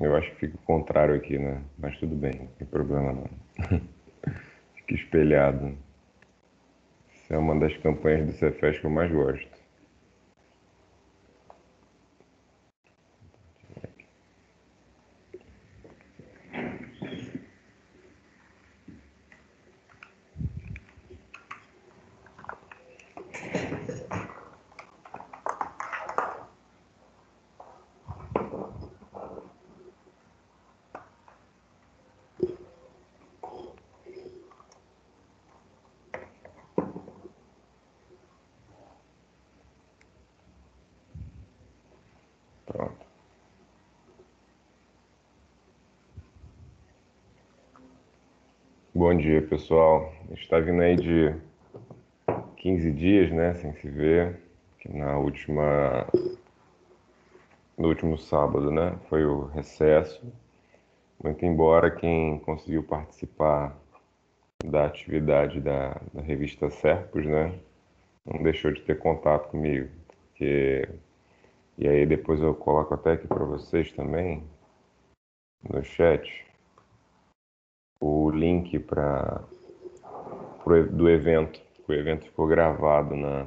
Eu acho que fica o contrário aqui, né? Mas tudo bem, não tem problema não. fica espelhado. Essa é uma das campanhas do Cefes que eu mais gosto. Bom dia, pessoal. Está vindo aí de 15 dias, né, sem se ver. Que na última no último sábado, né, foi o recesso. Muito embora quem conseguiu participar da atividade da, da revista Serpos, né, não deixou de ter contato comigo, porque e aí depois eu coloco até aqui para vocês também no chat o link para do evento. O evento ficou gravado na,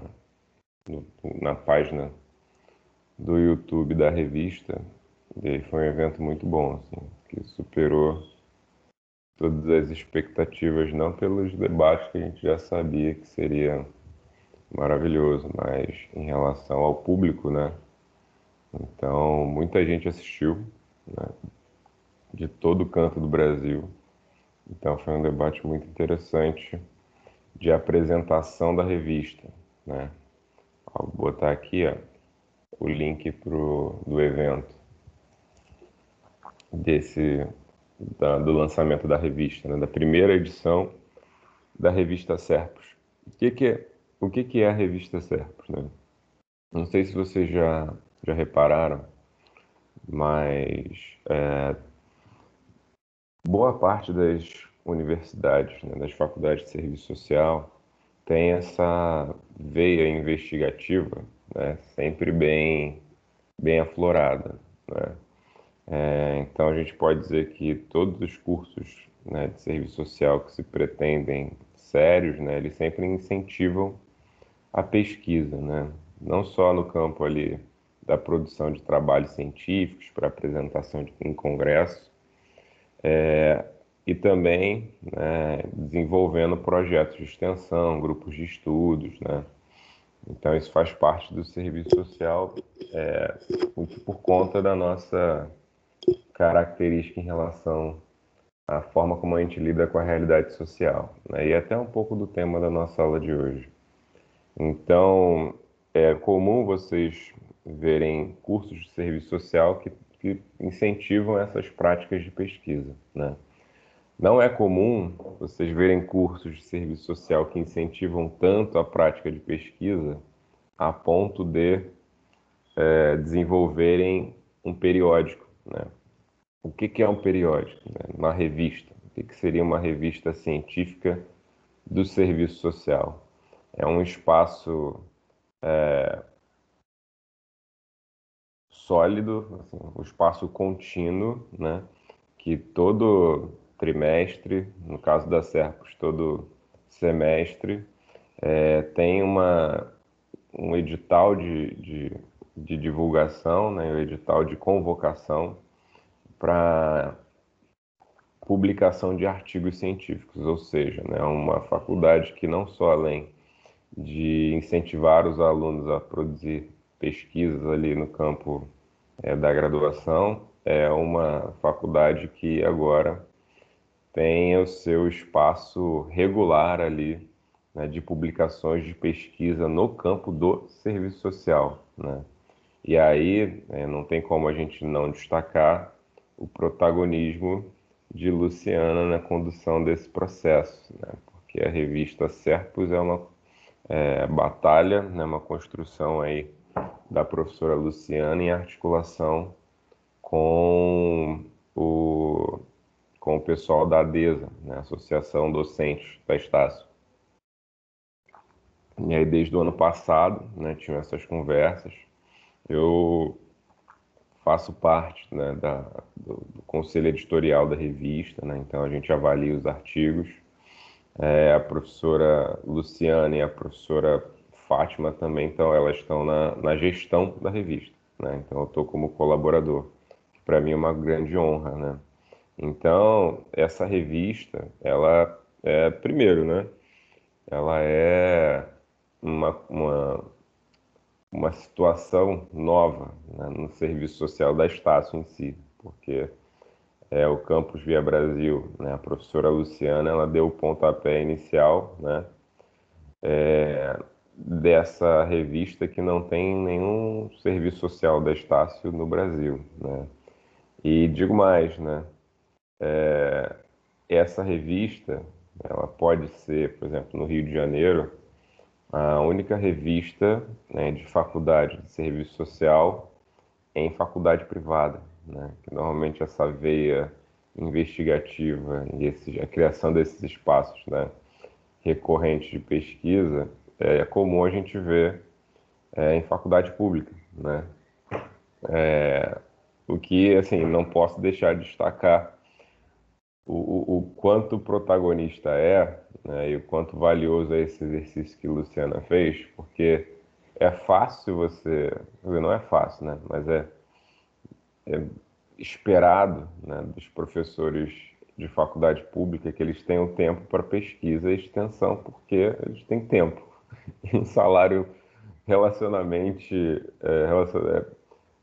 na página do YouTube da revista. E foi um evento muito bom, assim, que superou todas as expectativas, não pelos debates que a gente já sabia que seria maravilhoso, mas em relação ao público, né? Então, muita gente assistiu, né? de todo canto do Brasil. Então foi um debate muito interessante de apresentação da revista, né? Vou botar aqui ó, o link pro, do evento desse da, do lançamento da revista, né? da primeira edição da revista Serpos. O que, que é o que, que é a revista Serpos, né? Não sei se vocês já já repararam, mas é, boa parte das universidades, né, das faculdades de serviço social, tem essa veia investigativa né, sempre bem, bem aflorada. Né? É, então, a gente pode dizer que todos os cursos né, de serviço social que se pretendem sérios, né, eles sempre incentivam a pesquisa, né? não só no campo ali da produção de trabalhos científicos para apresentação de, em congresso, é, e também né, desenvolvendo projetos de extensão, grupos de estudos, né? Então isso faz parte do serviço social é, por conta da nossa característica em relação à forma como a gente lida com a realidade social, né? E até um pouco do tema da nossa aula de hoje. Então é comum vocês verem cursos de serviço social que, que incentivam essas práticas de pesquisa, né? Não é comum vocês verem cursos de serviço social que incentivam tanto a prática de pesquisa a ponto de é, desenvolverem um periódico. Né? O que, que, é um periódico? Né? Uma revista. O que, que seria uma revista científica do serviço social? É um espaço é, sólido, assim, um espaço contínuo, né? que todo trimestre, no caso da Serpos, todo semestre, é, tem uma, um edital de, de, de divulgação, né, um edital de convocação para publicação de artigos científicos, ou seja, né, uma faculdade que não só além de incentivar os alunos a produzir pesquisas ali no campo é, da graduação, é uma faculdade que agora tenha o seu espaço regular ali né, de publicações de pesquisa no campo do serviço social. Né? E aí é, não tem como a gente não destacar o protagonismo de Luciana na condução desse processo, né? porque a revista Serpus é uma é, batalha, né, uma construção aí da professora Luciana em articulação com o com o pessoal da ADESA, né, Associação Docentes da Estácio. E aí, desde o ano passado, né, tinham essas conversas. Eu faço parte né, da, do, do, conselho editorial da revista, né, então a gente avalia os artigos. É, a professora Luciana e a professora Fátima também, então elas estão na, na gestão da revista, né, então eu estou como colaborador, que para mim é uma grande honra, né. Então, essa revista, ela é, primeiro, né, ela é uma, uma uma situação nova né, no serviço social da Estácio em si, porque é, o Campus Via Brasil, né, a professora Luciana, ela deu o pontapé inicial né, é, dessa revista que não tem nenhum serviço social da Estácio no Brasil. Né? E digo mais, né, é, essa revista ela pode ser, por exemplo, no Rio de Janeiro, a única revista né, de faculdade de serviço social em faculdade privada, né? que normalmente essa veia investigativa e esse, a criação desses espaços né, recorrentes de pesquisa é comum a gente ver é, em faculdade pública, né? É, o que, assim, não posso deixar de destacar o, o, o quanto protagonista é né, e o quanto valioso é esse exercício que Luciana fez, porque é fácil você, não é fácil, né, mas é, é esperado né, dos professores de faculdade pública que eles tenham tempo para pesquisa e extensão, porque eles têm tempo e um salário relacionamente é, relacion... é,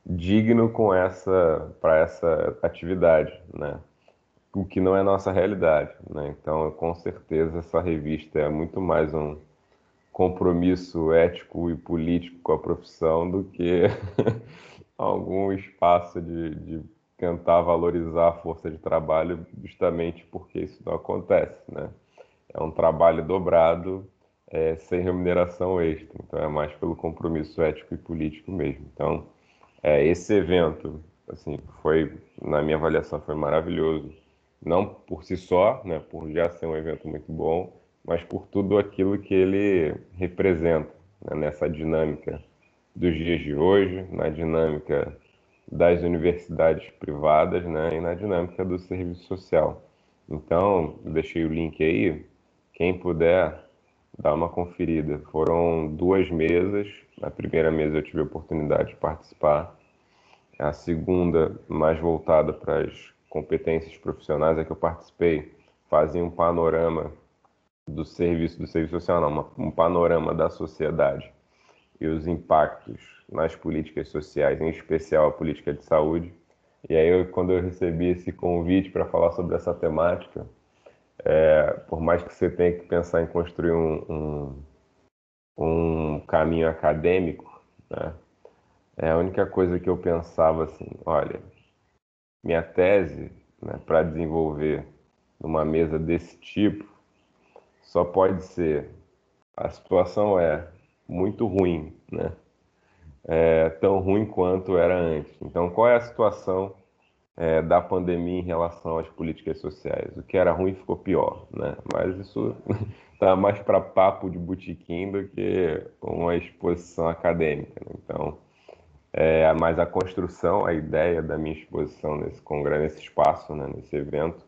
digno com essa para essa atividade, né? o que não é nossa realidade. Né? Então, com certeza, essa revista é muito mais um compromisso ético e político com a profissão do que algum espaço de, de, tentar valorizar a força de trabalho, justamente porque isso não acontece. Né? É um trabalho dobrado, é, sem remuneração extra. Então, é mais pelo compromisso ético e político mesmo. Então, é, esse evento, assim, foi, na minha avaliação, foi maravilhoso não por si só, né, por já ser um evento muito bom, mas por tudo aquilo que ele representa né, nessa dinâmica dos dias de hoje, na dinâmica das universidades privadas né, e na dinâmica do serviço social. Então, deixei o link aí, quem puder dar uma conferida. Foram duas mesas, na primeira mesa eu tive a oportunidade de participar, a segunda mais voltada para as competências profissionais é que eu participei, fazia um panorama do serviço do serviço social, não, um panorama da sociedade e os impactos nas políticas sociais, em especial a política de saúde. E aí, eu, quando eu recebi esse convite para falar sobre essa temática, é, por mais que você tenha que pensar em construir um, um, um caminho acadêmico, né, é a única coisa que eu pensava assim, olha, minha tese né, para desenvolver numa mesa desse tipo só pode ser a situação é muito ruim, né? É tão ruim quanto era antes. Então, qual é a situação é, da pandemia em relação às políticas sociais? O que era ruim ficou pior, né? Mas isso está mais para papo de botequim do que uma exposição acadêmica. Né? Então, é, mas a construção, a ideia da minha exposição nesse congresso, nesse espaço, né, nesse evento,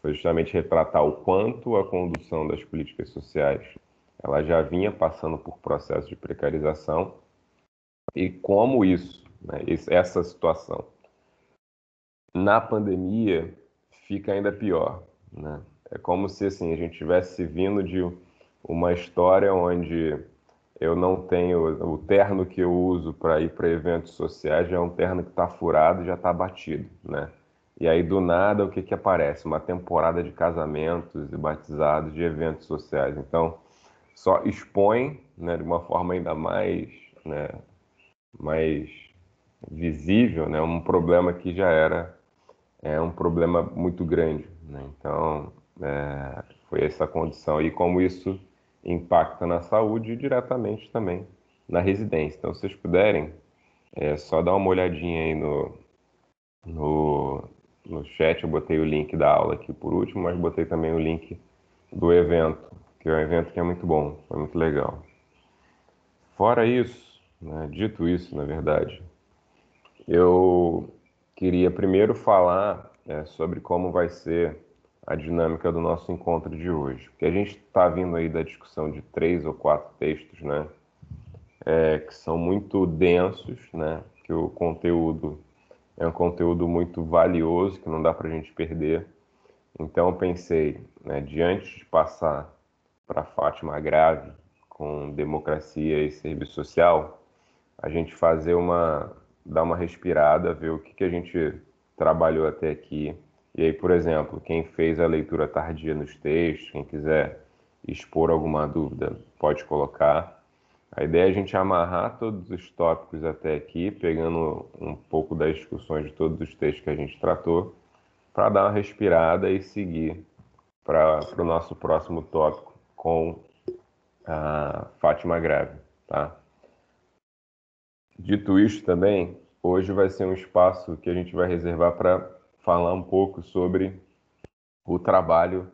foi justamente retratar o quanto a condução das políticas sociais ela já vinha passando por processos de precarização e como isso, né, essa situação na pandemia fica ainda pior, né? É como se assim a gente tivesse vindo de uma história onde eu não tenho o terno que eu uso para ir para eventos sociais já é um terno que está furado já está batido, né? E aí do nada o que que aparece? Uma temporada de casamentos e batizados de eventos sociais. Então só expõe, né, de uma forma ainda mais, né, mais visível, né, um problema que já era é um problema muito grande, né? Então é, foi essa condição e como isso impacta na saúde e diretamente também na residência. Então, se vocês puderem, é só dar uma olhadinha aí no, no, no chat. Eu botei o link da aula aqui por último, mas botei também o link do evento, que é um evento que é muito bom, foi muito legal. Fora isso, né, dito isso, na verdade, eu queria primeiro falar é, sobre como vai ser a dinâmica do nosso encontro de hoje. Porque a gente está vindo aí da discussão de três ou quatro textos, né? É, que são muito densos, né? Que o conteúdo é um conteúdo muito valioso, que não dá para a gente perder. Então eu pensei, né, diante de passar para Fátima Grave com democracia e serviço social, a gente fazer uma dar uma respirada, ver o que, que a gente trabalhou até aqui. E aí, por exemplo, quem fez a leitura tardia nos textos, quem quiser expor alguma dúvida, pode colocar. A ideia é a gente amarrar todos os tópicos até aqui, pegando um pouco das discussões de todos os textos que a gente tratou, para dar uma respirada e seguir para o nosso próximo tópico com a Fátima Grave, tá? Dito isto também, hoje vai ser um espaço que a gente vai reservar para falar um pouco sobre o trabalho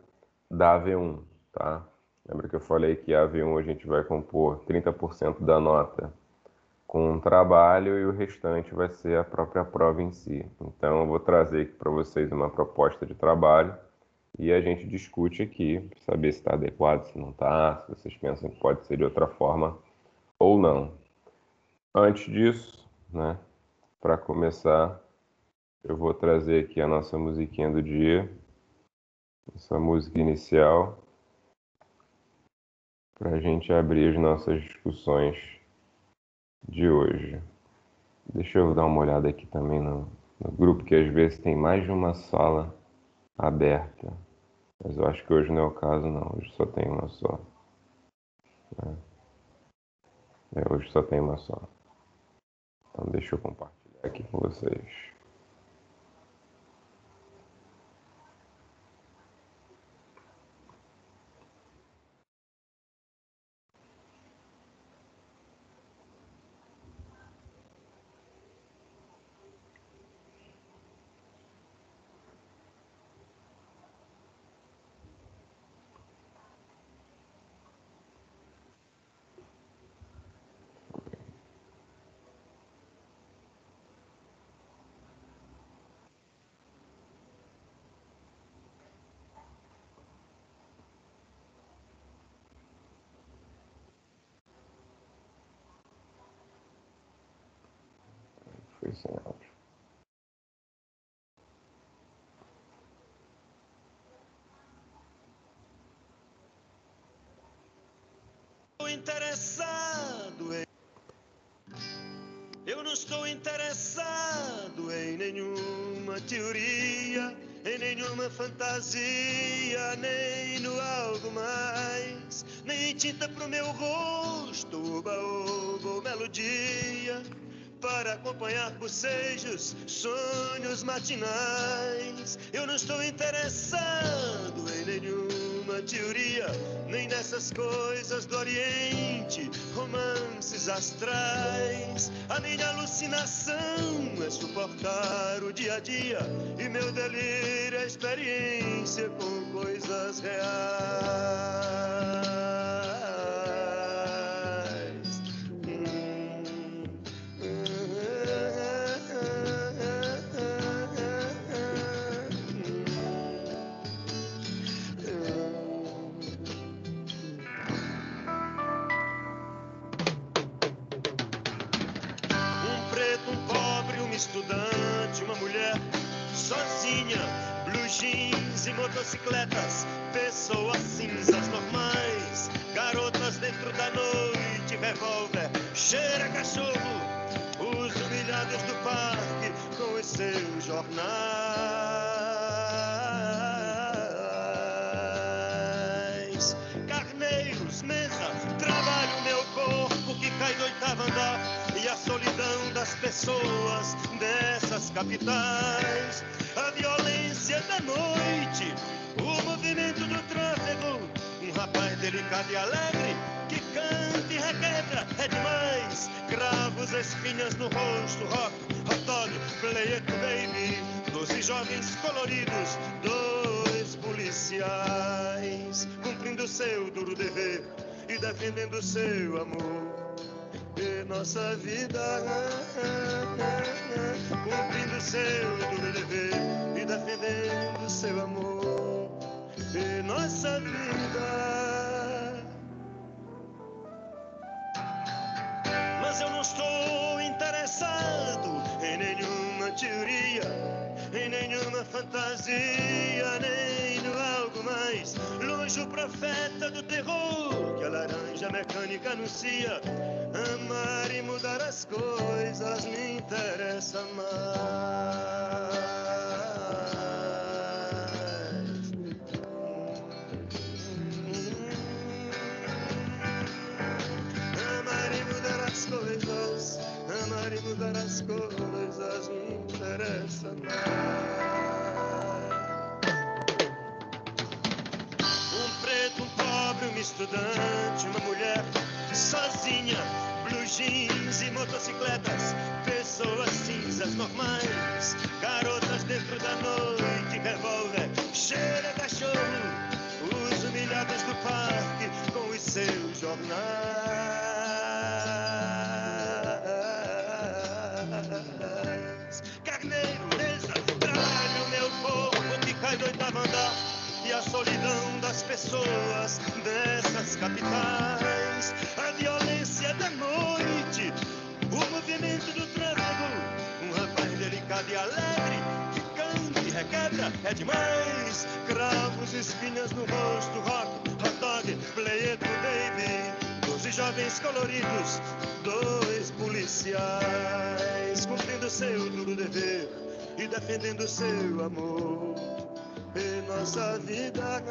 da AV1, tá? Lembra que eu falei que a AV1 a gente vai compor 30% da nota com um trabalho e o restante vai ser a própria prova em si. Então eu vou trazer aqui para vocês uma proposta de trabalho e a gente discute aqui, saber se está adequado, se não está, se vocês pensam que pode ser de outra forma ou não. Antes disso, né, para começar, eu vou trazer aqui a nossa musiquinha do dia, essa música inicial, para a gente abrir as nossas discussões de hoje. Deixa eu dar uma olhada aqui também no, no grupo, que às vezes tem mais de uma sala aberta. Mas eu acho que hoje não é o caso, não. Hoje só tem uma só. É. É, hoje só tem uma só. Então deixa eu compartilhar aqui com vocês. Fantasia, nem no algo mais, nem tinta pro meu rosto, oba, oba, melodia para acompanhar bocejos, sonhos matinais. Eu não estou interessado teoria, nem nessas coisas do Oriente, romances astrais. A minha alucinação é suportar o dia a dia, e meu delírio é experiência com coisas reais. E motocicletas, pessoas cinzas normais, garotas dentro da noite, revólver, cheira cachorro, os humilhados do parque com os seus jornais. Carneiros, mesa, trabalho meu corpo que cai do oitavo andar e a solidão das pessoas dessas capitais a violência da noite, o movimento do tráfego. Um rapaz delicado e alegre que canta e requebra é demais. Cravos, espinhas no rosto, rock, hot dog, play it baby. Doze jovens coloridos, dois policiais, cumprindo seu duro dever e defendendo seu amor. E nossa vida, cumprindo seu duro dever e defendendo seu amor e nossa vida. Mas eu não estou interessado em nenhuma teoria em nenhuma fantasia, nem no algo mais longe o profeta do terror que a laranja mecânica anuncia. Amar e mudar as coisas me interessa mais. Amar e mudar as coisas, amar e mudar as coisas me interessa mais. Estudante, uma mulher sozinha, blue jeans e motocicletas, pessoas cinzas normais, garotas dentro da noite, revólver, cheira cachorro, os humilhados do parque com os seus jornais. Carneiro, mesa, tralho, meu povo que cai do oitavo andar e a solidão das pessoas dessas capitais, a violência da noite, o movimento do tráfego, um rapaz delicado e alegre que canta e requebra. É demais, cravos, espinhas no rosto, rock, hot dog, play it, baby, doze jovens coloridos, dois policiais, cumprindo seu duro dever e defendendo seu amor e nossa vida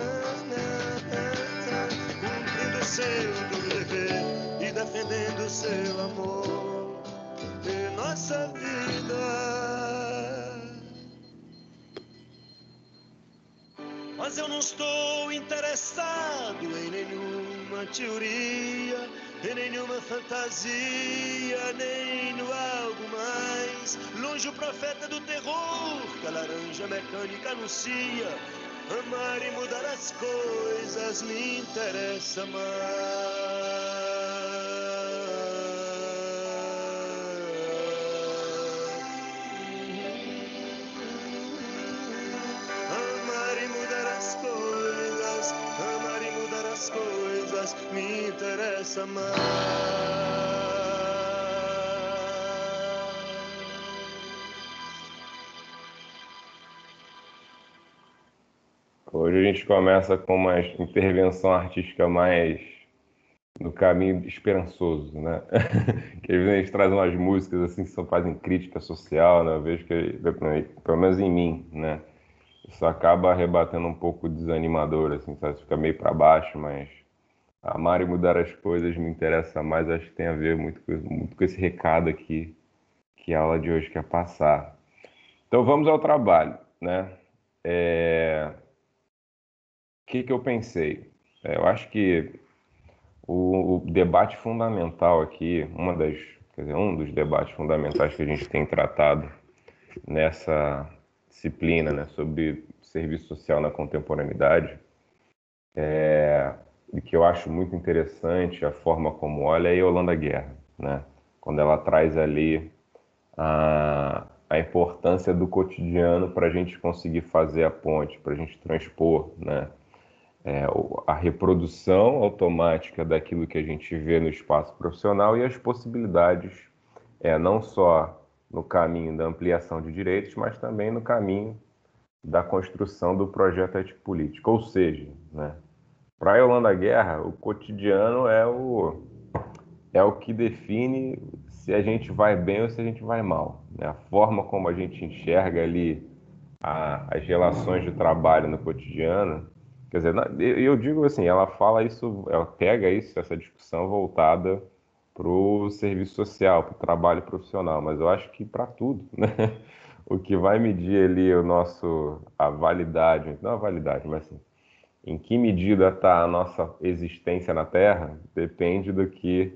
cumprindo seu dever e defendendo seu amor. E nossa vida. Mas eu não estou interessado em nenhuma teoria, em nenhuma fantasia, nem no algo mais. Longe o profeta do terror, que a laranja mecânica anuncia. Amar e mudar as coisas me interessa mais. Hoje a gente começa com uma intervenção artística mais no caminho esperançoso, né? que às vezes a gente traz umas músicas assim que só fazem crítica social, né? Eu vejo que, pelo menos em mim, né? Isso acaba arrebatendo um pouco desanimador, assim, sabe? Fica meio para baixo, mas amar e mudar as coisas me interessa mais, acho que tem a ver muito, com- muito com esse recado aqui que a aula de hoje quer passar. Então vamos ao trabalho, né? É, O que que eu pensei? É, eu acho que o, o debate fundamental aqui, uma das, quer dizer, um dos debates fundamentais que a gente tem tratado nessa disciplina, né, sobre serviço social na contemporaneidade, é, e que eu acho muito interessante a forma como olha é a Yolanda Guerra, né? Quando ela traz ali a, a importância do cotidiano para a gente conseguir fazer a ponte, para a gente transpor, né? É, a reprodução automática daquilo que a gente vê no espaço profissional e as possibilidades, é, não só no caminho da ampliação de direitos, mas também no caminho da construção do projeto ético-político. Ou seja, né, para Yolanda Guerra, o cotidiano é o, é o que define se a gente vai bem ou se a gente vai mal. né? A forma como a gente enxerga ali a- as relações de trabalho no cotidiano. Quer dizer, eu digo assim, ela fala isso, ela pega isso, essa discussão voltada para o serviço social, para o trabalho profissional, mas eu acho que para tudo, né? O que vai medir ali o nosso, a validade, não a validade, mas assim, em que medida está a nossa existência na Terra, depende do que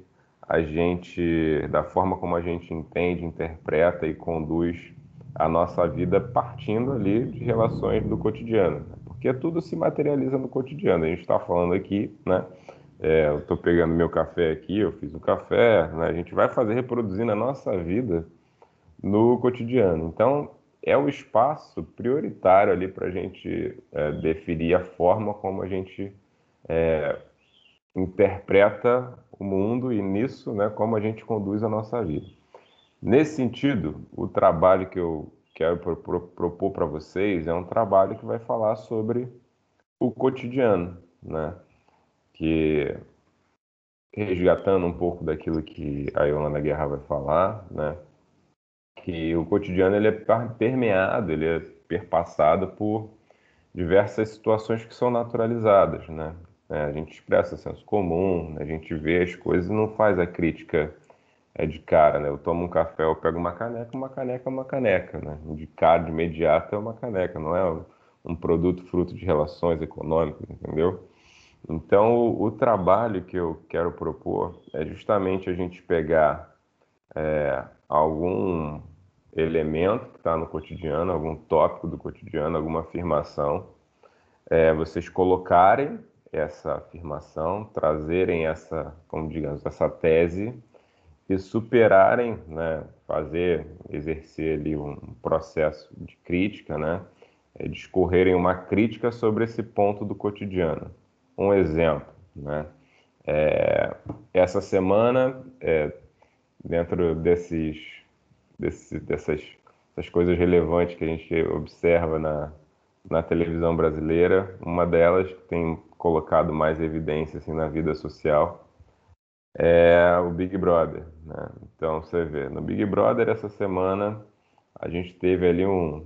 a gente, da forma como a gente entende, interpreta e conduz a nossa vida partindo ali de relações do cotidiano, né? porque tudo se materializa no cotidiano. A gente está falando aqui, né, É, eu estou pegando meu café aqui, eu fiz o café, né? a gente vai fazer reproduzindo a nossa vida no cotidiano. Então, é o espaço prioritário ali para a gente é, definir a forma como a gente é, interpreta o mundo e nisso, né, como a gente conduz a nossa vida. Nesse sentido, o trabalho que eu quero propor para vocês é um trabalho que vai falar sobre o cotidiano, né? Que resgatando um pouco daquilo que a Yolanda Guerra vai falar, né? Que o cotidiano ele é permeado, ele é perpassado por diversas situações que são naturalizadas, né? É, a gente expressa senso comum, a gente vê as coisas e não faz a crítica é de cara, né? Eu tomo um café, eu pego uma caneca, uma caneca é uma caneca, né? De cara, de imediato é uma caneca, não é um produto fruto de relações econômicas, entendeu? Então, o, o trabalho que eu quero propor é justamente a gente pegar é, algum elemento que está no cotidiano, algum tópico do cotidiano, alguma afirmação, é, vocês colocarem essa afirmação, trazerem essa, como digamos, essa tese e superarem, né, fazer, exercer ali um processo de crítica, né, é, discorrerem uma crítica sobre esse ponto do cotidiano. Um exemplo, né, é, essa semana, é, dentro desses, desse, dessas, dessas coisas relevantes que a gente observa na, na televisão brasileira, uma delas que tem colocado mais evidência assim, na vida social é o Big Brother. Né? Então você vê, no Big Brother essa semana a gente teve ali um,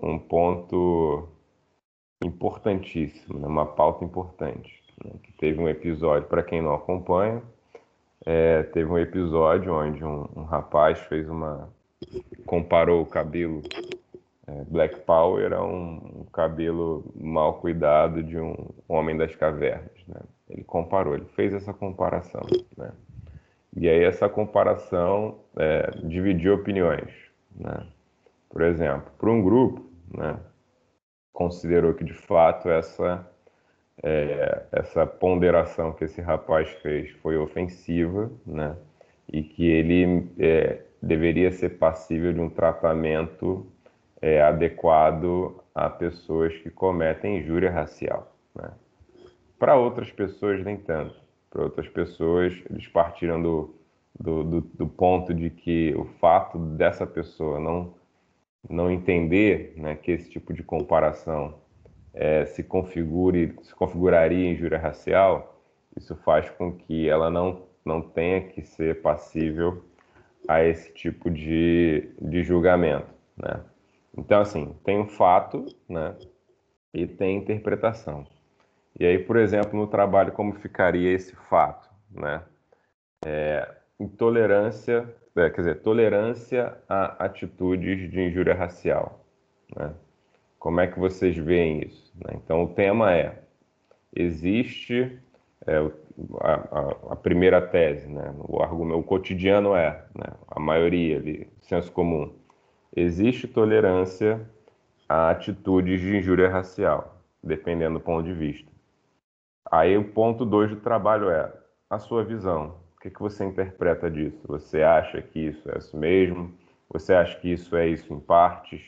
um ponto importantíssimo, né? uma pauta importante. Né? Que teve um episódio, para quem não acompanha, é, teve um episódio onde um, um, rapaz fez uma. comparou o cabelo é, Black Power a um, um cabelo mal cuidado de um homem das cavernas. Né? Ele comparou, ele fez essa comparação. Né? E aí essa comparação é, dividiu opiniões. Né? Por exemplo, para um grupo, né, considerou que de fato essa, é, essa ponderação que esse rapaz fez foi ofensiva, né, e que ele é, deveria ser passível de um tratamento é, adequado a pessoas que cometem injúria racial. Né? Para outras pessoas, nem tanto. Para outras pessoas, eles partiram do, do, do, do, ponto de que o fato dessa pessoa não, não entender né, que esse tipo de comparação é, se configure, se configuraria injúria racial, isso faz com que ela não, não tenha que ser passível a esse tipo de, de julgamento, né? Então, assim, tem um fato, né? E tem interpretação. E aí, por exemplo, no trabalho, como ficaria esse fato? Né? É, intolerância, é, quer dizer, tolerância a atitudes de injúria racial. Né? Como é que vocês veem isso? Né? Então, o tema é: existe é, a, a, a, primeira tese, né? o argumento, o cotidiano é, né? a maioria ali, senso comum, existe tolerância a atitudes de injúria racial, dependendo do ponto de vista. Aí o ponto 2 do trabalho é a sua visão. O que, que você interpreta disso? Você acha que isso é isso mesmo? Você acha que isso é isso em partes?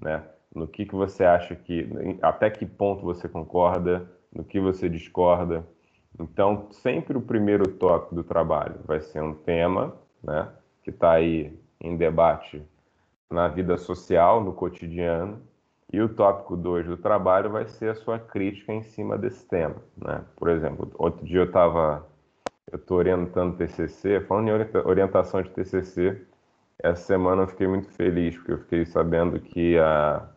Né? No que, que você acha que. Até que ponto você concorda? No que você discorda? Então, sempre o primeiro tópico do trabalho vai ser um tema né, que está aí em debate na vida social, no cotidiano, e o tópico 2 do trabalho vai ser a sua crítica em cima desse tema. Né? Por exemplo, outro dia eu estava, eu estou orientando TCC, falando em orientação de TCC, essa semana eu fiquei muito feliz, porque eu fiquei sabendo que a,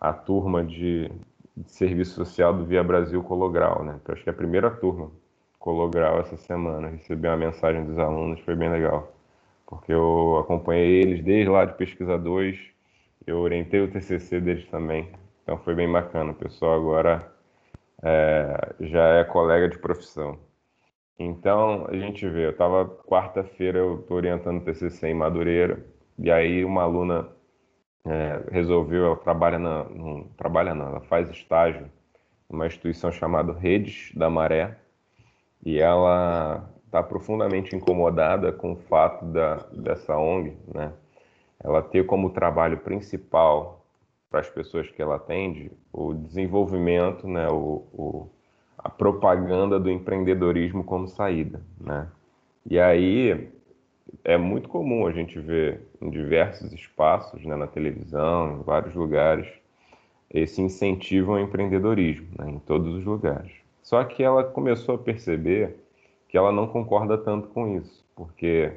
a turma de, de serviço social do Via Brasil Colograu, né? Eu acho que é a primeira turma Colograu essa semana, recebi uma mensagem dos alunos, foi bem legal, porque eu acompanhei eles desde lá de pesquisa 2, eu orientei o TCC deles também, então foi bem bacana. O pessoal agora é, já é colega de profissão. Então, a gente vê, eu estava quarta-feira, eu estou orientando o TCC em Madureira, e aí uma aluna é, resolveu, ela trabalha, na, não, trabalha não, ela faz estágio numa instituição chamada Redes da Maré, e ela está profundamente incomodada com o fato da, dessa ONG, né? Ela ter como trabalho principal para as pessoas que ela atende o desenvolvimento, né? O, o, a propaganda do empreendedorismo como saída, né? E aí é muito comum a gente ver em diversos espaços, né, na televisão, em vários lugares, esse incentivo ao empreendedorismo, né, em todos os lugares. Só que ela começou a perceber que ela não concorda tanto com isso, porque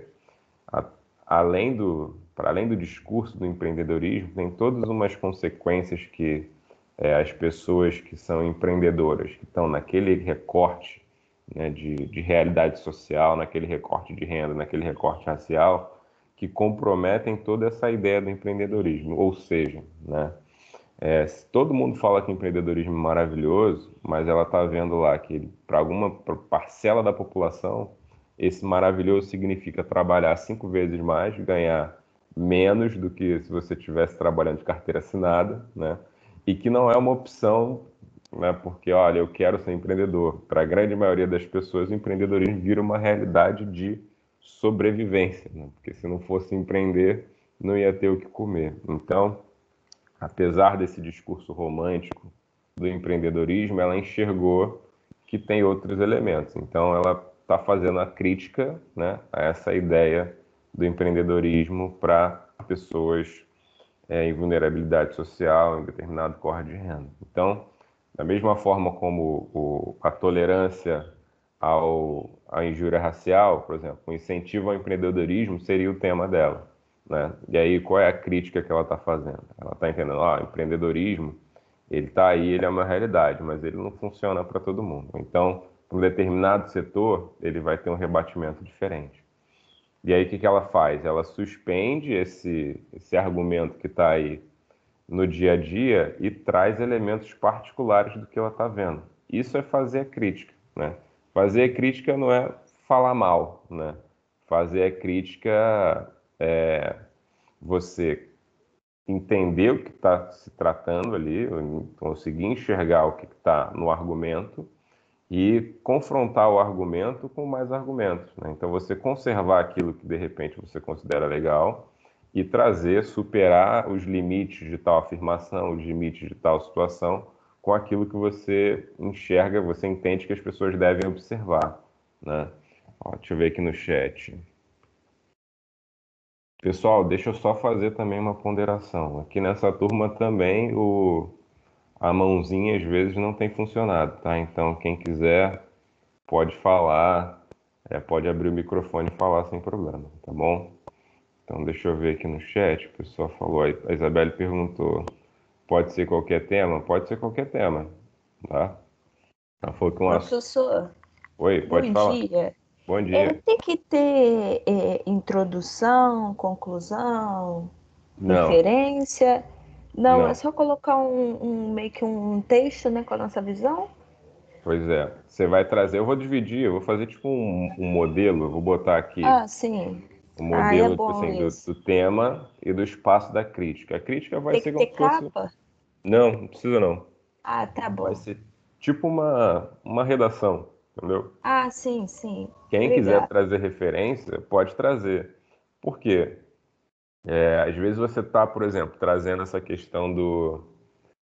a, além do para além do discurso do empreendedorismo, tem todas umas consequências que é, as pessoas que são empreendedoras, que estão naquele recorte né, de, de realidade social, naquele recorte de renda, naquele recorte racial, que comprometem toda essa ideia do empreendedorismo. Ou seja, né, é, todo mundo fala que empreendedorismo é maravilhoso, mas ela está vendo lá que para alguma parcela da população, esse maravilhoso significa trabalhar cinco vezes mais, ganhar menos do que se você estivesse trabalhando de carteira assinada, né? E que não é uma opção né? Porque, olha, eu quero ser empreendedor. Para a grande maioria das pessoas, o empreendedorismo vira uma realidade de sobrevivência, né? porque se não fosse empreender, não ia ter o que comer. Então, apesar desse discurso romântico do empreendedorismo, ela enxergou que tem outros elementos. Então, ela está fazendo a crítica né, a essa ideia do empreendedorismo para pessoas é, em vulnerabilidade social, em determinado corte de renda. Então, da mesma forma como o, a tolerância ao, à injúria racial, por exemplo, o incentivo ao empreendedorismo seria o tema dela. Né? E aí, qual é a crítica que ela está fazendo? Ela está entendendo, ó, oh, empreendedorismo, ele está aí, ele é uma realidade, mas ele não funciona para todo mundo. Então, para um determinado setor, ele vai ter um rebatimento diferente. E aí, o que, que ela faz? Ela suspende esse, esse argumento que está aí no dia a dia e traz elementos particulares do que ela está vendo. Isso é fazer a crítica, né? Fazer a crítica não é falar mal, né? Fazer a crítica é você entender o que está se tratando ali, conseguir enxergar o que está no argumento e confrontar o argumento com mais argumentos. Né? Então, você conservar aquilo que de repente você considera legal e trazer, superar os limites de tal afirmação, os limites de tal situação, com aquilo que você enxerga, você entende que as pessoas devem observar. Né? Ó, deixa eu ver aqui no chat. Pessoal, deixa eu só fazer também uma ponderação. Aqui nessa turma também o, a mãozinha às vezes não tem funcionado, tá? Então quem quiser pode falar, é, pode abrir o microfone e falar sem problema, tá bom? Então, deixa eu ver aqui no chat. O pessoal falou, a Isabelle perguntou: pode ser qualquer tema? Pode ser qualquer tema, tá? Ela falou que um Professor. Oi, pode bom falar. Dia. Bom dia. É, tem que ter é, introdução, conclusão, Não. referência. Não, Não, é só colocar um, um, meio que um texto, né, com a nossa visão. Pois é. Você vai trazer, eu vou dividir, eu vou fazer tipo um, um modelo, eu vou botar aqui. Ah, sim o modelo ah, é tipo assim, do, do, tema e do espaço da crítica. A crítica vai Tem ser que ter fosse... capa? Não, não precisa não. Ah, tá bom. Vai ser tipo uma, uma redação, entendeu? Ah, sim, sim. Quem quiser trazer referência, pode trazer. Por quê? É, às vezes você está, por exemplo, trazendo essa questão do,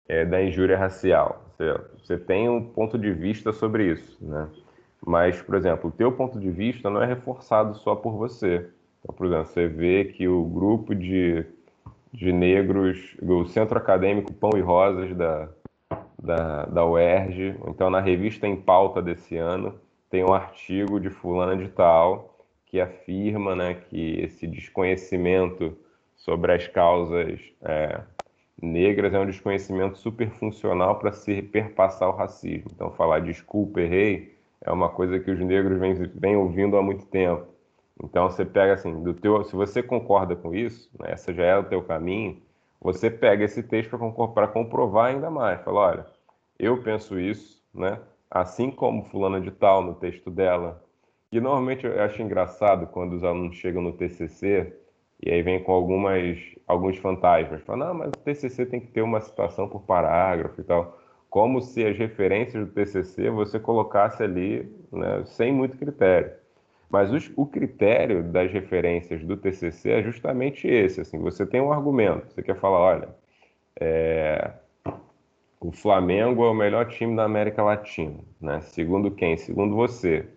é, da injúria racial. Você, você tem um ponto de vista sobre isso, né? Mas, por exemplo, o teu ponto de vista não é reforçado só por você. Então, por exemplo, você vê que o grupo de, de negros, o Centro Acadêmico Pão e Rosas da, da, da UERJ, então na revista Em Pauta desse ano, tem um artigo de fulana de tal que afirma né, que esse desconhecimento sobre as causas é, negras é um desconhecimento super funcional para se perpassar o racismo. Então, falar desculpa, errei, é uma coisa que os negros vêm, vêm ouvindo há muito tempo. Então você pega assim, do teu, se você concorda com isso, né, essa já é o teu caminho, você pega esse texto para comprovar ainda mais. Fala, olha, eu penso isso, né? Assim como fulana de tal no texto dela. E normalmente eu acho engraçado quando os alunos chegam no TCC e aí vem com algumas alguns fantasmas. Fala, não, mas o TCC tem que ter uma citação por parágrafo e tal. como se as referências do TCC você colocasse ali né, sem muito critério. Mas os, o critério das referências do TCC é justamente esse. Assim, você tem um argumento, você quer falar, olha, é, o Flamengo é o melhor time da América Latina, né? Segundo quem? Segundo você.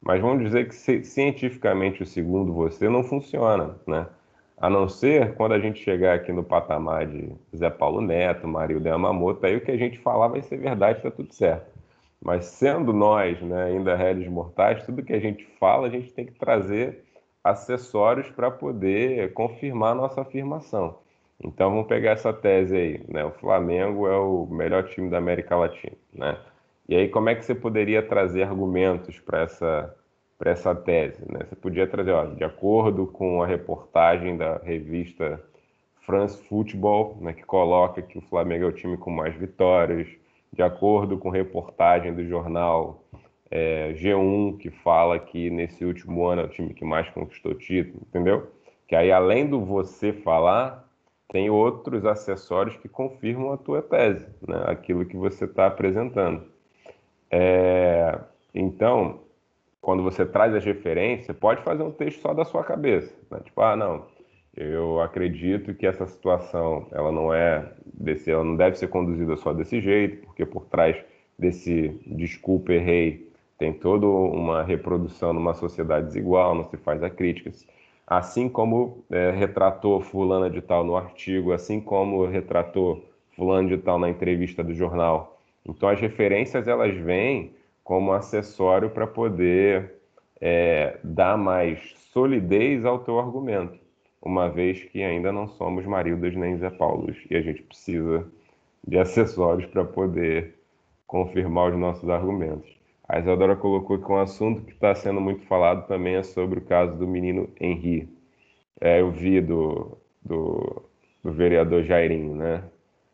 Mas vamos dizer que cientificamente o segundo você não funciona, né? A não ser quando a gente chegar aqui no patamar de Zé Paulo Neto, Marilda Yamamoto, aí o que a gente falar vai ser verdade, está tudo certo. Mas sendo nós né, ainda réis mortais, tudo que a gente fala, a gente tem que trazer acessórios para poder confirmar nossa afirmação. Então vamos pegar essa tese aí, né? O Flamengo é o melhor time da América Latina, né? E aí como é que você poderia trazer argumentos para essa para essa tese, né? Você podia trazer, ó, de acordo com a reportagem da revista France Football, né, que coloca que o Flamengo é o time com mais vitórias, de acordo com reportagem do jornal é, G1, que fala que nesse último ano é o time que mais conquistou título, entendeu? Que aí, além do você falar, tem outros acessórios que confirmam a tua tese, né? aquilo que você está apresentando. É, então, quando você traz as referências, pode fazer um texto só da sua cabeça. Né? Tipo, ah, não, eu acredito que essa situação ela não é desse, ela não deve ser conduzida só desse jeito, porque por trás desse desculpa errei tem toda uma reprodução numa sociedade desigual, não se faz a crítica. Assim como é, retratou fulana de tal no artigo, assim como retratou fulano de tal na entrevista do jornal. Então as referências elas vêm como acessório para poder é, dar mais solidez ao teu argumento uma vez que ainda não somos Marildas nem Zé Paulos e a gente precisa de acessórios para poder confirmar os nossos argumentos. A Isadora colocou que um assunto que está sendo muito falado também é sobre o caso do menino Henri. É, eu vi do, do, do vereador Jairinho, né?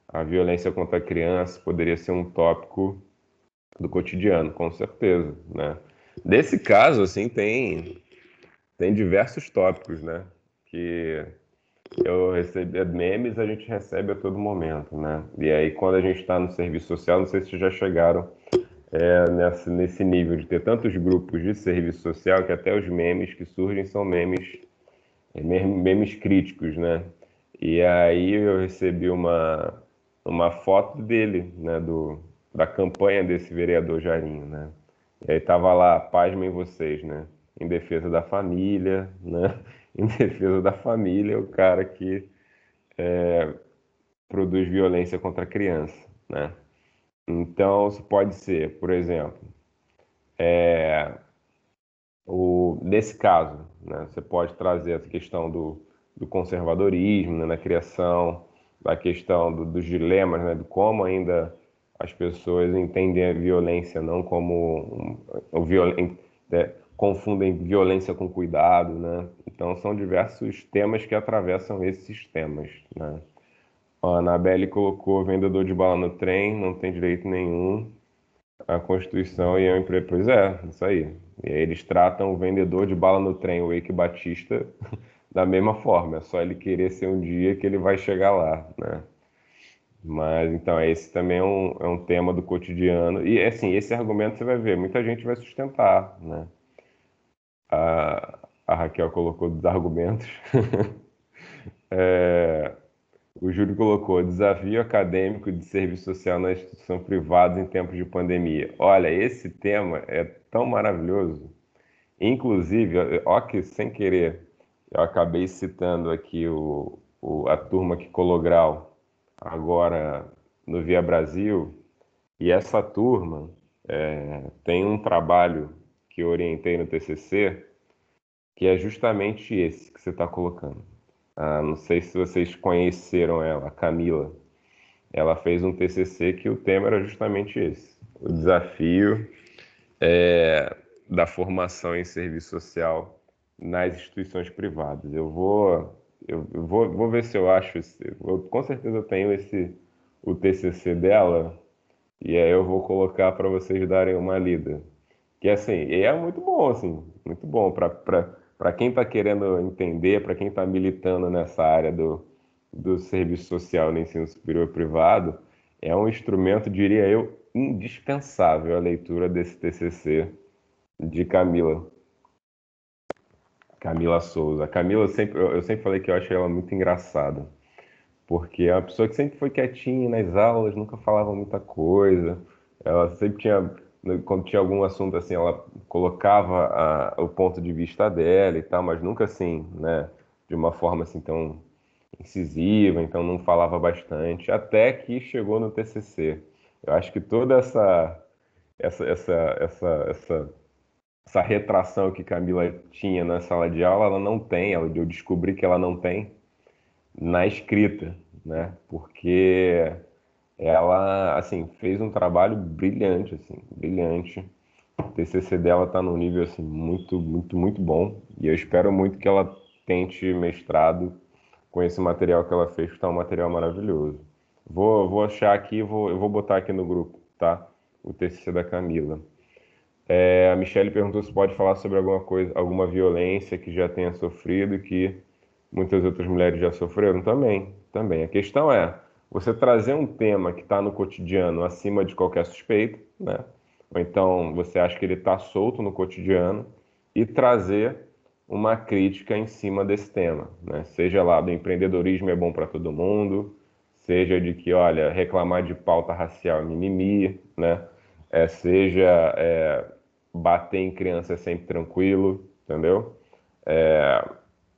A violência contra a criança poderia ser um tópico do cotidiano, com certeza, né? Nesse caso, assim, tem, tem diversos tópicos, né? Que eu recebo memes, a gente recebe a todo momento, né? E aí, quando a gente está no serviço social, não sei se já chegaram é, nesse, nesse nível de ter tantos grupos de serviço social que até os memes que surgem são memes, é, memes críticos, né? E aí eu recebi uma, uma foto dele, né? Do, da campanha desse vereador Jairinho, né? E aí tava lá, pasmem vocês, né? Em defesa da família, né? em defesa da família, o cara que é, produz violência contra a criança, né? Então, isso pode ser, por exemplo, é, o, nesse caso, né, você pode trazer essa questão do, do conservadorismo né, na criação, da questão do, dos dilemas, né, de como ainda as pessoas entendem a violência não como um, um, é, confundem violência com cuidado, né? Então são diversos temas que atravessam esses temas, né? A Anabelle colocou vendedor de bala no trem, não tem direito nenhum. A Constituição e a emprego. Pois é, isso aí. E aí eles tratam o vendedor de bala no trem, o Eike Batista, da mesma forma. É só ele querer ser um dia que ele vai chegar lá, né? Mas então, esse também é um, é um tema do cotidiano. E assim, esse argumento você vai ver, muita gente vai sustentar, né? A, a Raquel colocou dos argumentos. é, o Júlio colocou desafio acadêmico de serviço social na instituição privada em tempos de pandemia. Olha, esse tema é tão maravilhoso. Inclusive, ó que sem querer, eu acabei citando aqui o, o, a turma que colou grau agora no Via Brasil, e essa turma é, tem um trabalho que eu orientei no TCC, que é justamente esse que você está colocando. Ah, não sei se vocês conheceram ela, a Camila. Ela fez um TCC que o tema era justamente esse: o desafio é, da formação em serviço social nas instituições privadas. Eu vou, eu vou, vou ver se eu acho, eu, com certeza eu tenho esse o TCC dela e aí eu vou colocar para vocês darem uma lida. Que assim, é muito bom, assim, muito bom para quem está querendo entender, para quem está militando nessa área do, do serviço social no ensino superior privado, é um instrumento, diria eu, indispensável a leitura desse TCC de Camila. Camila Souza. Camila, sempre, eu sempre falei que eu acho ela muito engraçada, porque é uma pessoa que sempre foi quietinha nas aulas, nunca falava muita coisa. Ela sempre tinha, quando tinha algum assunto assim, ela colocava a, o ponto de vista dela e tal, mas nunca assim, né, de uma forma assim tão incisiva, então não falava bastante, até que chegou no TCC. Eu acho que toda essa essa essa essa essa, essa retração que Camila tinha na sala de aula, ela não tem, eu descobri que ela não tem na escrita, né? Porque ela assim fez um trabalho brilhante, assim, brilhante. O TCC dela está num nível assim muito, muito, muito bom e eu espero muito que ela tente mestrado com esse material que ela fez, que está um material maravilhoso. Vou, vou achar aqui, vou, eu vou botar aqui no grupo, tá? O TCC da Camila. É, a Michelle perguntou se pode falar sobre alguma coisa, alguma violência que já tenha sofrido, que muitas outras mulheres já sofreram também. Também. A questão é você trazer um tema que está no cotidiano acima de qualquer suspeita, né? Ou então você acha que ele está solto no cotidiano e trazer uma crítica em cima desse tema, né? Seja lá do empreendedorismo é bom para todo mundo, seja de que, olha, reclamar de pauta racial é mimimi, né? É, seja é, bater em criança é sempre tranquilo, entendeu? É,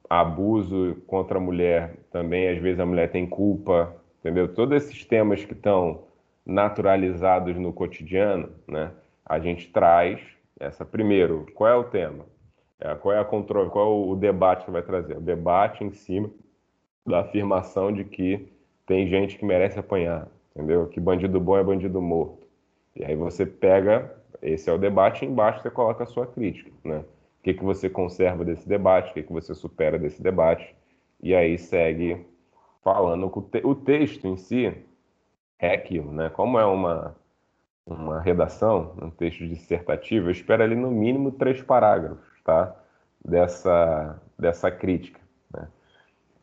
abuso contra a mulher também, às vezes a mulher tem culpa, entendeu? Todos esses temas que estão naturalizados no cotidiano, né? A gente traz essa primeiro, qual é o tema? É, qual é a controle, qual é o debate que vai trazer? O debate em cima da afirmação de que tem gente que merece apanhar, entendeu? Que bandido bom é bandido morto. E aí você pega, esse é o debate, e embaixo você coloca a sua crítica, né? O que, que você conserva desse debate, o que, que você supera desse debate, e aí segue falando. O, texto em si é aquilo, né? Como é uma, uma redação, um texto dissertativo, eu espero ali no mínimo três parágrafos tá? dessa, dessa crítica. Né?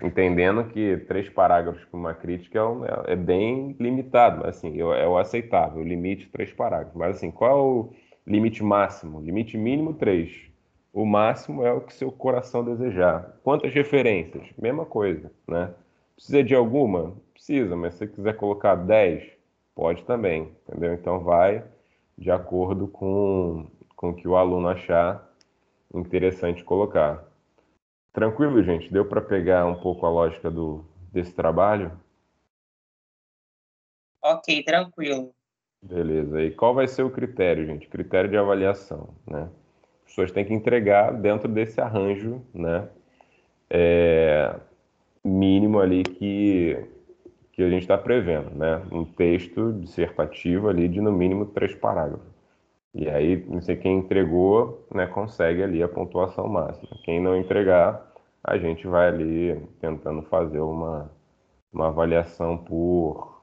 Entendendo que três parágrafos para uma crítica é, é, bem limitado, mas assim, é o aceitável, o limite três parágrafos. Mas assim, qual é o limite máximo? Limite mínimo três. O máximo é o que seu coração desejar. Quantas referências? Mesma coisa, né? Precisa de alguma? Precisa, mas se você quiser colocar 10, pode também, entendeu? Então vai de acordo com, com o que o aluno achar interessante colocar. Tranquilo, gente? Deu para pegar um pouco a lógica do, desse trabalho? Ok, tranquilo. Beleza. E qual vai ser o critério, gente? Critério de avaliação, né? As pessoas têm que entregar dentro desse arranjo, né? É, mínimo ali que, que a gente está prevendo, né? Um texto dissertativo ali de no mínimo três parágrafos. E aí, não sei quem entregou, né, consegue ali a pontuação máxima. Quem não entregar, a gente vai ali tentando fazer uma, uma avaliação por,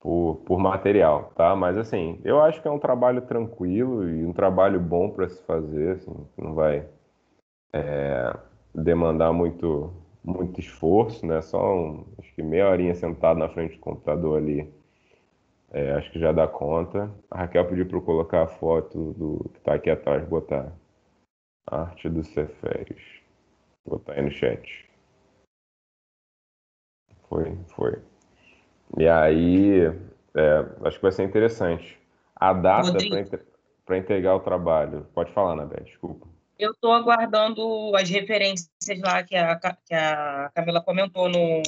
por, por material, tá? Mas assim, eu acho que é um trabalho tranquilo e um trabalho bom para se fazer, assim, não vai é, demandar muito, muito esforço, né? Só um, acho que meia horinha sentado na frente do computador ali é, acho que já dá conta. A Raquel pediu para eu colocar a foto do que está aqui atrás, botar arte do Ceferes. Botar aí no chat. Foi, foi. E aí, é, acho que vai ser interessante. A data para entregar o trabalho. Pode falar, Nabé, desculpa. Eu estou aguardando as referências lá que a, que a Camila comentou no,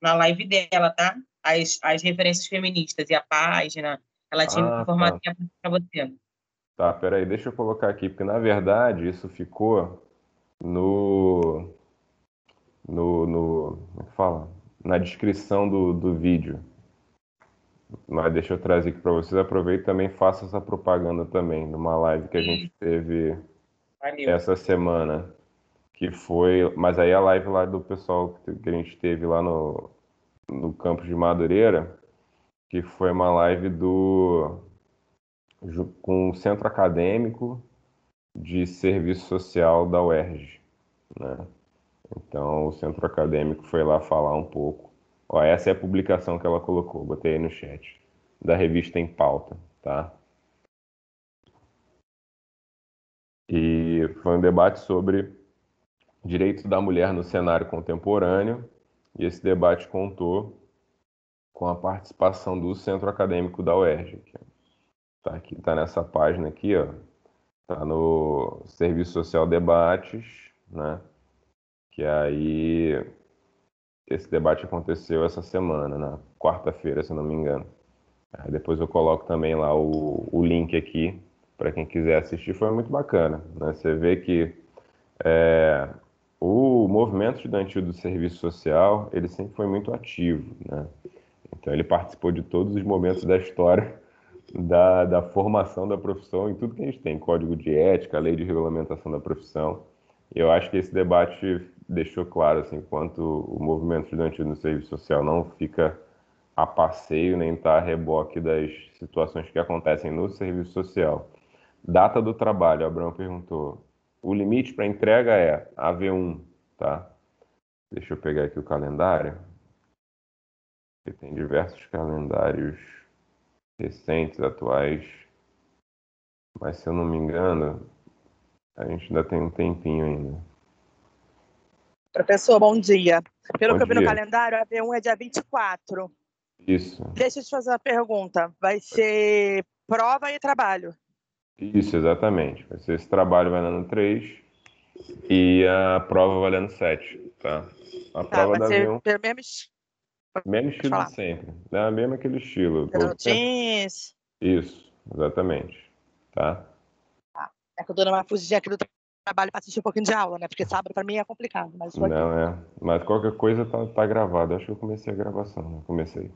na live dela, tá? as, as referências feministas e a página. Ela tinha ah, um formatinho tá. para você. Tá, peraí, deixa eu colocar aqui, porque na verdade isso ficou no. no. no como é fala? Na descrição do, do vídeo. Mas deixa eu trazer aqui para vocês. Aproveito e também faço essa propaganda também, numa live que a gente teve Valeu. essa semana. Que foi. Mas aí a live lá do pessoal que a gente teve lá no, no campus de Madureira, que foi uma live do com o Centro Acadêmico de Serviço Social da UERJ, né? Então o Centro Acadêmico foi lá falar um pouco Ó, essa é a publicação que ela colocou, botei aí no chat, da revista Em Pauta, tá? E foi um debate sobre direitos da mulher no cenário contemporâneo, e esse debate contou com a participação do Centro Acadêmico da UERJ, que tá aqui, tá nessa página aqui, ó. Tá no Serviço Social Debates, né? Que aí esse debate aconteceu essa semana, na quarta-feira, se não me engano. Aí depois eu coloco também lá o, o link aqui para quem quiser assistir. Foi muito bacana. Né? Você vê que é, o movimento estudantil do serviço social ele sempre foi muito ativo. Né? Então ele participou de todos os momentos da história da, da formação da profissão em tudo que a gente tem, código de ética, lei de regulamentação da profissão. Eu acho que esse debate deixou claro assim quanto o movimento estudantil no serviço social não fica a passeio nem está a reboque das situações que acontecem no serviço social. Data do trabalho, Abraão perguntou. O limite para entrega é AV1, tá? Deixa eu pegar aqui o calendário. Tem diversos calendários recentes, atuais. Mas se eu não me engano, a gente ainda tem um tempinho ainda. Professor, bom dia. Pelo bom que eu vi no calendário, a V1 é dia 24. Isso. Deixa eu te fazer uma pergunta. Vai ser prova e trabalho? Isso, exatamente. Vai ser esse trabalho valendo 3 e a prova valendo 7, tá? A tá, prova da V1... Pelo mesmo, mesmo estilo de sempre. Né? Mesmo aquele estilo. Jeans. Isso, exatamente. Tá? É que eu dou uma fugidinha aqui do trabalho para assistir um pouquinho de aula, né? Porque sábado para mim é complicado. Mas Não, é. Mas qualquer coisa tá, tá gravado. Acho que eu comecei a gravação, né? Comecei.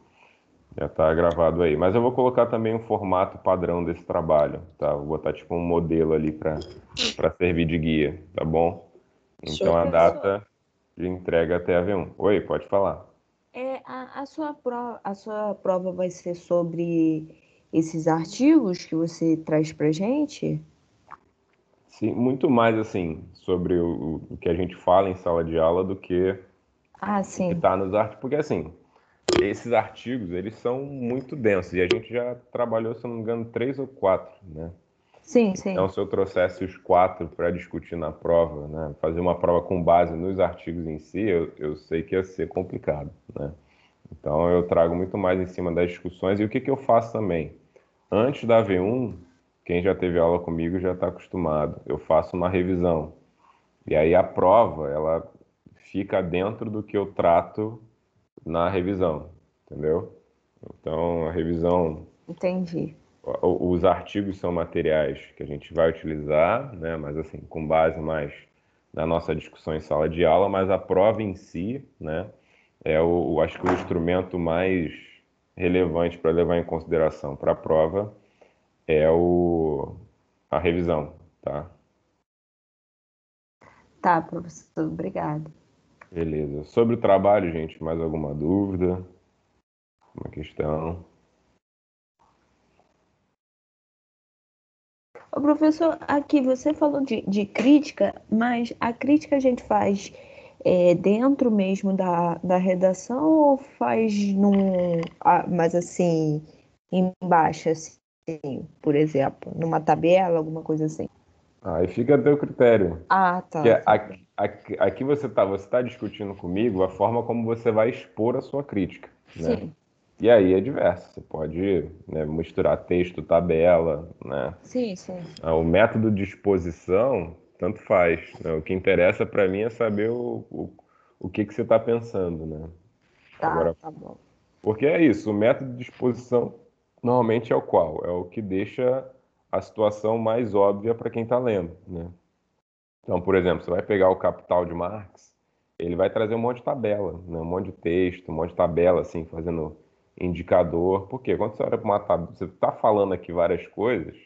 Já tá gravado aí. Mas eu vou colocar também um formato padrão desse trabalho, tá? Vou botar tipo um modelo ali para servir de guia, tá bom? Então a data de entrega até a V1. Oi, pode falar. É, a, a, sua prova, a sua prova vai ser sobre esses artigos que você traz para gente? Sim, muito mais assim sobre o, o, que a gente fala em sala de aula do que ah, sim. que está nos artigos, porque assim esses artigos eles são muito densos e a gente já trabalhou, se não me engano, três ou quatro, né? Sim, sim. Então, se eu trouxesse os quatro para discutir na prova, né, fazer uma prova com base nos artigos em si, eu, eu sei que ia ser complicado, né? Então, eu trago muito mais em cima das discussões. E o que, que eu faço também? Antes da V1, quem já teve aula comigo já está acostumado. Eu faço uma revisão. E aí a prova, ela fica dentro do que eu trato na revisão, entendeu? Então, a revisão... Entendi. Os artigos são materiais que a gente vai utilizar, né? Mas, assim, com base mais na nossa discussão em sala de aula, mas a prova em si, né? É, o, acho que o instrumento mais relevante para levar em consideração para a prova é o, a revisão, tá? Tá, professor, obrigado. Beleza. Sobre o trabalho, gente, mais alguma dúvida? Uma questão? Ô, professor, aqui você falou de, de crítica, mas a crítica a gente faz é, dentro mesmo da, da redação ou faz num. Mas assim, embaixo, assim? por exemplo, numa tabela, alguma coisa assim? Aí fica a teu critério. Ah, tá. aqui, aqui, aqui, você está você tá discutindo comigo a forma como você vai expor a sua crítica. Né? Sim. E aí é diverso. Você pode né, misturar texto, tabela, né? Sim, sim. Ah, o método de exposição, tanto faz. Né? O que interessa para mim é saber o, o, o que, que você está pensando, né? Tá, Agora, tá bom. Porque é isso, o método de exposição normalmente é o qual? É o que deixa a situação mais óbvia para quem está lendo, né? Então, por exemplo, você vai pegar o Capital de Marx, ele vai trazer um monte de tabela, né? um monte de texto, um monte de tabela, assim, fazendo indicador. Porque quando você olha para uma tabela, você está falando aqui várias coisas,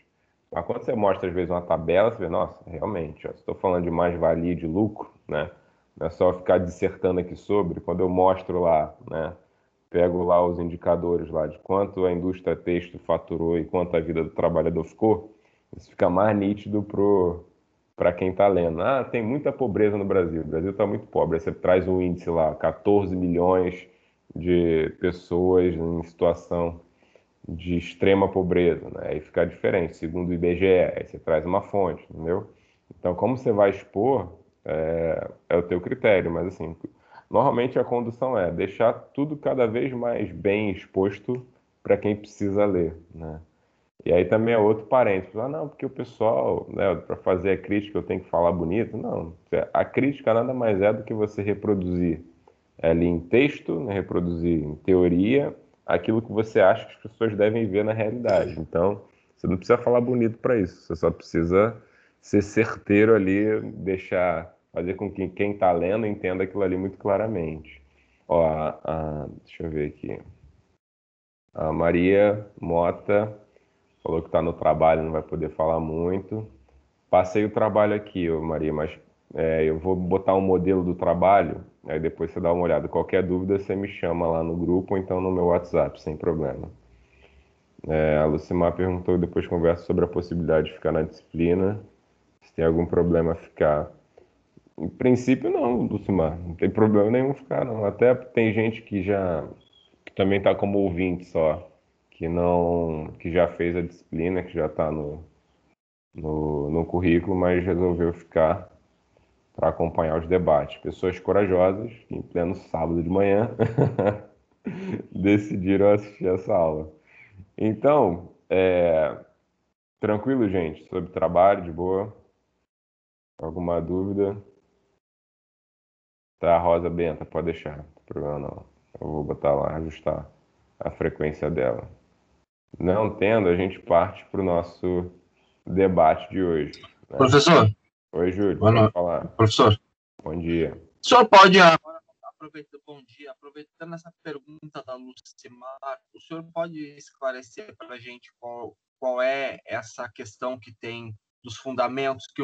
mas quando você mostra, às vezes, uma tabela, você vê, nossa, realmente, estou falando de mais-valia de lucro, né? Não é só ficar dissertando aqui sobre. Quando eu mostro lá, né? pego lá os indicadores lá de quanto a indústria texto faturou e quanto a vida do trabalhador ficou, isso fica mais nítido para quem está lendo. Ah, tem muita pobreza no Brasil, o Brasil está muito pobre. Aí você traz um índice lá, 14 milhões de pessoas em situação de extrema pobreza, né? Aí fica diferente, segundo o IBGE, aí você traz uma fonte, entendeu? Então, como você vai expor, é, é o teu critério, mas assim, normalmente a condução é deixar tudo cada vez mais bem exposto para quem precisa ler, né? E aí também é outro parênteses. Ah, não, porque o pessoal, né, para fazer a crítica eu tenho que falar bonito. Não, a crítica nada mais é do que você reproduzir ali em texto, né, reproduzir em teoria aquilo que você acha que as pessoas devem ver na realidade. Então, você não precisa falar bonito para isso, você só precisa ser certeiro ali, deixar, fazer com que quem está lendo entenda aquilo ali muito claramente. Ó, a, a, deixa eu ver aqui. A Maria Mota falou que está no trabalho, não vai poder falar muito. Passei o trabalho aqui, Maria, mas é, eu vou botar um modelo do trabalho, aí depois você dá uma olhada. Qualquer dúvida, você me chama lá no grupo ou então no meu WhatsApp, sem problema. É, a Lucimar perguntou depois conversa sobre a possibilidade de ficar na disciplina, se tem algum problema ficar. Em princípio, não, Lucimar, não tem problema nenhum ficar, não. Até tem gente que já que também está como ouvinte só, que não, que já fez a disciplina, que já está no, no, no currículo, mas resolveu ficar para acompanhar os debates. Pessoas corajosas que, em pleno sábado de manhã, decidiram assistir essa aula. Então, é... tranquilo, gente, sobre trabalho, de boa? Alguma dúvida? Tá, Rosa Benta, pode deixar, não tem problema não. Eu vou botar lá, ajustar a frequência dela. Não tendo, a gente parte para o nosso debate de hoje. Né? Professor, Oi, Júlio. Pode falar. Professor. Bom dia. O senhor pode agora aproveitando, bom dia, aproveitando essa pergunta da Lucimar, o senhor pode esclarecer para a gente qual, qual é essa questão que tem dos fundamentos, que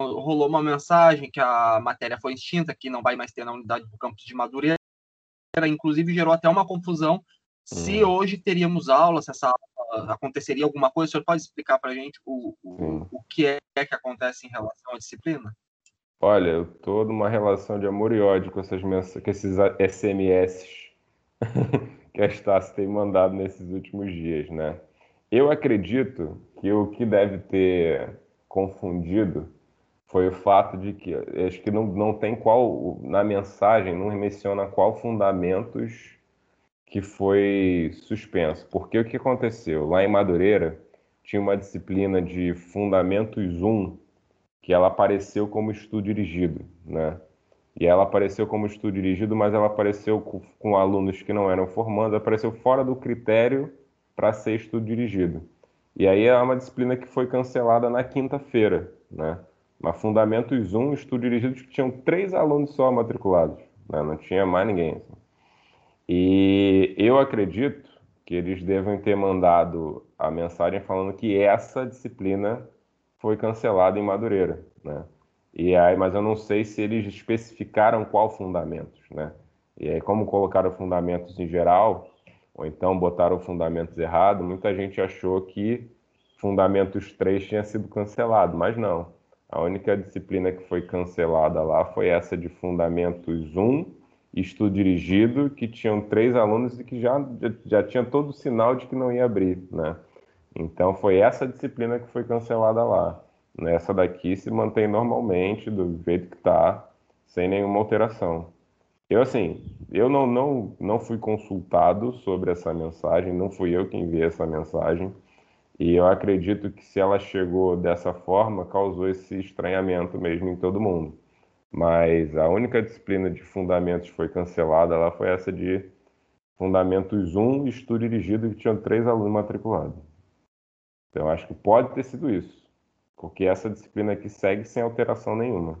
rolou uma mensagem que a matéria foi extinta, que não vai mais ter na unidade do campus de Madureira, inclusive gerou até uma confusão se hum. hoje teríamos aula, se essa aconteceria alguma coisa? O senhor pode explicar para a gente o, o, o que é que acontece em relação à disciplina? Olha, eu estou numa relação de amor e ódio com, essas com esses SMS que a Estácio tem mandado nesses últimos dias, né? Eu acredito que o que deve ter confundido foi o fato de que acho que não, não tem qual na mensagem não menciona qual fundamentos que foi suspenso. Porque o que aconteceu? Lá em Madureira, tinha uma disciplina de Fundamentos 1 que ela apareceu como estudo dirigido, né? E ela apareceu como estudo dirigido, mas ela apareceu com, com alunos que não eram formandos, apareceu fora do critério para ser estudo dirigido. E aí é uma disciplina que foi cancelada na quinta-feira, né? Mas Fundamentos 1, estudo dirigido, tinham três alunos só matriculados, né? não tinha mais ninguém. Assim. E eu acredito que eles devem ter mandado a mensagem falando que essa disciplina foi cancelada em Madureira, né? E aí, mas eu não sei se eles especificaram qual fundamentos, né? E aí, como colocaram fundamentos em geral, ou então botaram fundamentos errados, muita gente achou que fundamentos 3 tinha sido cancelado, mas não. A única disciplina que foi cancelada lá foi essa de fundamentos 1 estudo dirigido, que tinham três alunos e que já, já, tinha todo o sinal de que não ia abrir, né? Então foi essa disciplina que foi cancelada lá. Essa daqui se mantém normalmente, do jeito que está, sem nenhuma alteração. Eu, assim, eu não, não, não fui consultado sobre essa mensagem, não fui eu quem enviei essa mensagem, e eu acredito que se ela chegou dessa forma, causou esse estranhamento mesmo em todo mundo. Mas a única disciplina de fundamentos que foi cancelada lá foi essa de Fundamentos 1 Estudo Dirigido, que tinham três alunos matriculados. Então, acho que pode ter sido isso, porque essa disciplina aqui segue sem alteração nenhuma.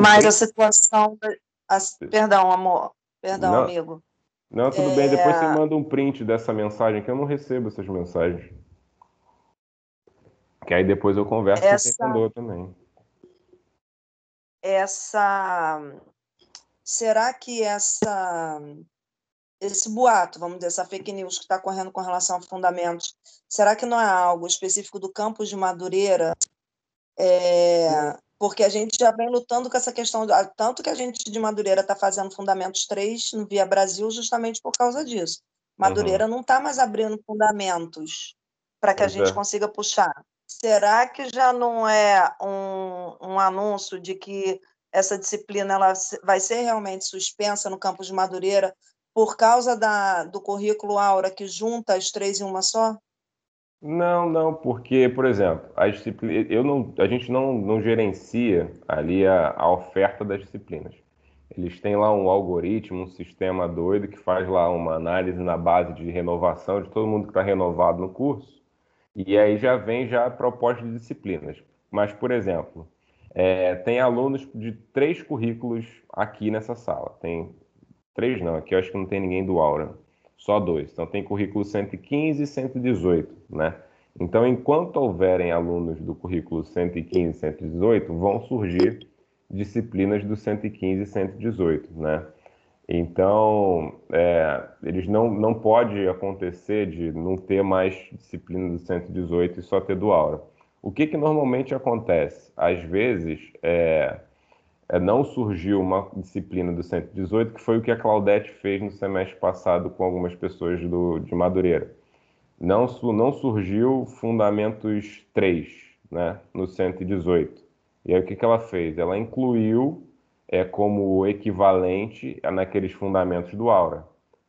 Mas a situação. A... Perdão, amor. Perdão, não, amigo. Não, tudo é... bem. Depois você manda um print dessa mensagem, que eu não recebo essas mensagens. Que aí depois eu converso essa, com quem mandou também. Essa. Será que essa esse boato, vamos dizer, essa fake news que está correndo com relação a fundamentos, será que não é algo específico do campus de Madureira? É, porque a gente já vem lutando com essa questão, tanto que a gente de Madureira está fazendo Fundamentos 3 no Via Brasil justamente por causa disso. Madureira uhum. não está mais abrindo fundamentos para que pois a gente é. consiga puxar. Será que já não é um, um anúncio de que essa disciplina ela vai ser realmente suspensa no campus de Madureira por causa da, do currículo Aura que junta as três em uma só? Não, não, porque, por exemplo, a, disciplina, eu não, a gente não, não gerencia ali a, a oferta das disciplinas. Eles têm lá um algoritmo, um sistema doido que faz lá uma análise na base de renovação de todo mundo que está renovado no curso. E aí já vem já a proposta de disciplinas. Mas, por exemplo, é, tem alunos de três currículos aqui nessa sala. Tem três não, aqui eu acho que não tem ninguém do Aura só dois. Então tem currículo 115 e 118, né? Então, enquanto houverem alunos do currículo 115 e 118, vão surgir disciplinas do 115 e 118, né? Então, é, eles não, não pode acontecer de não ter mais disciplina do 118 e só ter do Aura. O que, que normalmente acontece? Às vezes, é, é, não surgiu uma disciplina do 118, que foi o que a Claudete fez no semestre passado com algumas pessoas do, de Madureira. Não, não surgiu Fundamentos 3 né, no 118. E aí o que, que ela fez? Ela incluiu é, como equivalente naqueles fundamentos do Aura.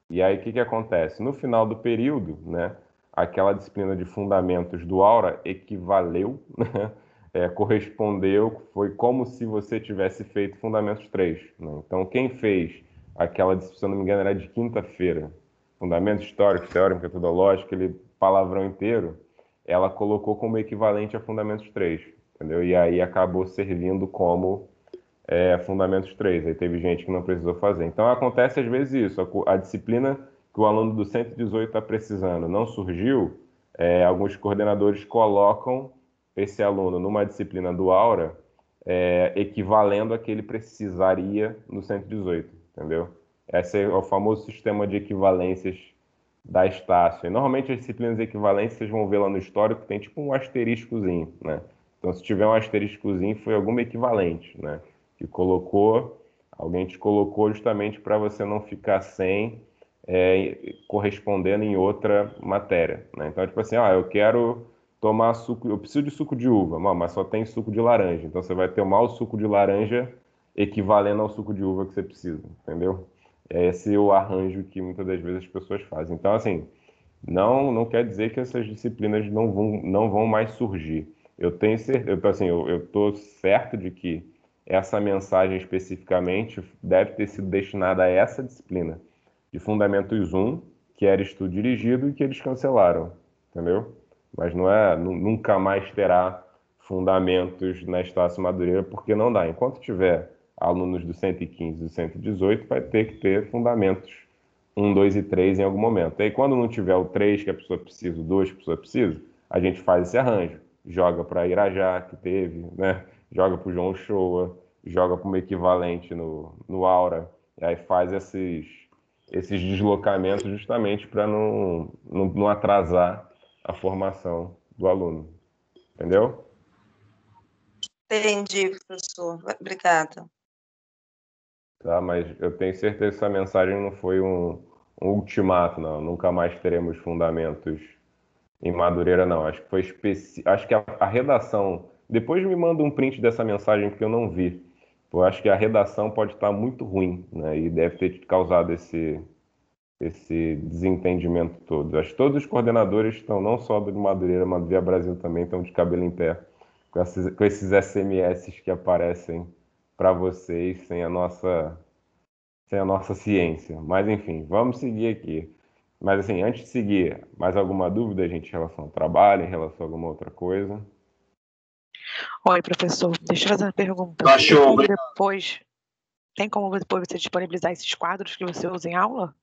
E aí o que, que acontece? No final do período, né, aquela disciplina de fundamentos do Aura equivaleu né, é, correspondeu, foi como se você tivesse feito Fundamentos 3. Né? Então, quem fez aquela, se eu não me engano, era de quinta-feira, Fundamentos Históricos, Teórico, Metodológico, aquele palavrão inteiro, ela colocou como equivalente a Fundamentos 3, entendeu? E aí acabou servindo como é, Fundamentos 3. Aí teve gente que não precisou fazer. Então, acontece às vezes isso, a, a disciplina que o aluno do 118 está precisando não surgiu, é, alguns coordenadores colocam esse aluno numa disciplina do Aura é, equivalendo a que ele precisaria no 118, entendeu? Esse é o famoso sistema de equivalências da Estácio. E normalmente as disciplinas equivalentes vocês vão ver lá no histórico tem tipo um asteriscozinho, né? Então se tiver um asteriscozinho foi alguma equivalente, né? Que colocou, alguém te colocou justamente para você não ficar sem é, correspondendo em outra matéria, né? Então tipo assim, ah, eu quero tomar suco, eu preciso de suco de uva, mas só tem suco de laranja. Então você vai tomar o suco de laranja equivalendo ao suco de uva que você precisa, entendeu? É esse o arranjo que muitas das vezes as pessoas fazem. Então, assim, não não quer dizer que essas disciplinas não vão, não vão mais surgir. Eu tenho certeza, assim, eu estou certo de que essa mensagem especificamente deve ter sido destinada a essa disciplina de Fundamentos 1, que era estudo dirigido e que eles cancelaram, entendeu? mas não é, nunca mais terá fundamentos na Estácio Madureira, porque não dá. Enquanto tiver alunos do 115 e 118, vai ter que ter fundamentos 1, 2 e 3 em algum momento. E aí, quando não tiver o 3 que a pessoa precisa, o 2 que a pessoa precisa, a gente faz esse arranjo. Joga para Irajá, que teve, né? Joga para o João Shoa, joga para equivalente no, no Aura, e aí faz esses, esses deslocamentos justamente para não, não, não atrasar a formação do aluno. Entendeu? Entendi, professor. Obrigada. Tá, mas eu tenho certeza que essa mensagem não foi um, um ultimato, não. Nunca mais teremos fundamentos em Madureira, não. Acho que foi especi... Acho que a, a, redação. Depois me manda um print dessa mensagem que eu não vi. Eu acho que a redação pode estar muito ruim, né? E deve ter causado esse, esse desentendimento todo. Acho que todos os coordenadores estão, não só do Madureira, mas do Via Brasil também, estão de cabelo em pé com esses, com esses SMS que aparecem para vocês sem a nossa sem a nossa ciência. Mas enfim, vamos seguir aqui. Mas assim, antes de seguir, mais alguma dúvida, gente, em relação ao trabalho, em relação a alguma outra coisa? Oi, professor, deixa eu fazer uma pergunta. Achou. Depois, tem como depois você disponibilizar esses quadros que você usa em aula?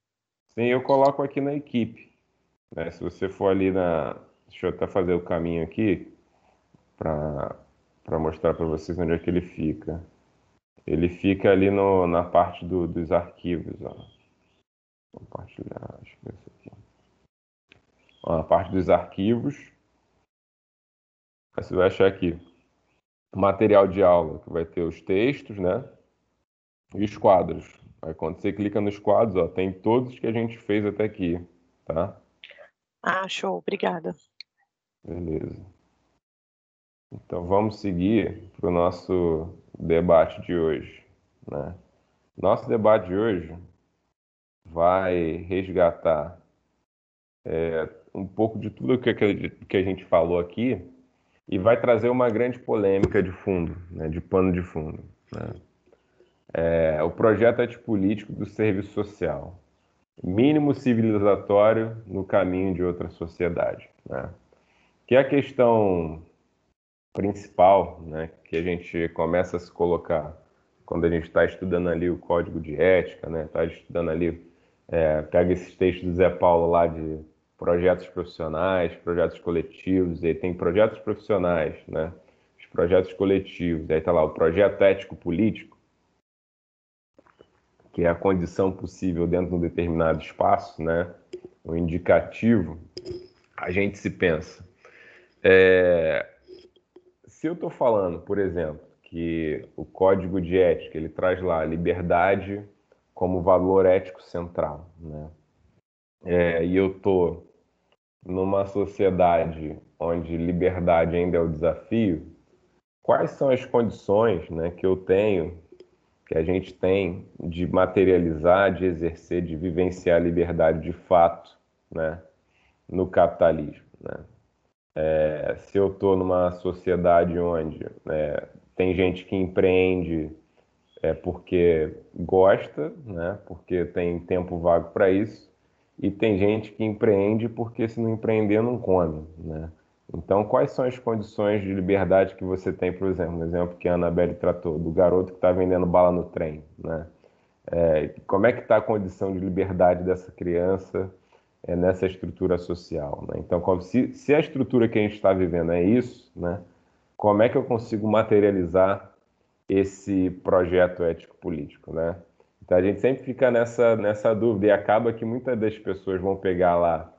Sim, eu coloco aqui na equipe. Né? Se você for ali na. Deixa eu até fazer o caminho aqui para mostrar para vocês onde é que ele fica. Ele fica ali no, na parte do, dos arquivos. Ó. Compartilhar, acho que é isso aqui. Ó, na parte dos arquivos. Você vai achar aqui. Material de aula, que vai ter os textos, né? E os quadros. Aí quando você clica nos quadros, ó, tem todos que a gente fez até aqui, tá? Ah, show, obrigada. Beleza. Então vamos seguir para o nosso debate de hoje. Né? Nosso debate de hoje vai resgatar é, um pouco de tudo que, que a gente falou aqui e vai trazer uma grande polêmica de fundo, né, de pano de fundo. Né? É, o projeto antipolítico do serviço social, mínimo civilizatório no caminho de outra sociedade. Né? Que é a questão principal né, que a gente começa a se colocar quando a gente está estudando ali o código de ética, né, está estudando ali, é, pega esses textos do Zé Paulo lá de projetos profissionais, projetos coletivos, e tem projetos profissionais, né, os projetos coletivos, aí está lá o projeto ético-político, que é a condição possível dentro de um determinado espaço, né, o indicativo, a gente se pensa. É, se eu estou falando, por exemplo, que o código de ética ele traz lá liberdade como valor ético central, né? É, e eu estou numa sociedade onde liberdade ainda é o desafio, quais são as condições né, que eu tenho, que a gente tem de materializar, de exercer, de vivenciar a liberdade de fato né, no capitalismo? Né? É, se eu estou numa sociedade onde é, tem gente que empreende é, porque gosta, né, porque tem tempo vago para isso, e tem gente que empreende porque se não empreender não come, né? Então, quais são as condições de liberdade que você tem, por exemplo, no exemplo que a Anabelle tratou, do garoto que está vendendo bala no trem, né? É, como é que está a condição de liberdade dessa criança é, nessa estrutura social. Né? Então, se, se, a estrutura que a gente está vivendo é isso, né? como é que eu consigo materializar esse projeto ético-político? Né? Então, a gente sempre fica nessa, nessa dúvida e acaba que muitas das pessoas vão pegar lá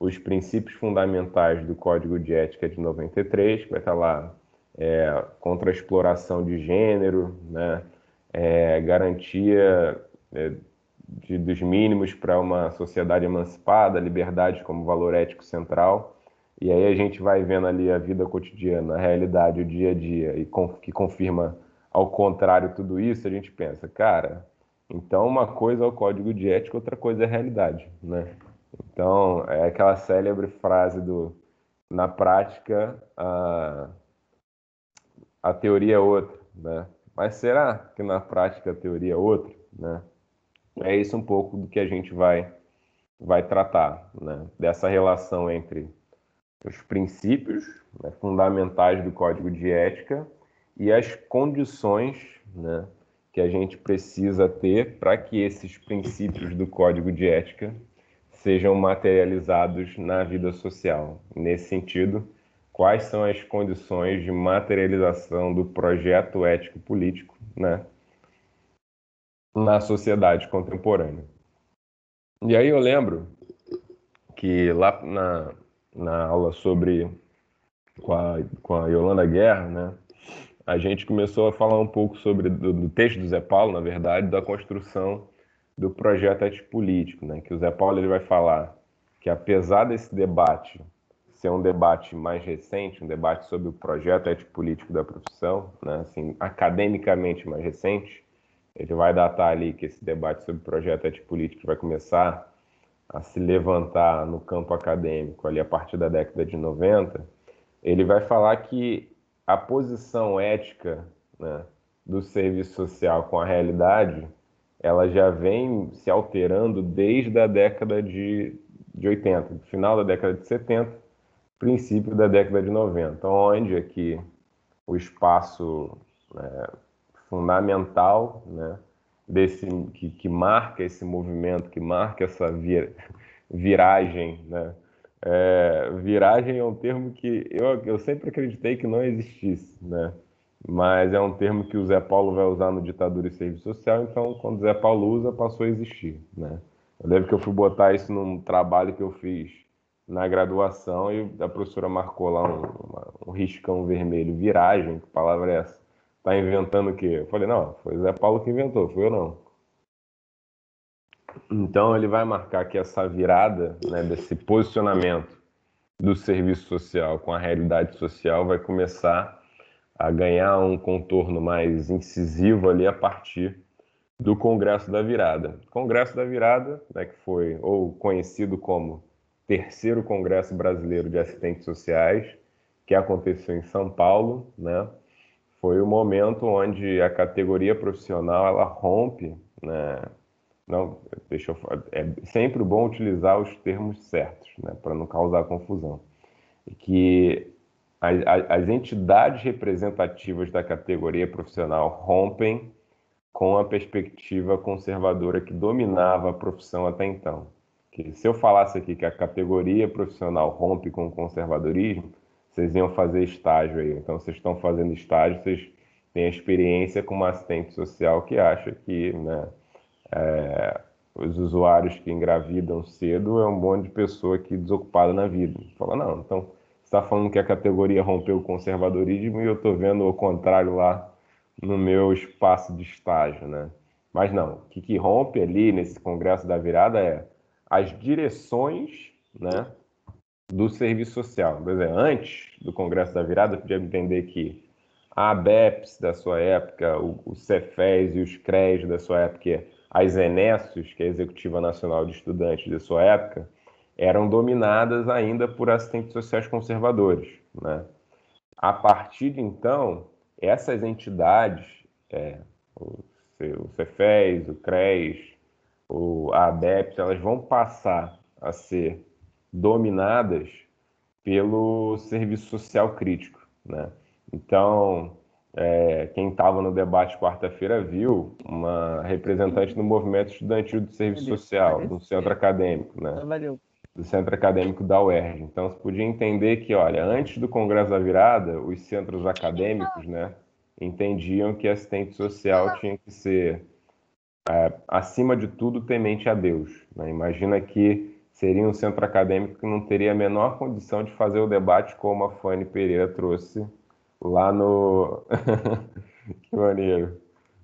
os princípios fundamentais do Código de Ética de 93, que vai estar lá é, contra a exploração de gênero, né? É, garantia é, de, dos mínimos para uma sociedade emancipada, liberdade como valor ético central. E aí a gente vai vendo ali a vida cotidiana, a realidade, o dia a dia, e com, que confirma ao contrário tudo isso, a gente pensa, cara, então uma coisa é o código de ética, outra coisa é a realidade, né? Então é aquela célebre frase do na prática a, a teoria é outra, né? Mas será que na prática a teoria é outra, né? É isso um pouco do que a gente vai, vai tratar, né? dessa relação entre os princípios né, fundamentais do Código de Ética e as condições né, que a gente precisa ter para que esses princípios do Código de Ética sejam materializados na vida social. Nesse sentido, quais são as condições de materialização do projeto ético político, né, na sociedade contemporânea. E aí eu lembro que lá na, na aula sobre com a, com a Yolanda Guerra, né, a gente começou a falar um pouco sobre do, do texto do Zé Paulo, na verdade, da construção do projeto ético-político, né, que o Zé Paulo ele vai falar que apesar desse debate ser um debate mais recente, um debate sobre o projeto ético-político da profissão, né, assim, academicamente mais recente, ele vai datar ali que esse debate sobre projeto ético-político vai começar a se levantar no campo acadêmico ali a partir da década de 90, ele vai falar que a posição ética né, do serviço social com a realidade, ela já vem se alterando desde a década de, de 80, final da década de 70, princípio da década de 90, onde aqui o espaço né, fundamental, né, desse que, que marca esse movimento, que marca essa vir, viragem, né? É, viragem é um termo que eu, eu sempre acreditei que não existisse, né? Mas é um termo que o Zé Paulo vai usar no Ditadura e Serviço Social, então quando o Zé Paulo usa, passou a existir, né? Eu lembro que eu fui botar isso num trabalho que eu fiz na graduação e a professora marcou lá um, uma, um riscão vermelho, viragem, que palavra é essa? Tá inventando o quê? Eu falei, não, foi o Zé Paulo que inventou, foi eu não. Então ele vai marcar que essa virada, né, desse posicionamento do serviço social com a realidade social vai começar a ganhar um contorno mais incisivo ali a partir do Congresso da Virada. Congresso da Virada, né, que foi ou conhecido como terceiro Congresso Brasileiro de Assistentes Sociais, que aconteceu em São Paulo, né? Foi o momento onde a categoria profissional ela rompe, né? Não, deixa eu, é sempre bom utilizar os termos certos, né, para não causar confusão. Que as, as entidades representativas da categoria profissional rompem com a perspectiva conservadora que dominava a profissão até então. Que se eu falasse aqui que a categoria profissional rompe com o conservadorismo, vocês iam fazer estágio aí. Então, vocês estão fazendo estágio, vocês têm experiência com uma assistente social que acha que né, é, os usuários que engravidam cedo é um monte de pessoa que desocupada na vida. Fala, não, então você está falando que a categoria rompeu o conservadorismo e eu estou vendo o contrário lá no meu espaço de estágio, né? Mas não, o que, que rompe ali nesse congresso da virada é as direções, né, do serviço social. Quer dizer, antes do congresso da virada, podia entender que a ABEPS da sua época, o, o Cefes e os CREs da sua época, as Enessos, que é a Executiva Nacional de Estudantes da sua época, eram dominadas ainda por assistentes sociais conservadores. Né? A partir de então, essas entidades, é, o, o Cefes, o CRES, o, a ABEPS, elas vão passar a ser dominadas pelo serviço social crítico. Né? Então, é, quem estava no debate quarta-feira viu uma representante do movimento estudantil do serviço social, do centro acadêmico, né? Valeu. Do centro acadêmico da UERJ. Então, você podia entender que, olha, antes do Congresso da Virada, os centros acadêmicos, né, entendiam que assistente social tinha que ser, é, acima de tudo, temente a Deus. Né? Imagina que seria um centro acadêmico que não teria a menor condição de fazer o debate como a Fanny Pereira trouxe lá no. que maneiro.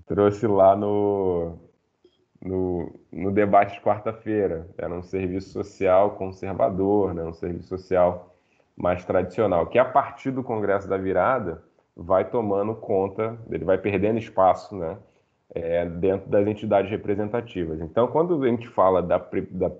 Trouxe lá no, no, no debate de quarta-feira. Era um serviço social conservador, né? um serviço social mais tradicional, que a partir do Congresso da Virada vai tomando conta, ele vai perdendo espaço né? É, dentro das entidades representativas. Então, quando a gente fala da, da,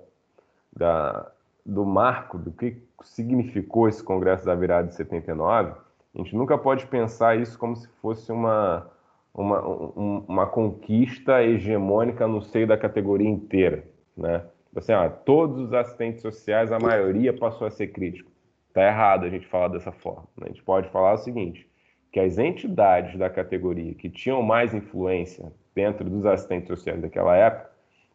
da, do marco, do que significou esse Congresso da Virada de 79, a gente nunca pode pensar isso como se fosse uma, uma, uma conquista hegemônica no seio da categoria inteira, né? Assim, ah, todos os assistentes sociais, a maioria passou a ser crítico. Está errado a gente falar dessa forma. Né? A gente pode falar o seguinte, que as entidades da categoria que tinham mais influência dentro dos assistentes sociais daquela época,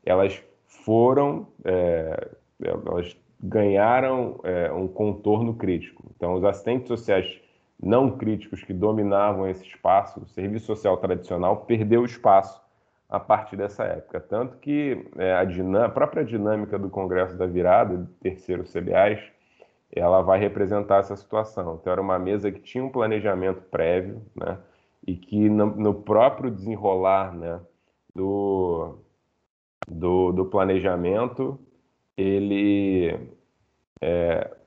elas foram, é, elas ganharam é, um contorno crítico. Então, os assistentes sociais não críticos que dominavam esse espaço, o serviço social tradicional perdeu espaço a partir dessa época. Tanto que é, a, a, própria dinâmica do Congresso da Virada, do terceiro CBAs, ela vai representar essa situação. Então, era uma mesa que tinha um planejamento prévio, né, e que no, no próprio desenrolar né, do, do, do planejamento, ele é,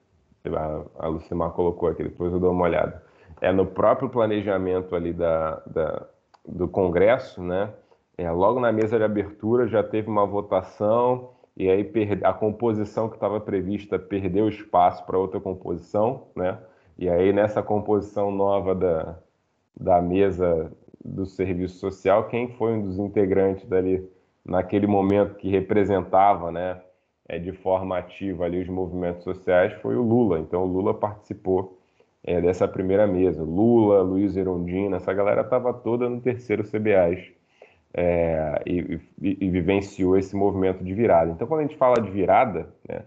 a, Lucimar colocou aqui, depois eu dou uma olhada. É no próprio planejamento ali da, da do Congresso, né? É, logo na mesa de abertura já teve uma votação e aí a composição que estava prevista perdeu espaço para outra composição, né? E aí nessa composição nova da, da mesa do serviço social, quem foi um dos integrantes dali naquele momento que representava, né, é, de forma ativa ali os movimentos sociais foi o Lula. Então o Lula participou é, dessa primeira mesa. Lula, Luiz Erondina, essa galera estava toda no terceiro CBAs é, e, e, e, vivenciou esse movimento de virada. Então quando a gente fala de virada, né,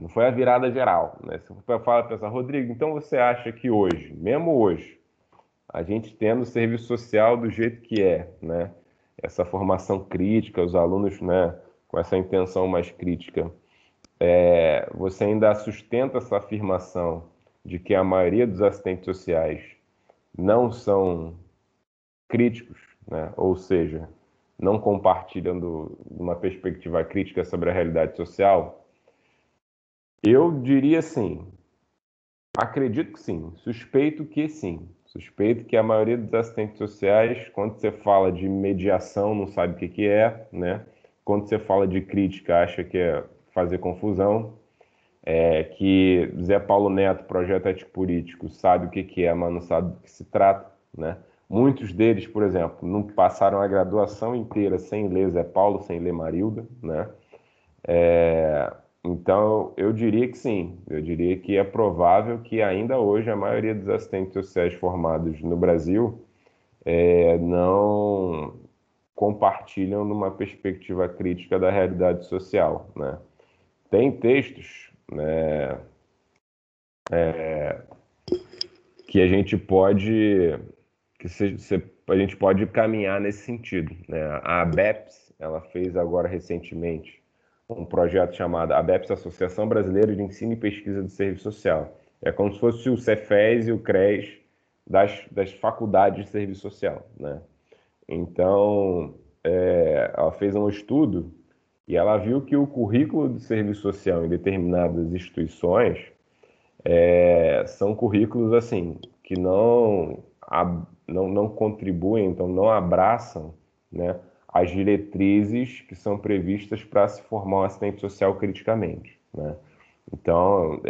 não foi a virada geral. Né? Você fala, pensar, Rodrigo, então você acha que hoje, mesmo hoje, a gente tendo o serviço social do jeito que é, né? essa formação crítica, os alunos né, com essa intenção mais crítica, é, você ainda sustenta essa afirmação de que a maioria dos assistentes sociais não são críticos, né? ou seja, não compartilham do, uma perspectiva crítica sobre a realidade social, eu diria sim. Acredito que sim. Suspeito que sim. Suspeito que a maioria dos assistentes sociais, quando você fala de mediação, não sabe o que, que é, né? Quando você fala de crítica, acha que é fazer confusão. É, que Zé Paulo Neto, projeto ético político, sabe o que, que é, mas não sabe do que se trata, né? Muitos deles, por exemplo, não passaram a graduação inteira sem ler Zé Paulo, sem ler Marilda, né? É, então, eu diria que sim. Eu diria que é provável que ainda hoje a maioria dos assistentes sociais formados no Brasil é, não compartilham numa perspectiva crítica da realidade social, né? Tem textos, né, é, que a gente pode que se, se, a gente pode caminhar nesse sentido. Né? A ABEPS, ela fez agora recentemente um projeto chamado ABEPS, Associação Brasileira de Ensino e Pesquisa de Serviço Social. É como se fosse o Cefes e o CRES das, das faculdades de serviço social. Né? Então, é, ela fez um estudo e ela viu que o currículo de serviço social em determinadas instituições é, são currículos assim que não não, não contribuem, então não abraçam né, as diretrizes que são previstas para se formar um assistente social criticamente. Né? Então,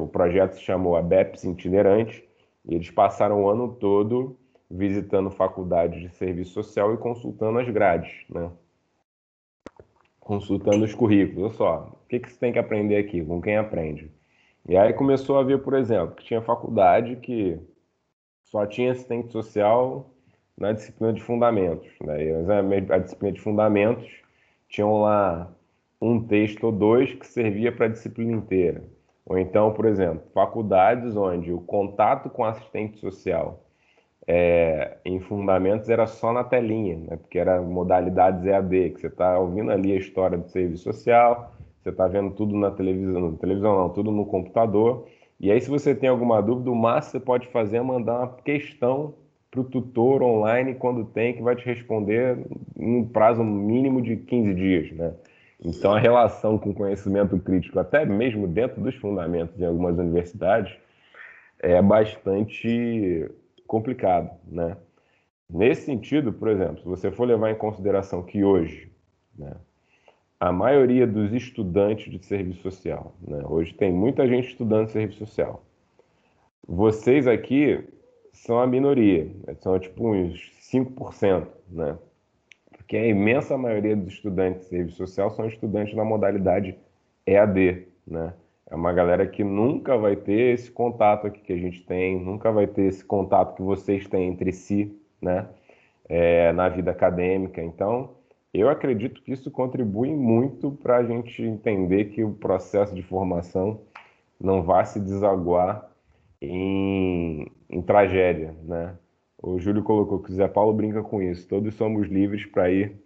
o projeto se chamou ABEPS Itinerante e eles passaram o ano todo visitando faculdades de serviço social e consultando as grades, né? Consultando os currículos. Olha só, o que, que você tem que aprender aqui? Com quem aprende? E aí começou a ver, por exemplo, que tinha faculdade que só tinha assistente social na disciplina de fundamentos. Né? A disciplina de fundamentos tinham lá um texto ou dois que servia para a disciplina inteira. Ou então, por exemplo, faculdades onde o contato com assistente social é, em fundamentos era só na telinha, né? porque era modalidades EAD, que você está ouvindo ali a história do serviço social, você está vendo tudo na televisão, na televisão não, tudo no computador, e aí, se você tem alguma dúvida, o máximo você pode fazer é mandar uma questão para o tutor online quando tem, que vai te responder em prazo mínimo de 15 dias, né? Então, a relação com conhecimento crítico, até mesmo dentro dos fundamentos em algumas universidades, é bastante complicado, né? Nesse sentido, por exemplo, se você for levar em consideração que hoje, né, a maioria dos estudantes de serviço social. Né? Hoje tem muita gente estudando serviço social. Vocês aqui são a minoria, né? são tipo uns 5%, né? Porque a imensa maioria dos estudantes de serviço social são estudantes na modalidade EAD, né? É uma galera que nunca vai ter esse contato aqui que a gente tem, nunca vai ter esse contato que vocês têm entre si, né? É, na vida acadêmica. Então, eu acredito que isso contribui muito para a gente entender que o processo de formação não vai se desaguar em, em tragédia, né? O Júlio colocou que o Zé Paulo brinca com isso. Todos somos livres para ir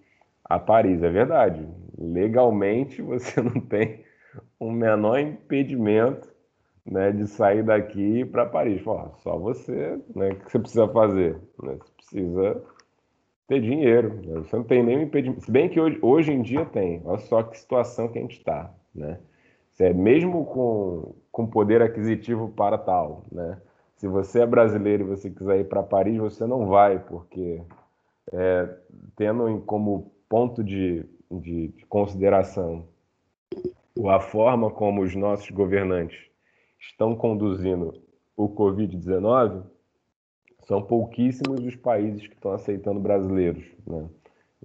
a Paris. É verdade. Legalmente você não tem o menor impedimento né, de sair daqui para Paris. Só você, né? O que você precisa fazer? Né? Você precisa ter dinheiro. Né? Você não tem nenhum impedimento. Se bem que hoje, hoje em dia tem. Olha só que situação que a gente está. Né? É, mesmo com, com poder aquisitivo para tal, né? Se você é brasileiro e você quiser ir para Paris, você não vai, porque é, tendo como ponto de, de, de consideração a forma como os nossos governantes estão conduzindo o Covid-19, são pouquíssimos os países que estão aceitando brasileiros. Né?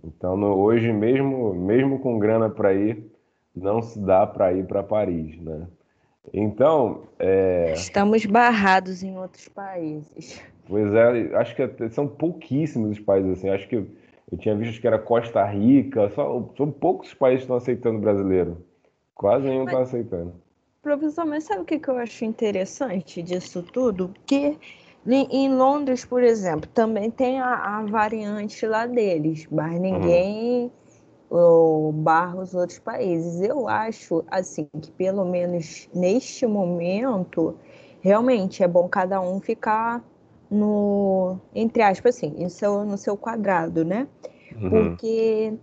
Então, no, hoje, mesmo, mesmo com grana para ir, não se dá para ir para Paris. Né? Então. É... Estamos barrados em outros países. Pois é, acho que são pouquíssimos os países assim. Acho que eu tinha visto que era Costa Rica, só, são poucos os países que estão aceitando brasileiro. Quase nenhum está aceitando. Professor, mas sabe o que, que eu acho interessante disso tudo? Que em Londres, por exemplo, também tem a, a variante lá deles, mas ninguém uhum. barra os outros países. Eu acho, assim, que pelo menos neste momento, realmente é bom cada um ficar no, entre aspas, assim, no seu, no seu quadrado, né? Uhum. Porque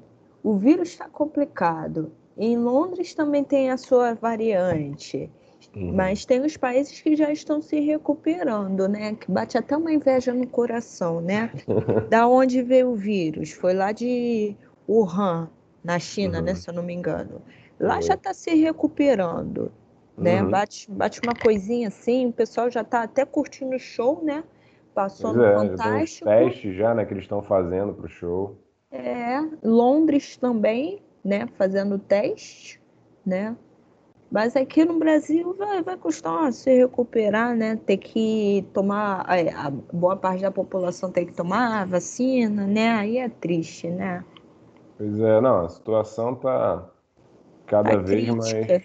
o vírus está complicado. Em Londres também tem a sua variante. Uhum. Mas tem os países que já estão se recuperando, né? Que bate até uma inveja no coração, né? da onde veio o vírus? Foi lá de Wuhan, na China, né? uhum. né? Se eu não me engano. Lá uhum. já está se recuperando, né? Uhum. Bate, bate uma coisinha assim, o pessoal já está até curtindo o show, né? Passou pois no é, Fantástico. Tem testes já, né? Que eles estão fazendo para o show. É, Londres também, né? Fazendo teste, né? Mas aqui no Brasil vai, vai custar se recuperar, né? Ter que tomar, é, a boa parte da população tem que tomar a vacina, né? Aí é triste, né? Pois é, não, a situação tá cada tá vez mais,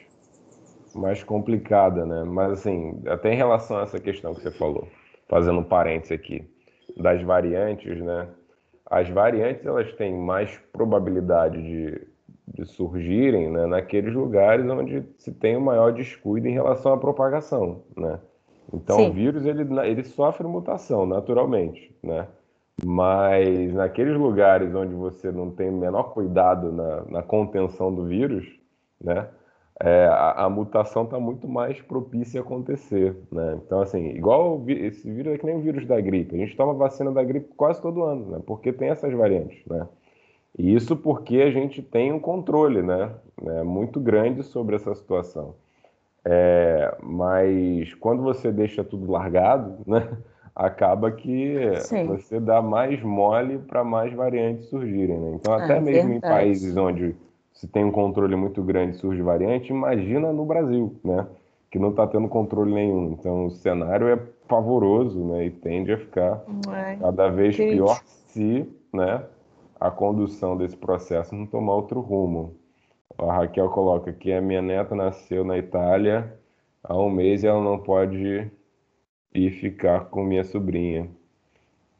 mais complicada, né? Mas assim, até em relação a essa questão que você falou, fazendo um parênteses aqui, das variantes, né? As variantes elas têm mais probabilidade de de surgirem né, naqueles lugares onde se tem o maior descuido em relação à propagação, né? Então Sim. o vírus ele, ele sofre mutação naturalmente, né? Mas naqueles lugares onde você não tem o menor cuidado na, na contenção do vírus, né? É, a, a, mutação está muito mais propícia a acontecer, né? Então assim, igual esse vírus é que nem o vírus da gripe. A gente toma vacina da gripe quase todo ano, né? Porque tem essas variantes, né? Isso porque a gente tem um controle né, né muito grande sobre essa situação. É, mas quando você deixa tudo largado, né, acaba que Sim. você dá mais mole para mais variantes surgirem. Né? Então, até é, mesmo verdade. em países onde se tem um controle muito grande surge variante, imagina no Brasil, né? que não está tendo controle nenhum. Então, o cenário é pavoroso né, e tende a ficar é. cada vez pior se né, a condução desse processo não tomar outro rumo. A Raquel coloca que a minha neta nasceu na Itália há um mês e ela não pode ir ficar com minha sobrinha.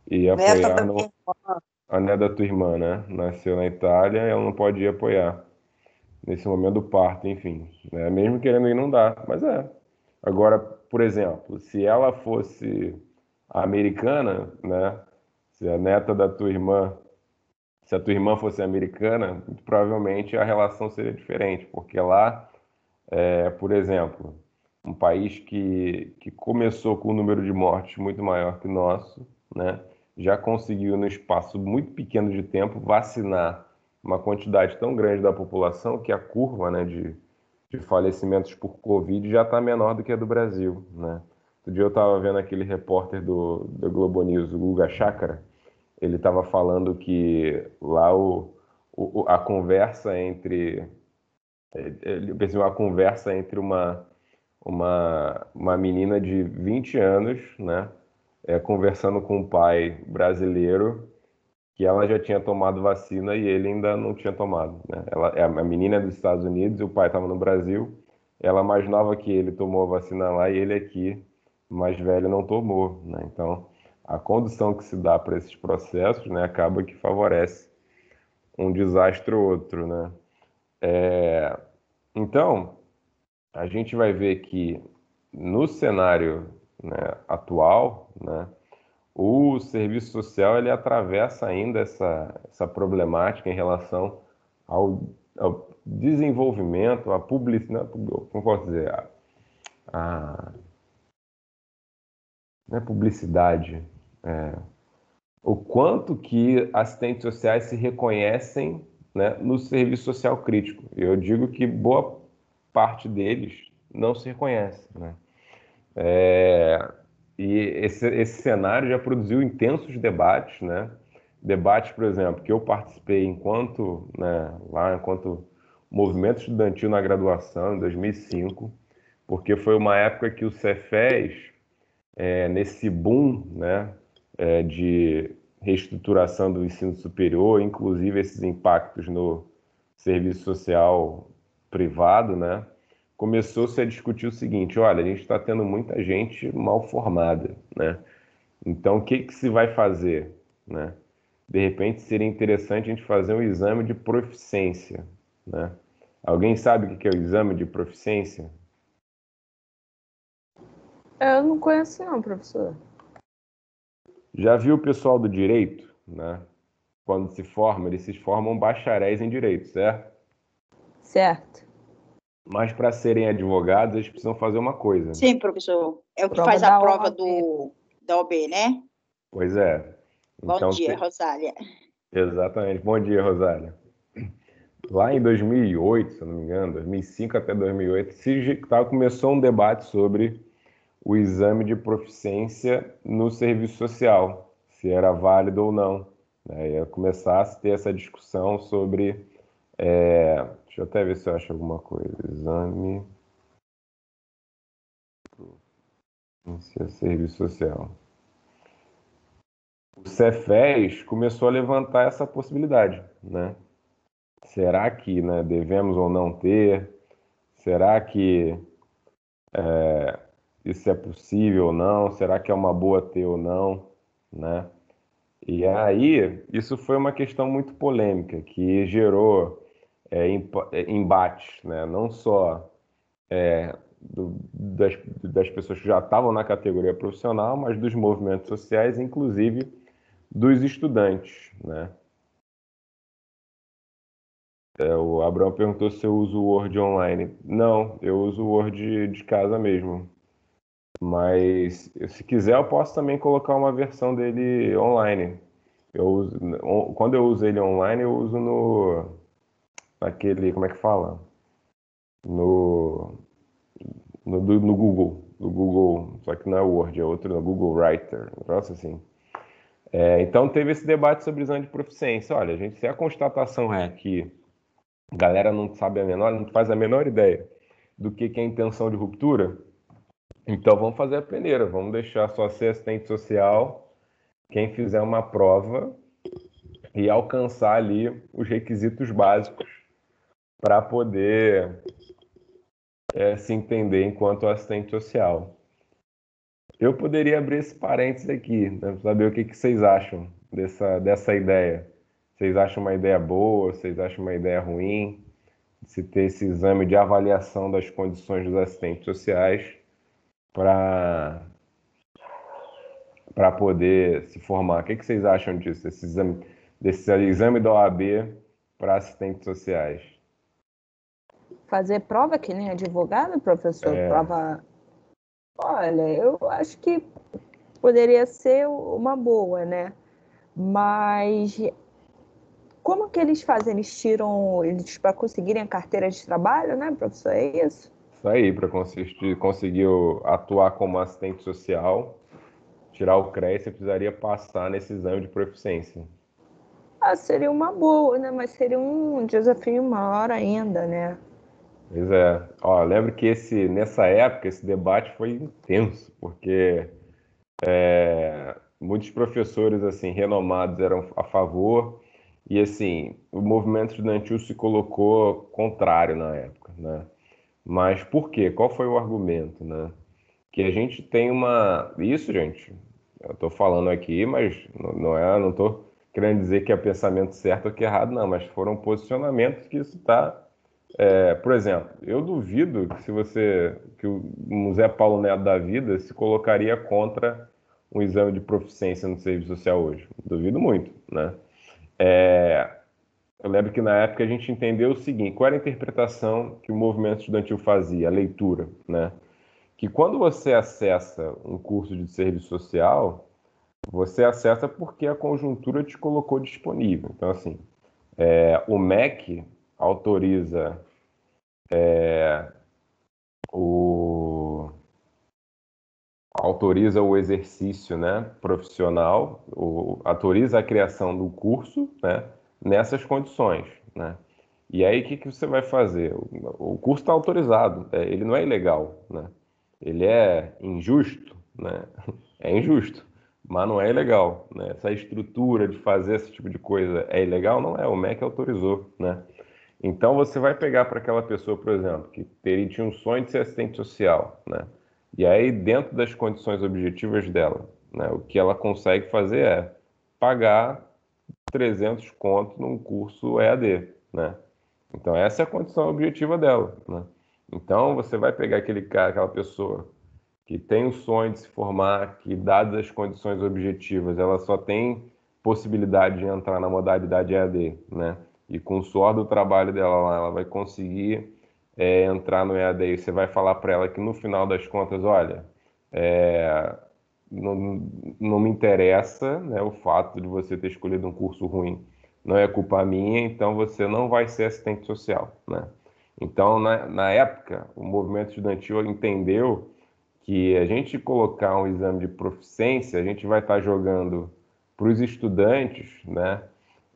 E apoiar no... A neta da tua irmã, né? Nasceu na Itália e ela não pode ir apoiar. Nesse momento do parto, enfim. Né? Mesmo querendo ir, não dá. Mas é. Agora, por exemplo, se ela fosse americana, né? Se a neta da tua irmã se a tua irmã fosse americana, provavelmente a relação seria diferente, porque lá, é, por exemplo, um país que, que começou com um número de mortes muito maior que o nosso, né, já conseguiu, no espaço muito pequeno de tempo, vacinar uma quantidade tão grande da população que a curva né, de, de falecimentos por Covid já está menor do que a do Brasil. Né? Outro dia eu estava vendo aquele repórter do, do Globo News, o Guga Chakra, ele estava falando que lá o, o, a conversa entre ele percebeu uma conversa entre uma, uma, uma menina de 20 anos, né, é, conversando com um pai brasileiro que ela já tinha tomado vacina e ele ainda não tinha tomado. Né? Ela, é, a menina é dos Estados Unidos e o pai estava no Brasil. Ela mais nova que ele tomou a vacina lá e ele aqui, mais velho, não tomou. Né? Então, a condução que se dá para esses processos né, acaba que favorece um desastre ou outro. Né? É, então, a gente vai ver que no cenário né, atual, né, o serviço social ele atravessa ainda essa, essa problemática em relação ao, ao desenvolvimento, à publicidade, como posso dizer, a, a não é publicidade, é, o quanto que assistentes sociais se reconhecem né, no serviço social crítico. Eu digo que boa parte deles não se reconhece. Né? É, e esse, esse cenário já produziu intensos debates, né? Debates, por exemplo, que eu participei enquanto, né, lá enquanto movimento estudantil na graduação, em 2005, porque foi uma época que o Cefes, é, nesse boom, né, é, de reestruturação do ensino superior, inclusive esses impactos no serviço social privado, né? Começou-se a discutir o seguinte: olha, a gente está tendo muita gente mal formada, né? Então, o que, que se vai fazer, né? De repente, seria interessante a gente fazer um exame de proficiência, né? Alguém sabe o que é o exame de proficiência? Eu não conheço não, professor. Já viu o pessoal do direito, né? Quando se forma, eles se formam bacharéis em direito, certo? Certo. Mas para serem advogados, eles precisam fazer uma coisa. né? Sim, professor. É o que Prova faz da a prova OAB. do, da OB, né? Pois é. Bom Então, dia, te- Rosália. Exatamente. Bom dia, Rosália. Lá em 2008, se não me engano, 2005 até 2008, se tá- começou um debate sobre o exame de proficiência no serviço social, se era válido ou não. Né? Ia começar a ter essa discussão sobre. é, deixa eu até ver se eu acho alguma coisa. Exame. Proficiência Serviço Social o Cefes começou a levantar essa possibilidade, né? Será que né, devemos ou não ter? Será que é, isso é possível ou não? Será que é uma boa ter ou não? Né? E aí, isso foi uma questão muito polêmica, que gerou é, é, embates, né? não só é, do- das, das pessoas que já estavam na categoria profissional, mas dos movimentos sociais, inclusive dos estudantes, né? É, o Abraão perguntou se eu uso o Word online. Não, eu uso o Word de casa mesmo. Mas se quiser, eu posso também colocar uma versão dele online. Eu uso, quando eu uso ele online, eu uso no naquele, como é que fala? No no, no Google, no Google, só que não é Word, é outro, no Google Writer, um negócio assim. É, então teve esse debate sobre exame de proficiência. Olha, gente, se a constatação é que a galera não sabe a menor, não faz a menor ideia do que, que é intenção de ruptura, então vamos fazer a peneira, vamos deixar só ser assistente social quem fizer uma prova e alcançar ali os requisitos básicos para poder é, se entender enquanto assistente social. Eu poderia abrir esse parênteses aqui, né, saber o que, que vocês acham dessa, dessa ideia. Vocês acham uma ideia boa? Vocês acham uma ideia ruim? Se ter esse exame de avaliação das condições dos assistentes sociais para para poder se formar. O que, que vocês acham disso? Esse exame, desse exame da OAB para assistentes sociais? Fazer prova que nem advogado, professor? É. Prova. Olha, eu acho que poderia ser uma boa, né? Mas como que eles fazem? Eles tiram eles para conseguirem a carteira de trabalho, né, professor? É isso? Isso aí, para conseguir, atuar como assistente social, tirar o CREA, você precisaria passar nesse exame de proficiência. Ah, seria uma boa, né? Mas seria um desafio maior ainda, né? Pois é. Ó, lembro que esse, nessa época esse debate foi intenso, porque é, muitos professores assim renomados eram a favor e assim o movimento estudantil se colocou contrário na época, né? Mas por quê? Qual foi o argumento, né? Que a gente tem uma isso, gente. Eu estou falando aqui, mas não, é, não estou querendo dizer que é pensamento certo ou que é errado, não. Mas foram posicionamentos que isso está é, por exemplo, eu duvido que se você que o Museu Paulo Neto da vida se colocaria contra um exame de proficiência no serviço social hoje. Duvido muito, né? É, eu lembro que na época a gente entendeu o seguinte: qual era a interpretação que o movimento estudantil fazia, a leitura, né? Que quando você acessa um curso de serviço social, você acessa porque a conjuntura te colocou disponível. Então, assim, é, o MEC autoriza é, o autoriza o exercício né, profissional, o, autoriza a criação do curso né, nessas condições. Né? E aí, o que, que você vai fazer? O, curso está autorizado, é, ele não é ilegal, né? ele é injusto, né? é injusto, mas não é ilegal. Né? Essa estrutura de fazer esse tipo de coisa é ilegal? Não é, o MEC autorizou. Né? Então, você vai pegar para aquela pessoa, por exemplo, que teria, tinha um sonho de ser assistente social, né? E aí, dentro das condições objetivas dela, né, o que ela consegue fazer é pagar 300 contos num curso EAD, né? Então, essa é a condição objetiva dela, né? Então, você vai pegar aquele cara, aquela pessoa que tem o sonho de se formar, que dadas as condições objetivas, ela só tem possibilidade de entrar na modalidade EAD, né? E com o suor do trabalho dela lá, ela vai conseguir é, entrar no EAD e você vai falar para ela que no final das contas, olha, é, não, não me interessa né, o fato de você ter escolhido um curso ruim, não é culpa minha, então você não vai ser assistente social, né? Então, na, na época, o movimento estudantil entendeu que a gente colocar um exame de proficiência, a gente vai estar jogando para os estudantes né,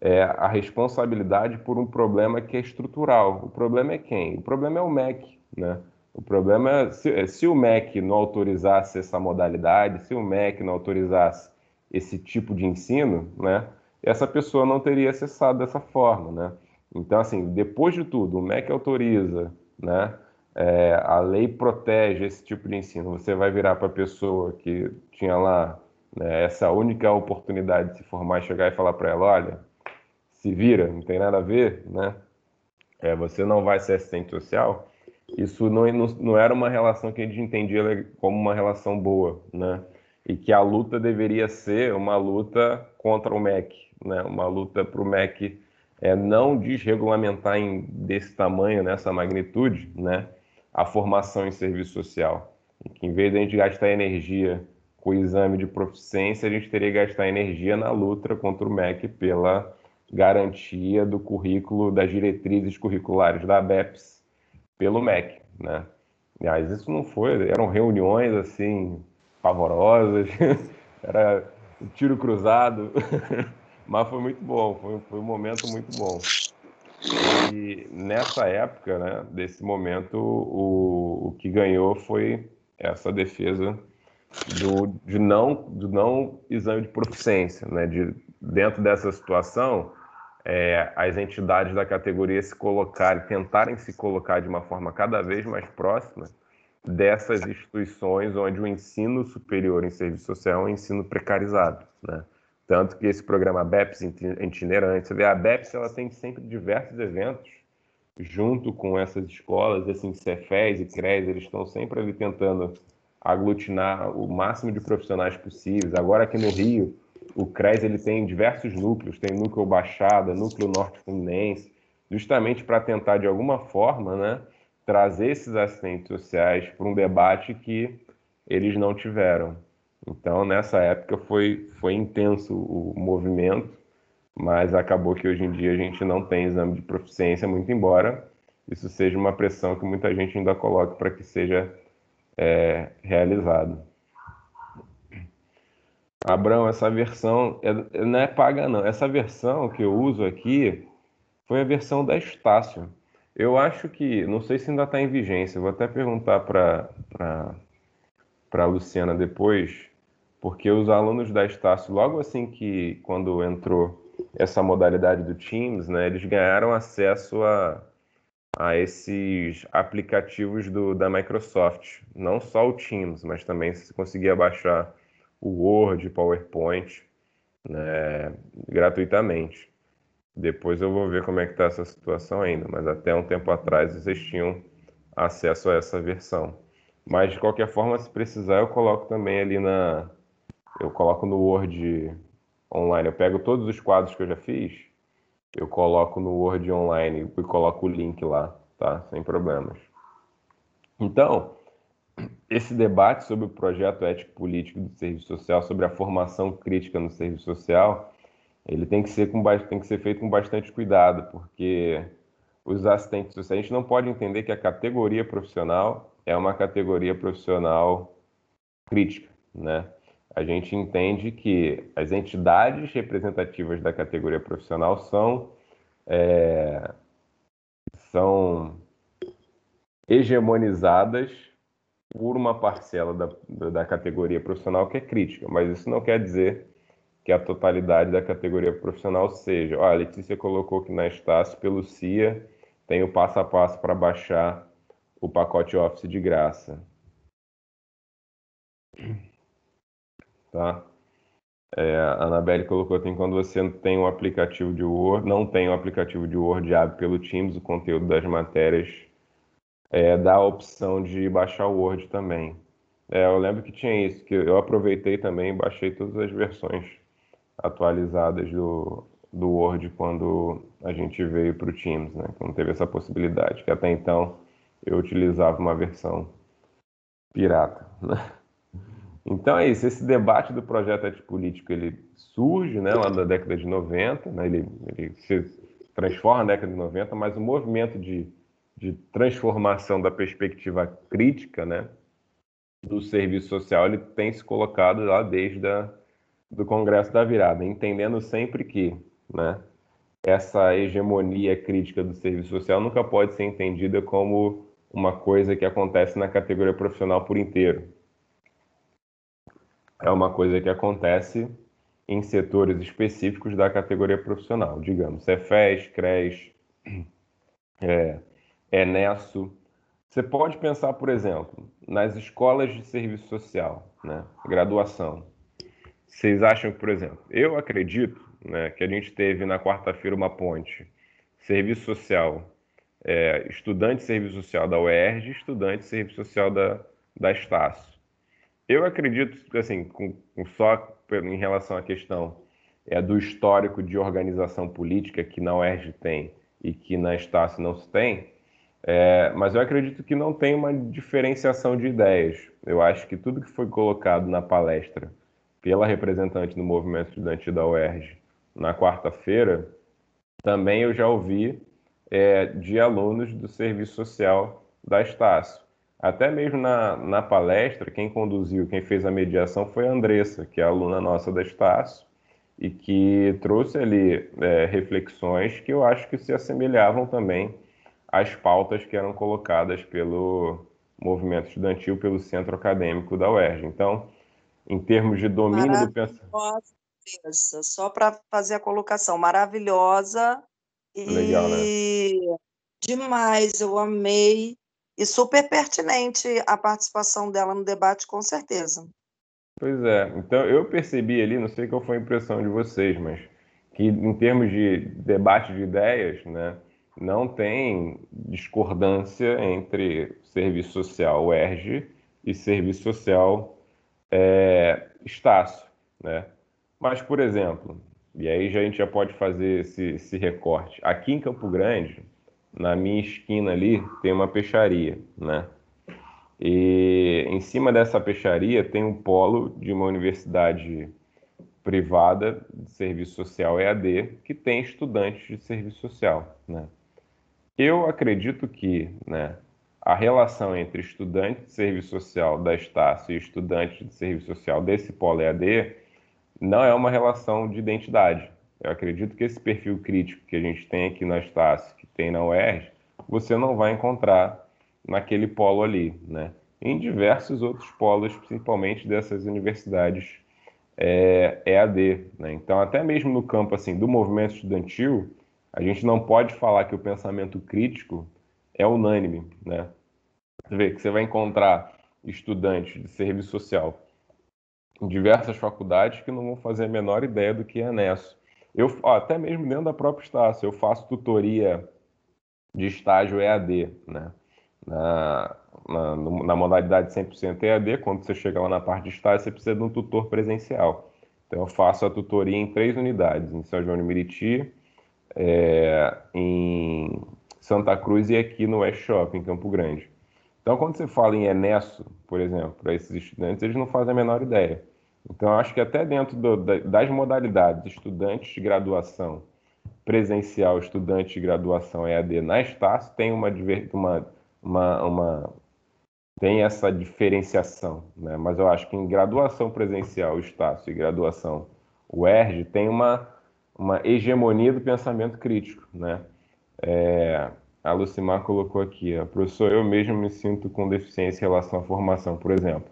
é, a responsabilidade por um problema que é estrutural. O problema é quem? O problema é o MEC. Né? O problema é se, é, se o MEC não autorizasse essa modalidade, se o MEC não autorizasse esse tipo de ensino, né, essa pessoa não teria acessado dessa forma. Né? Então, assim, depois de tudo, o MEC autoriza, né? é, a lei protege esse tipo de ensino. Você vai virar para a pessoa que tinha lá né, essa única oportunidade de se formar e chegar e falar para ela, olha, se vira, não tem nada a ver, né? É, você não vai ser assistente social. Isso não, não, não era uma relação que a gente entendia como uma relação boa, né? E que a luta deveria ser uma luta contra o MEC, né? Uma luta para o MEC é, não desregulamentar em, desse tamanho, nessa magnitude, né? a formação em serviço social. que em vez de a gente gastar energia com o exame de proficiência, a gente teria que gastar energia na luta contra o MEC pela garantia do currículo, das diretrizes curriculares da BEPS pelo MEC, né? Mas isso não foi, eram reuniões assim pavorosas, era tiro cruzado, mas foi muito bom, foi, foi um momento muito bom. E nessa época, né, desse momento, o, o que ganhou foi essa defesa do, de, não, do não exame de proficiência. Né, de, dentro dessa situação, é, as entidades da categoria se colocarem, tentarem se colocar de uma forma cada vez mais próxima dessas instituições onde o ensino superior em serviço social é um ensino precarizado. Né? Tanto que esse programa BEPS itinerante, você vê, a BEPS ela tem sempre diversos eventos junto com essas escolas, assim, Cefés e CRES, eles estão sempre ali tentando aglutinar o máximo de profissionais possíveis. Agora aqui no Rio, o CRES ele tem diversos núcleos, tem núcleo Baixada, núcleo Norte Fluminense, justamente para tentar de alguma forma, né, trazer esses assistentes sociais para um debate que eles não tiveram. Então, nessa época foi, foi intenso o movimento, mas acabou que hoje em dia a gente não tem exame de proficiência, muito embora isso seja uma pressão que muita gente ainda coloca para que seja é, realizado. Abrão, essa versão é, não é paga não. Essa versão que eu uso aqui foi a versão da Estácio. Eu acho que, não sei se ainda está em vigência, vou até perguntar para a Luciana depois, porque os alunos da Estácio, logo assim que quando entrou essa modalidade do Teams, né, eles ganharam acesso a, a esses aplicativos do, da Microsoft, não só o Teams, mas também se conseguia baixar o Word, PowerPoint, né, gratuitamente. Depois eu vou ver como é que está essa situação ainda, mas até um tempo atrás vocês tinham acesso a essa versão. Mas de qualquer forma, se precisar, eu coloco também ali na, eu coloco no Word online, eu pego todos os quadros que eu já fiz, eu coloco no Word online e coloco o link lá, tá? Sem problemas. Então, esse debate sobre o projeto ético-político do serviço social, sobre a formação crítica no serviço social, ele tem que ser, com, tem que ser feito com bastante cuidado, porque os assistentes sociais, a gente não pode entender que a categoria profissional é uma categoria profissional crítica, né? a gente entende que as entidades representativas da categoria profissional são, é, são hegemonizadas por uma parcela da, da categoria profissional que é crítica, mas isso não quer dizer que a totalidade da categoria profissional seja. Olha, a Letícia colocou que na Estácio, pelo CIA, tem o passo a passo para baixar o pacote Office de graça tá? É, a Anabelle colocou assim, quando você tem um aplicativo de Word, não tem um aplicativo de Word abre pelo Teams, o conteúdo das matérias é, dá a opção de baixar o Word também. É, eu lembro que tinha isso, que eu aproveitei também e baixei todas as versões atualizadas do, do Word quando a gente veio para o Teams, né? Quando teve essa possibilidade, que até então eu utilizava uma versão pirata, né? Então é isso, esse debate do projeto antipolítico, ele surge né, lá da década de 90, né, ele, ele se transforma na década de 90, mas o movimento de, de transformação da perspectiva crítica né, do serviço social, ele tem se colocado lá desde a, do Congresso da Virada, entendendo sempre que né, essa hegemonia crítica do serviço social nunca pode ser entendida como uma coisa que acontece na categoria profissional por inteiro. É uma coisa que acontece em setores específicos da categoria profissional, digamos, Cefes, CRES, é, Enesso. Você pode pensar, por exemplo, nas escolas de serviço social, né, graduação. Vocês acham que, por exemplo, eu acredito né, que a gente teve na quarta-feira uma ponte, serviço social, é, estudante de serviço social da UERJ, estudante de serviço social da, da Estácio. Eu acredito, assim, com, com só em relação à questão é, do histórico de organização política que na UERJ tem e que na Estácio não se tem, é, mas eu acredito que não tem uma diferenciação de ideias. Eu acho que tudo que foi colocado na palestra pela representante do movimento estudantil da UERJ na quarta-feira, também eu já ouvi é, de alunos do serviço social da Estácio. Até mesmo na, na palestra, quem conduziu, quem fez a mediação foi a Andressa, que é aluna nossa da Estácio, e que trouxe ali é, reflexões que eu acho que se assemelhavam também às pautas que eram colocadas pelo movimento estudantil, pelo centro acadêmico da UERJ. Então, em termos de domínio do pensamento. Só para fazer a colocação, maravilhosa e Legal, né? demais, eu amei e super pertinente a participação dela no debate, com certeza. Pois é, então eu percebi ali, não sei qual foi a impressão de vocês, mas que em termos de debate de ideias, né, não tem discordância entre serviço social UERJ e serviço social é, Estácio, né? Mas, por exemplo, e aí já, a gente já pode fazer esse, esse recorte. Aqui em Campo Grande, na minha esquina ali tem uma peixaria, né? E em cima dessa peixaria tem um polo de uma universidade privada de serviço social EAD que tem estudantes de serviço social, né? Eu acredito que, né, a relação entre estudante de serviço social da Estácio e estudante de serviço social desse polo EAD não é uma relação de identidade. Eu acredito que esse perfil crítico que a gente tem aqui na Estácio tem na UERJ, você não vai encontrar naquele polo ali, né? Em diversos outros polos, principalmente dessas universidades é, EAD, né? Então, até mesmo no campo assim do movimento estudantil, a gente não pode falar que o pensamento crítico é unânime, né? Você vê que você vai encontrar estudantes de serviço social em diversas faculdades que não vão fazer a menor ideia do que é NESO. Eu, ó, até mesmo dentro da própria Estácio, eu faço tutoria de estágio EAD, né? Na, na, na modalidade 100% EAD, quando você chega lá na parte de estágio, você precisa de um tutor presencial. Então, eu faço a tutoria em três unidades, em São João de Meriti, é, em Santa Cruz e aqui no West Shopping, em Campo Grande. Então, quando você fala em Enesso, por exemplo, para esses estudantes, eles não fazem a menor ideia. Então, acho que até dentro do, das modalidades, estudantes de graduação presencial, estudante de graduação EAD na Estácio, tem uma, uma, uma, uma tem essa diferenciação, né? mas eu acho que em graduação presencial, Estácio, e graduação UERJ, tem uma, uma hegemonia do pensamento crítico. Né? É, a Lucimar colocou aqui, ó, professor, eu mesmo me sinto com deficiência em relação à formação, por exemplo,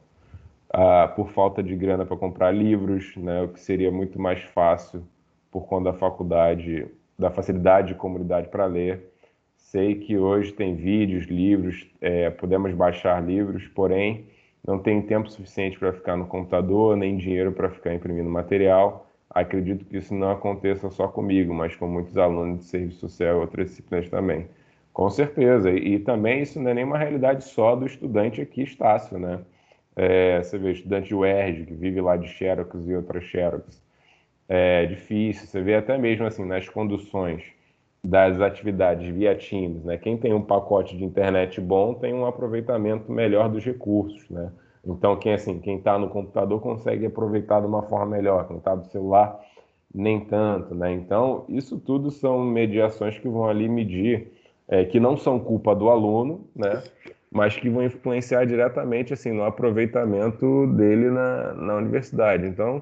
ah, por falta de grana para comprar livros, né, o que seria muito mais fácil por conta da faculdade da facilidade de comunidade para ler. Sei que hoje tem vídeos, livros, é, podemos baixar livros, porém não tem tempo suficiente para ficar no computador, nem dinheiro para ficar imprimindo material. Acredito que isso não aconteça só comigo, mas com muitos alunos de serviço social e outras disciplinas também. Com certeza. E, e também isso não é nenhuma realidade só do estudante aqui, Estácio, né? É, você vê estudante de UERJ que vive lá de Xerox e outras Xerox. É difícil. Você vê até mesmo assim nas conduções das atividades via Teams, né? Quem tem um pacote de internet bom tem um aproveitamento melhor dos recursos, né? Então quem assim, quem está no computador consegue aproveitar de uma forma melhor, quem está do celular nem tanto, né? Então isso tudo são mediações que vão ali medir, é, que não são culpa do aluno, né? Mas que vão influenciar diretamente assim no aproveitamento dele na, na universidade. Então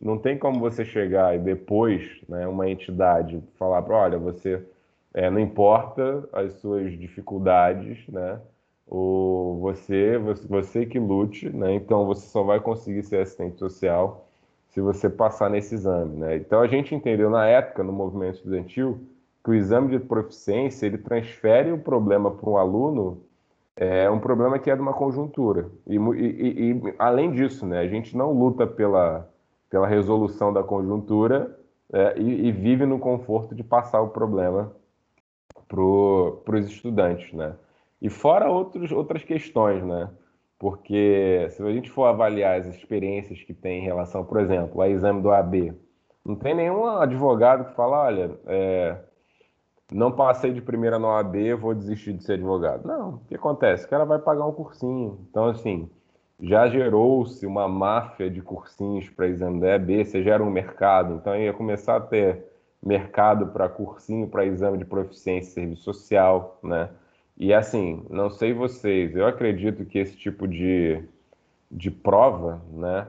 não tem como você chegar e depois, né, uma entidade falar para, olha, você é, não importa as suas dificuldades, né? O você, você, você que lute, né? Então você só vai conseguir ser assistente social se você passar nesse exame, né? Então a gente entendeu na época no movimento estudantil que o exame de proficiência ele transfere o problema para um aluno é um problema que é de uma conjuntura e, e, e além disso, né? A gente não luta pela pela resolução da conjuntura é, e, e, vive no conforto de passar o problema para os estudantes, né? E fora outros, outras questões, né? Porque se a gente for avaliar as experiências que tem em relação, por exemplo, ao exame do AB, não tem nenhum advogado que fala, olha, é, não passei de primeira no AB, vou desistir de ser advogado. Não, o que acontece? O cara vai pagar um cursinho. Então, assim, já gerou-se uma máfia de cursinhos para exame da EAB, você gera um mercado, então ia começar a ter mercado para cursinho para exame de proficiência e serviço social, né? E assim, não sei vocês, eu acredito que esse tipo de, de prova, né,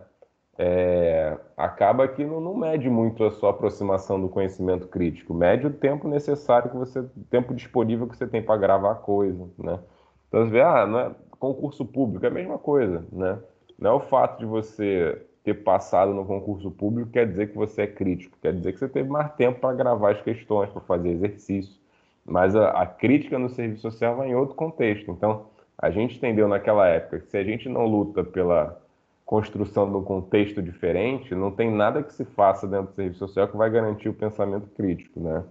é, acaba que não, não, mede muito a sua aproximação do conhecimento crítico, mede o tempo necessário que você, o tempo disponível que você tem para gravar coisa, né? Então você vê, ah, não é, concurso público é a mesma coisa, né? Não é o fato de você ter passado no concurso público quer dizer que você é crítico, quer dizer que você teve mais tempo para gravar as questões, para fazer exercício. Mas a, a, crítica no serviço social vai em outro contexto. Então, a gente entendeu naquela época que se a gente não luta pela construção de um contexto diferente, não tem nada que se faça dentro do serviço social que vai garantir o pensamento crítico, né?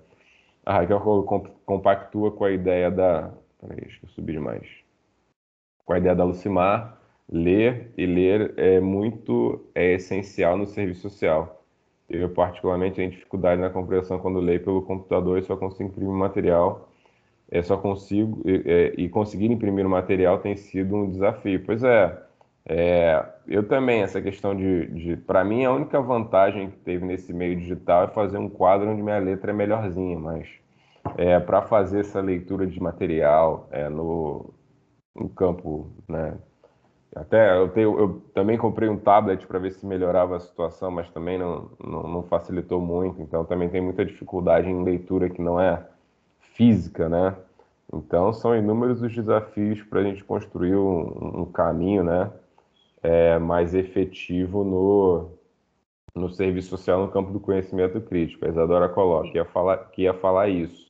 A Raquel compactua com a ideia da... Peraí, acho eu subi demais com a ideia da Lucimar, ler e ler é muito é essencial no serviço social. Eu, particularmente, tenho dificuldade na compreensão quando leio pelo computador e só consigo imprimir material. É, só consigo, é, e conseguir imprimir o material tem sido um desafio. Pois é, é eu também, essa questão de, de para mim, a única vantagem que teve nesse meio digital é fazer um quadro onde minha letra é melhorzinha, mas é, para fazer essa leitura de material é, no, no campo, né? Até eu, tenho, eu também comprei um tablet para ver se melhorava a situação, mas também não, não, não, facilitou muito. Então também tem muita dificuldade em leitura que não é física, né? Então são inúmeros os desafios para a gente construir um, um caminho, né? É, mais efetivo no, no serviço social no campo do conhecimento crítico. A Isadora coloca que ia falar, que ia falar isso.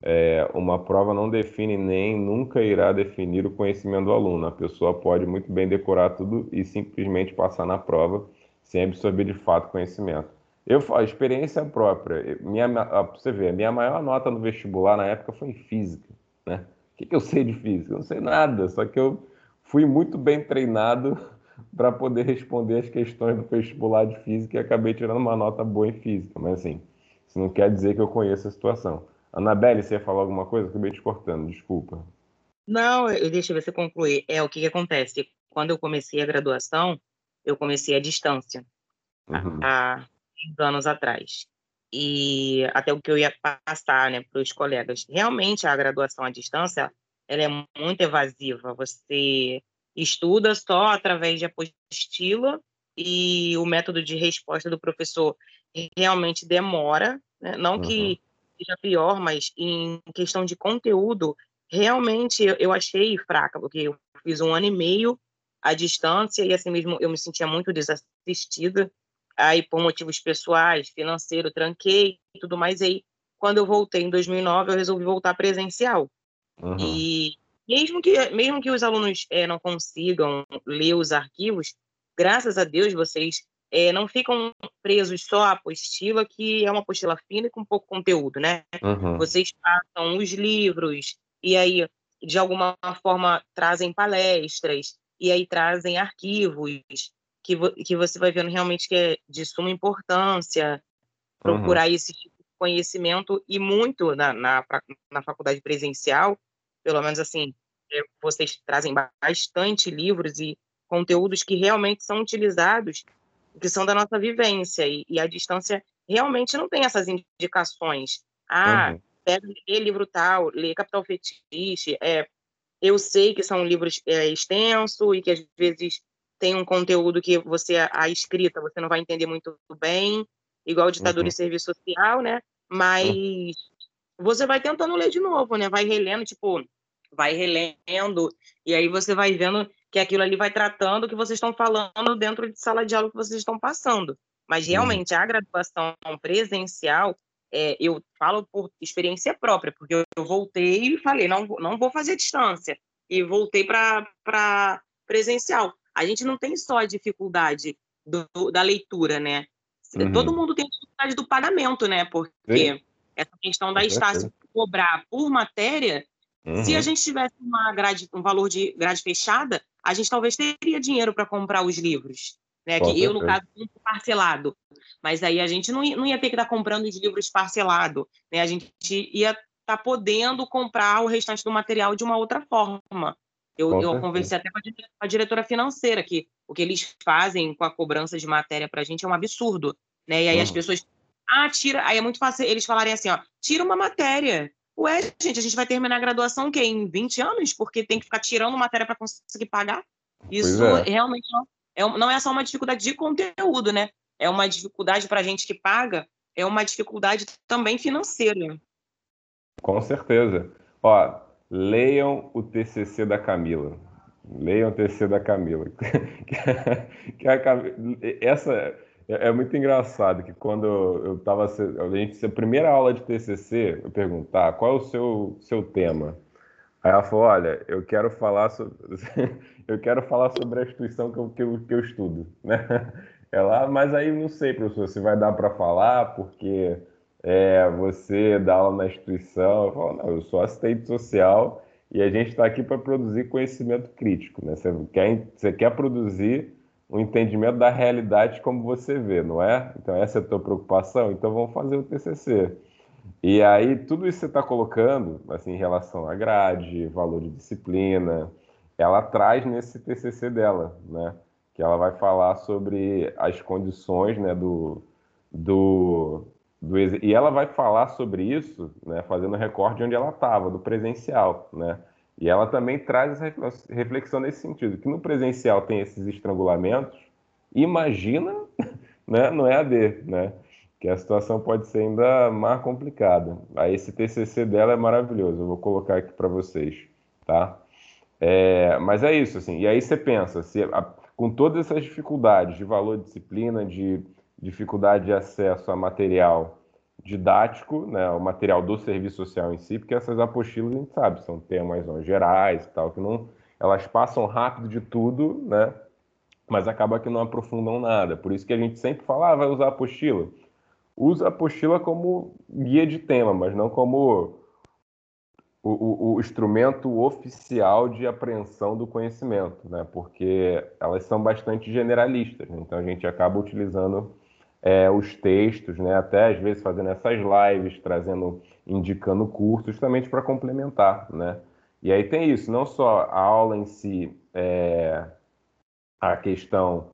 É, uma prova não define nem nunca irá definir o conhecimento do aluno. A pessoa pode muito bem decorar tudo e simplesmente passar na prova sem absorver de fato conhecimento. Eu a experiência própria. Minha, você vê, minha maior nota no vestibular na época foi em física, né? O que, que eu sei de física? Eu não sei nada, só que eu fui muito bem treinado para poder responder as questões do vestibular de física e acabei tirando uma nota boa em física. Mas assim, isso não quer dizer que eu conheça a situação. Anabelle, você ia falar alguma coisa? Acabei te cortando, desculpa. Não, deixa eu eu concluir. É o que, que acontece. Quando eu comecei a graduação, eu comecei à distância, uhum. há anos atrás. E até o que eu ia passar né, para os colegas. Realmente, a graduação à distância ela é muito evasiva. Você estuda só através de apostila e o método de resposta do professor realmente demora. Né? Não uhum. que seja pior, mas em questão de conteúdo, realmente eu achei fraca, porque eu fiz um ano e meio à distância e assim mesmo eu me sentia muito desassistida. Aí, por motivos pessoais, financeiro, tranquei e tudo mais. Aí, quando eu voltei em 2009, eu resolvi voltar presencial. Uhum. E mesmo que, mesmo que os alunos é, não consigam ler os arquivos, graças a Deus vocês é, não ficam presos só à apostila, que é uma apostila fina e com pouco conteúdo, né? Uhum. Vocês passam os livros e aí, de alguma forma, trazem palestras, e aí trazem arquivos que, vo que você vai vendo realmente que é de suma importância procurar uhum. esse tipo de conhecimento e muito na, na, na faculdade presencial, pelo menos assim, é, vocês trazem bastante livros e conteúdos que realmente são utilizados, que são da nossa vivência, e, e a distância realmente não tem essas indicações. Ah, uhum. pega, lê livro tal, lê Capital Fetiche, é, eu sei que são livros é, extensos e que às vezes tem um conteúdo que você, a escrita, você não vai entender muito bem, igual ditadura uhum. e serviço social, né? Mas uhum. você vai tentando ler de novo, né? Vai relendo, tipo, vai relendo, e aí você vai vendo que aquilo ali vai tratando o que vocês estão falando dentro de sala de aula que vocês estão passando. Mas uhum. realmente a graduação presencial, é, eu falo por experiência própria, porque eu, eu voltei e falei, não, não vou fazer distância, e voltei para presencial. A gente não tem só a dificuldade do, da leitura, né? Uhum. Todo mundo tem dificuldade do pagamento, né? Porque Sim. essa questão da Estácio cobrar por matéria, uhum. se a uhum. gente tivesse uma grade, um valor de grade fechada, a gente talvez teria dinheiro para comprar os livros. Né? Que eu, no caso, compro parcelado. Mas aí a gente não ia, não ia ter que estar comprando os livros parcelado. Né? A gente ia estar tá podendo comprar o restante do material de uma outra forma. Eu, eu conversei até com a diretora financeira que o que eles fazem com a cobrança de matéria para a gente é um absurdo, né? E aí uhum. as pessoas, ah, tira, aí é muito fácil eles falarem assim, ó, tira uma matéria. Ué, gente, a gente vai terminar a graduação o quê? Em 20 anos? Porque tem que ficar tirando matéria para conseguir pagar? Isso é. realmente não é, não é só uma dificuldade de conteúdo, né? É uma dificuldade para a gente que paga, é uma dificuldade também financeira. Com certeza. Ó, leiam o TCC da Camila. Leiam o TCC da Camila. que a Camila essa é, é muito engraçado que quando eu estava a gente a primeira aula de TCC, eu perguntar qual é o seu seu tema. Aí ela falou, olha, eu quero falar sobre eu quero falar sobre a instituição que eu, que eu, que eu estudo, né? Ela, mas aí não sei, professor, se vai dar para falar, porque é, você dá aula na instituição. Eu falo, não, eu sou assistente social e a gente está aqui para produzir conhecimento crítico. Né? Você, quer, você quer produzir um entendimento da realidade como você vê, não é? Então, essa é a tua preocupação? Então, vamos fazer o TCC. E aí, tudo isso que você está colocando, assim, em relação à grade, valor de disciplina, ela traz nesse TCC dela, né? Que ela vai falar sobre as condições, né, do, do, do, e ela vai falar sobre isso, né, fazendo recorde onde ela estava, do presencial, né? E ela também traz essa reflexão nesse sentido, que no presencial tem esses estrangulamentos, imagina, né, no EAD, né? Que a situação pode ser ainda mais complicada. Aí esse TCC dela é maravilhoso, eu vou colocar aqui para vocês, tá? É, mas é isso, assim. E aí você pensa, se, a, com todas essas dificuldades de valor disciplina, de dificuldade de acesso a material didático, né, o material do serviço social em si, porque essas apostilas a gente sabe, são temas ó, gerais e tal, que não, elas passam rápido de tudo, né, mas acaba que não aprofundam nada. Por isso que a gente sempre fala, ah, vai usar apostila. Usa apostila como guia de tema, mas não como o, o, o, instrumento oficial de apreensão do conhecimento, né? Porque elas são bastante generalistas, né? então a gente acaba utilizando é, os textos, né? Até às vezes fazendo essas lives, trazendo, indicando cursos, justamente para complementar, né? E aí tem isso, não só a aula em si, é, a questão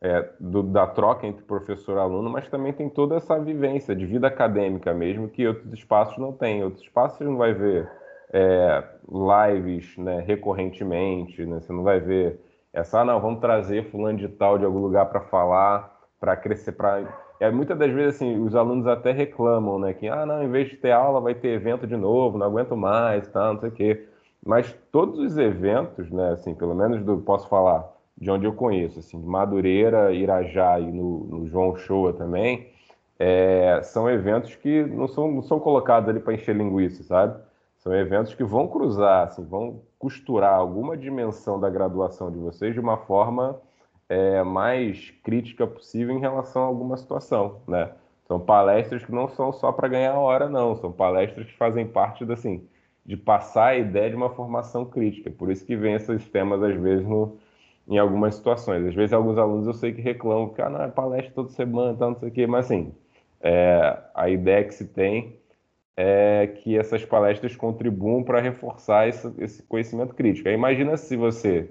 é, do, da troca entre professor e aluno, mas também tem toda essa vivência de vida acadêmica mesmo que outros espaços não têm. Outros espaços você não vai ver é, lives né, recorrentemente, né? você não vai ver essa, ah, não, vamos trazer fulano de tal de algum lugar para falar, para crescer, para... É, muitas das vezes, assim, os alunos até reclamam, né, que, ah, não, em vez de ter aula, vai ter evento de novo, não aguento mais, tá, não sei o quê. Mas todos os eventos, né, assim, pelo menos do, posso falar de onde eu conheço, assim, Madureira, Irajá e no, no João Shoa também, é, são eventos que não são, não são colocados ali para encher linguiça, sabe? São eventos que vão cruzar, assim, vão costurar alguma dimensão da graduação de vocês de uma forma é, mais crítica possível em relação a alguma situação, né? São palestras que não são só para ganhar hora, não. São palestras que fazem parte, da, assim, de passar a ideia de uma formação crítica. Por isso que vem esses temas, às vezes, no, em algumas situações. Às vezes, alguns alunos eu sei que reclamam que ah, não, é palestra toda semana, tal, não sei o quê, mas assim, é, a ideia que se tem é que essas palestras contribuam para reforçar esse, esse, conhecimento crítico. Aí, imagina se você,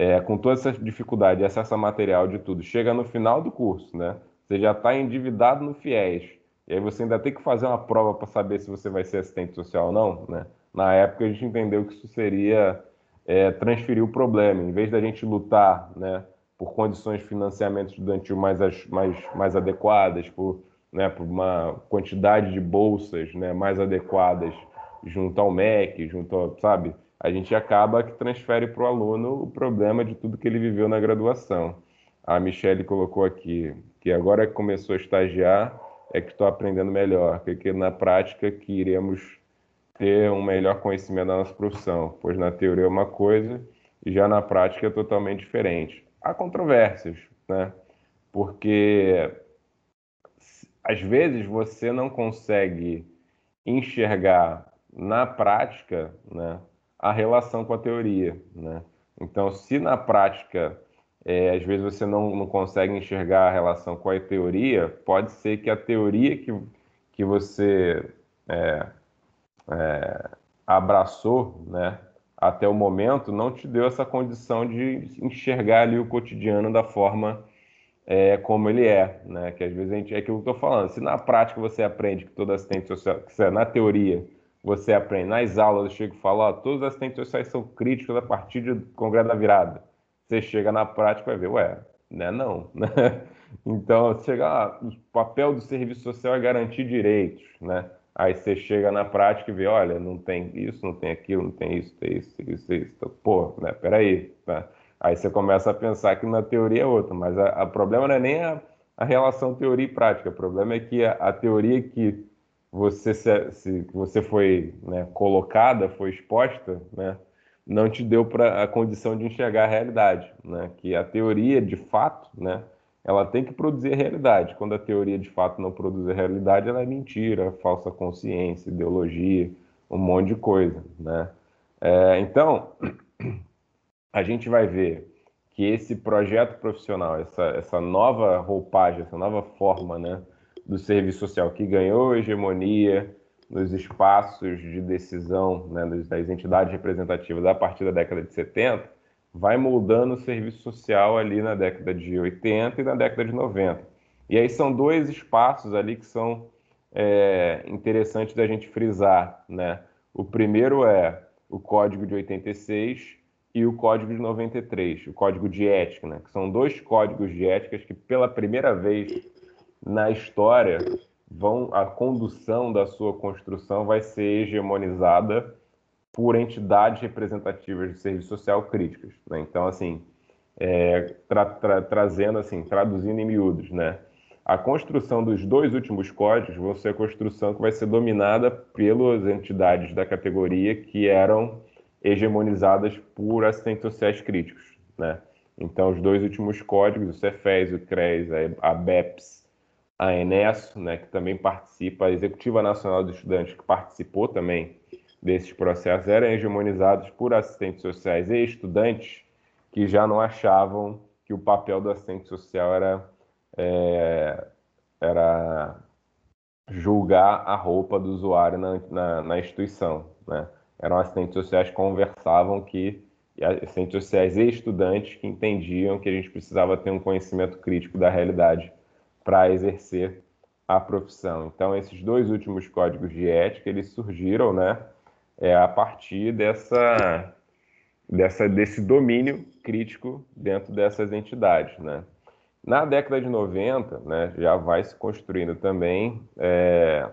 é, com toda essa dificuldade de acesso a material de tudo, chega no final do curso, né? Você já está endividado no FIES, e aí você ainda tem que fazer uma prova para saber se você vai ser assistente social ou não, né? Na época a gente entendeu que isso seria é, transferir o problema, em vez da gente lutar, né, por condições de financiamento estudantil mais, mais, mais adequadas, por né, por uma quantidade de bolsas né, mais adequadas junto ao MEC, junto sabe? A gente acaba que transfere para o aluno o problema de tudo que ele viveu na graduação. A Michelle colocou aqui que agora que começou a estagiar é que estou aprendendo melhor, porque na prática que iremos ter um melhor conhecimento da nossa profissão, pois na teoria é uma coisa e já na prática é totalmente diferente. Há controvérsias, né? Porque às vezes você não consegue enxergar na prática né, a relação com a teoria. Né? Então, se na prática, é, às vezes você não, não consegue enxergar a relação com a teoria, pode ser que a teoria que, que você é, é, abraçou né, até o momento não te deu essa condição de enxergar ali o cotidiano da forma é, como ele é, né? Que às vezes a gente é aquilo que eu estou falando. Se na prática você aprende que todo assistente social, que é na teoria você aprende, nas aulas eu chego e falo, ó, todos os assistentes sociais são críticos a partir do Congresso da Virada. Você chega na prática e vai ver, ué, né? Não, né? Então, chega, ah, o papel do serviço social é garantir direitos, né? Aí você chega na prática e vê, olha, não tem isso, não tem aquilo, não tem isso, tem isso, tem isso, tem isso. Então, pô, né? Peraí, né? Aí você começa a pensar que na teoria é outra, mas o problema não é nem a, a, relação teoria e prática, o problema é que a, a teoria que você, se, se você foi né, colocada, foi exposta, né, não te deu para a condição de enxergar a realidade, né, que a teoria de fato, né, ela tem que produzir a realidade. Quando a teoria de fato não produz a realidade, ela é mentira, falsa consciência, ideologia, um monte de coisa, né? É, então, a gente vai ver que esse projeto profissional, essa, essa nova roupagem, essa nova forma né, do serviço social que ganhou hegemonia nos espaços de decisão né, das entidades representativas a partir da década de 70, vai moldando o serviço social ali na década de 80 e na década de 90. E aí são dois espaços ali que são é, interessantes da gente frisar. Né? O primeiro é o Código de 86, e o Código de 93, o Código de Ética, né? que são dois códigos de éticas que, pela primeira vez na história, vão a condução da sua construção vai ser hegemonizada por entidades representativas de serviço social críticas. Né? Então, assim, é, tra tra trazendo assim, traduzindo em miúdos, né? A construção dos dois últimos códigos vão ser a construção que vai ser dominada pelas entidades da categoria que eram hegemonizadas por assistentes sociais críticos, né? Então, os dois últimos códigos, o Cefes, o CRES, a BEPS, a Enesso, né, que também participa, a Executiva Nacional dos Estudantes, que participou também desses processos, eram hegemonizados por assistentes sociais e estudantes que já não achavam que o papel do assistente social era, é, era julgar a roupa do usuário na, na, na instituição, né? eram assistentes sociais que conversavam que assistentes sociais e estudantes que entendiam que a gente precisava ter um conhecimento crítico da realidade para exercer a profissão. Então, esses dois últimos códigos de ética, eles surgiram, né, é, a partir dessa, dessa, desse domínio crítico dentro dessas entidades, né. Na década de 90, né, já vai se construindo também é,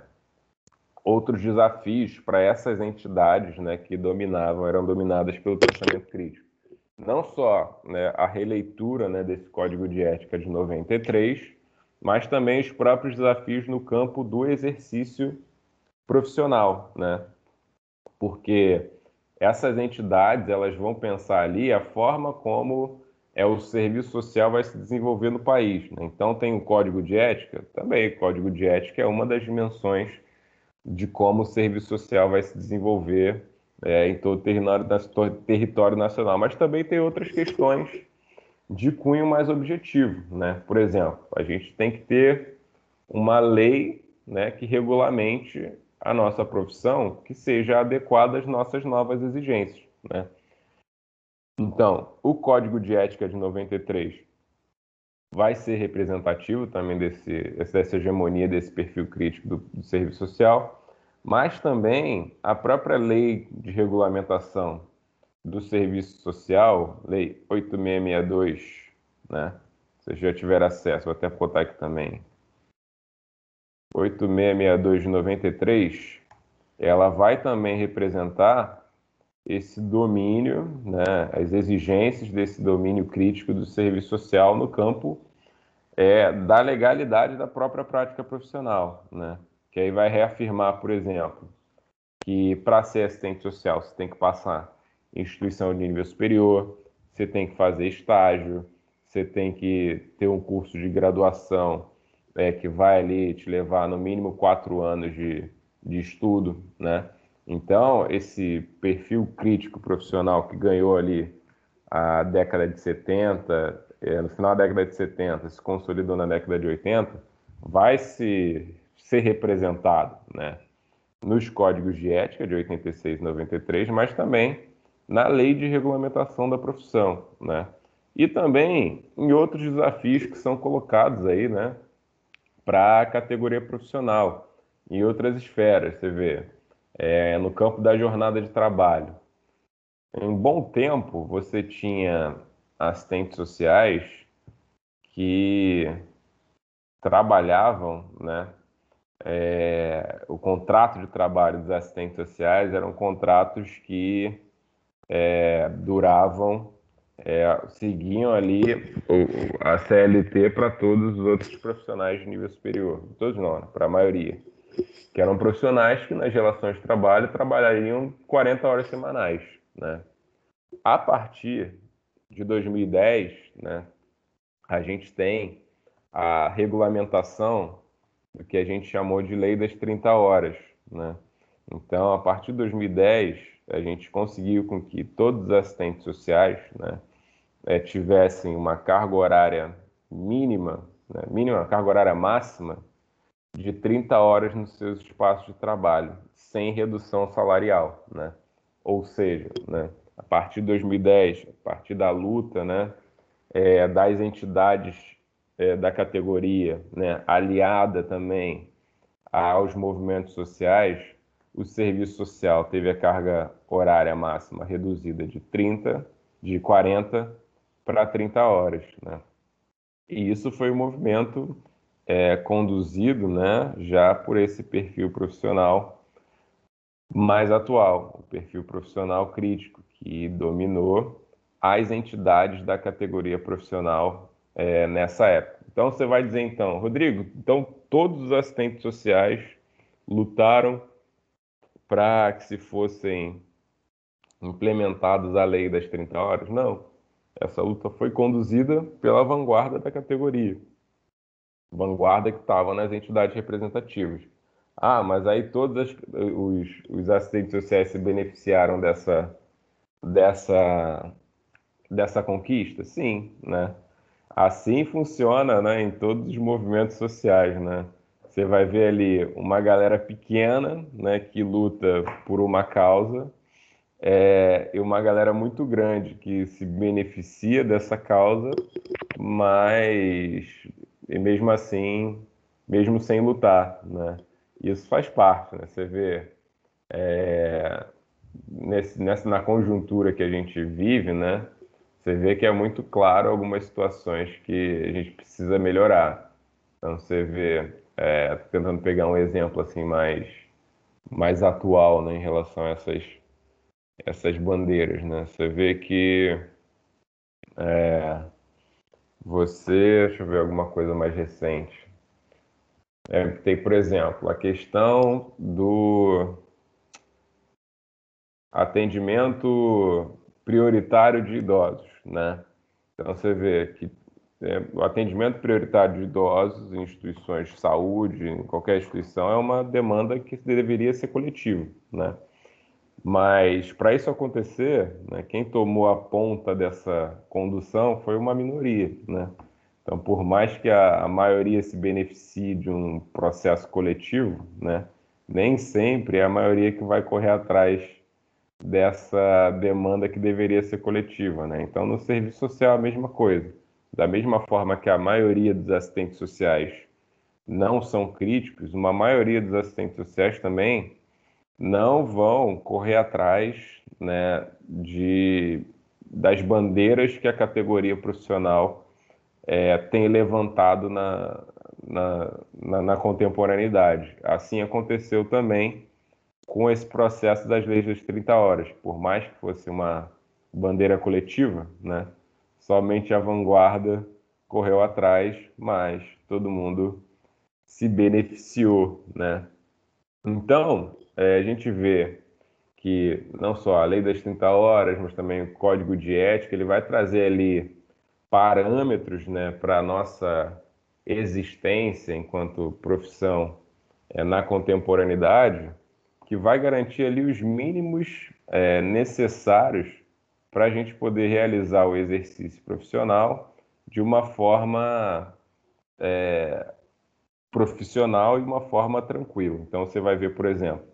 outros desafios para essas entidades né, que dominavam, eram dominadas pelo pensamento crítico. Não só né, a releitura né, desse Código de Ética de 93, mas também os próprios desafios no campo do exercício profissional, né? Porque essas entidades elas vão pensar ali a forma como é o serviço social vai se desenvolver no país. Né? Então tem o código de ética, também o código de ética é uma das dimensões de como o serviço social vai se desenvolver é, em todo o território, território nacional. Mas também tem outras questões de cunho mais objetivo, né? Por exemplo, a gente tem que ter uma lei, né, que regulamente a nossa profissão, que seja adequada às nossas novas exigências, né? Então, o Código de Ética de 93 vai ser representativo também desse, dessa hegemonia, desse perfil crítico do, do serviço social, mas também a própria lei de regulamentação do serviço social, lei 8662, né? Vocês já tiveram acesso, vou até botar aqui também. 8662 de 93, ela vai também representar esse domínio, né, as exigências desse domínio crítico do serviço social no campo é, da legalidade da própria prática profissional, né? Que aí vai reafirmar, por exemplo, que para ser assistente social você tem que passar instituição de nível superior, você tem que fazer estágio, você tem que ter um curso de graduação é, que vai ali te levar no mínimo quatro anos de, de estudo, né? Então, esse perfil crítico profissional que ganhou ali a década de 70, é, no final da década de 70, se consolidou na década de 80, vai se, ser representado né, nos códigos de ética de 86 e 93, mas também na lei de regulamentação da profissão, né? E também em outros desafios que são colocados aí, né, para a categoria profissional, em outras esferas, você vê, é, no campo da jornada de trabalho. Em bom tempo, você tinha assistentes sociais que trabalhavam, né? É, o contrato de trabalho dos assistentes sociais eram contratos que é, duravam, é, seguiam ali a CLT para todos os outros profissionais de nível superior, todos não, né? para a maioria que eram profissionais que nas relações de trabalho trabalhariam 40 horas semanais, né? A partir de 2010, né, a gente tem a regulamentação do que a gente chamou de lei das 30 horas, né? Então, a partir de 2010, a gente conseguiu com que todos os assistentes sociais, né, é, tivessem uma carga horária mínima, né, mínima, carga horária máxima de 30 horas nos seus espaços de trabalho, sem redução salarial, né? Ou seja, né, a partir de 2010, a partir da luta, né, é, das entidades é, da categoria, né, aliada também aos movimentos sociais, o serviço social teve a carga horária máxima reduzida de 30, de 40 para 30 horas, né? E isso foi um movimento é, conduzido né, já por esse perfil profissional mais atual, o perfil profissional crítico, que dominou as entidades da categoria profissional é, nessa época. Então você vai dizer então, Rodrigo, então todos os assistentes sociais lutaram para que se fossem implementados a lei das 30 horas? Não. Essa luta foi conduzida pela vanguarda da categoria, vanguarda que estava nas entidades representativas. Ah, mas aí todos as, os, os assistentes sociais se beneficiaram dessa, dessa, dessa conquista? Sim, né? Assim funciona né, em todos os movimentos sociais, né? Você vai ver ali uma galera pequena, né, que luta por uma causa, é, uma galera muito grande que se beneficia dessa causa, mas mesmo assim, mesmo sem lutar, né? Isso faz parte, né? Você vê é, nesse, nessa na conjuntura que a gente vive, né? Você vê que é muito claro algumas situações que a gente precisa melhorar. Então você vê, é, tentando pegar um exemplo assim mais mais atual, né, em relação a essas essas bandeiras, né? Você vê que é, você, deixa eu ver alguma coisa mais recente. É, tem, por exemplo, a questão do atendimento prioritário de idosos, né? Então você vê que é, o atendimento prioritário de idosos em instituições de saúde, em qualquer instituição, é uma demanda que deveria ser coletiva, né? Mas para isso acontecer, né, quem tomou a ponta dessa condução foi uma minoria, né? Então, por mais que a, a maioria se beneficie de um processo coletivo, né, nem sempre é a maioria que vai correr atrás dessa demanda que deveria ser coletiva, né? Então, no serviço social a mesma coisa. Da mesma forma que a maioria dos assistentes sociais não são críticos, uma maioria dos assistentes sociais também não vão correr atrás né, de, das bandeiras que a categoria profissional é, tem levantado na, na, na, na, contemporaneidade. Assim aconteceu também com esse processo das leis das 30 horas. Por mais que fosse uma bandeira coletiva, né, somente a vanguarda correu atrás, mas todo mundo se beneficiou. Né? Então, é, a gente vê que não só a lei das 30 horas, mas também o código de ética, ele vai trazer ali parâmetros né, para a nossa existência enquanto profissão é, na contemporaneidade, que vai garantir ali os mínimos é, necessários para a gente poder realizar o exercício profissional de uma forma é, profissional e uma forma tranquila. Então, você vai ver, por exemplo,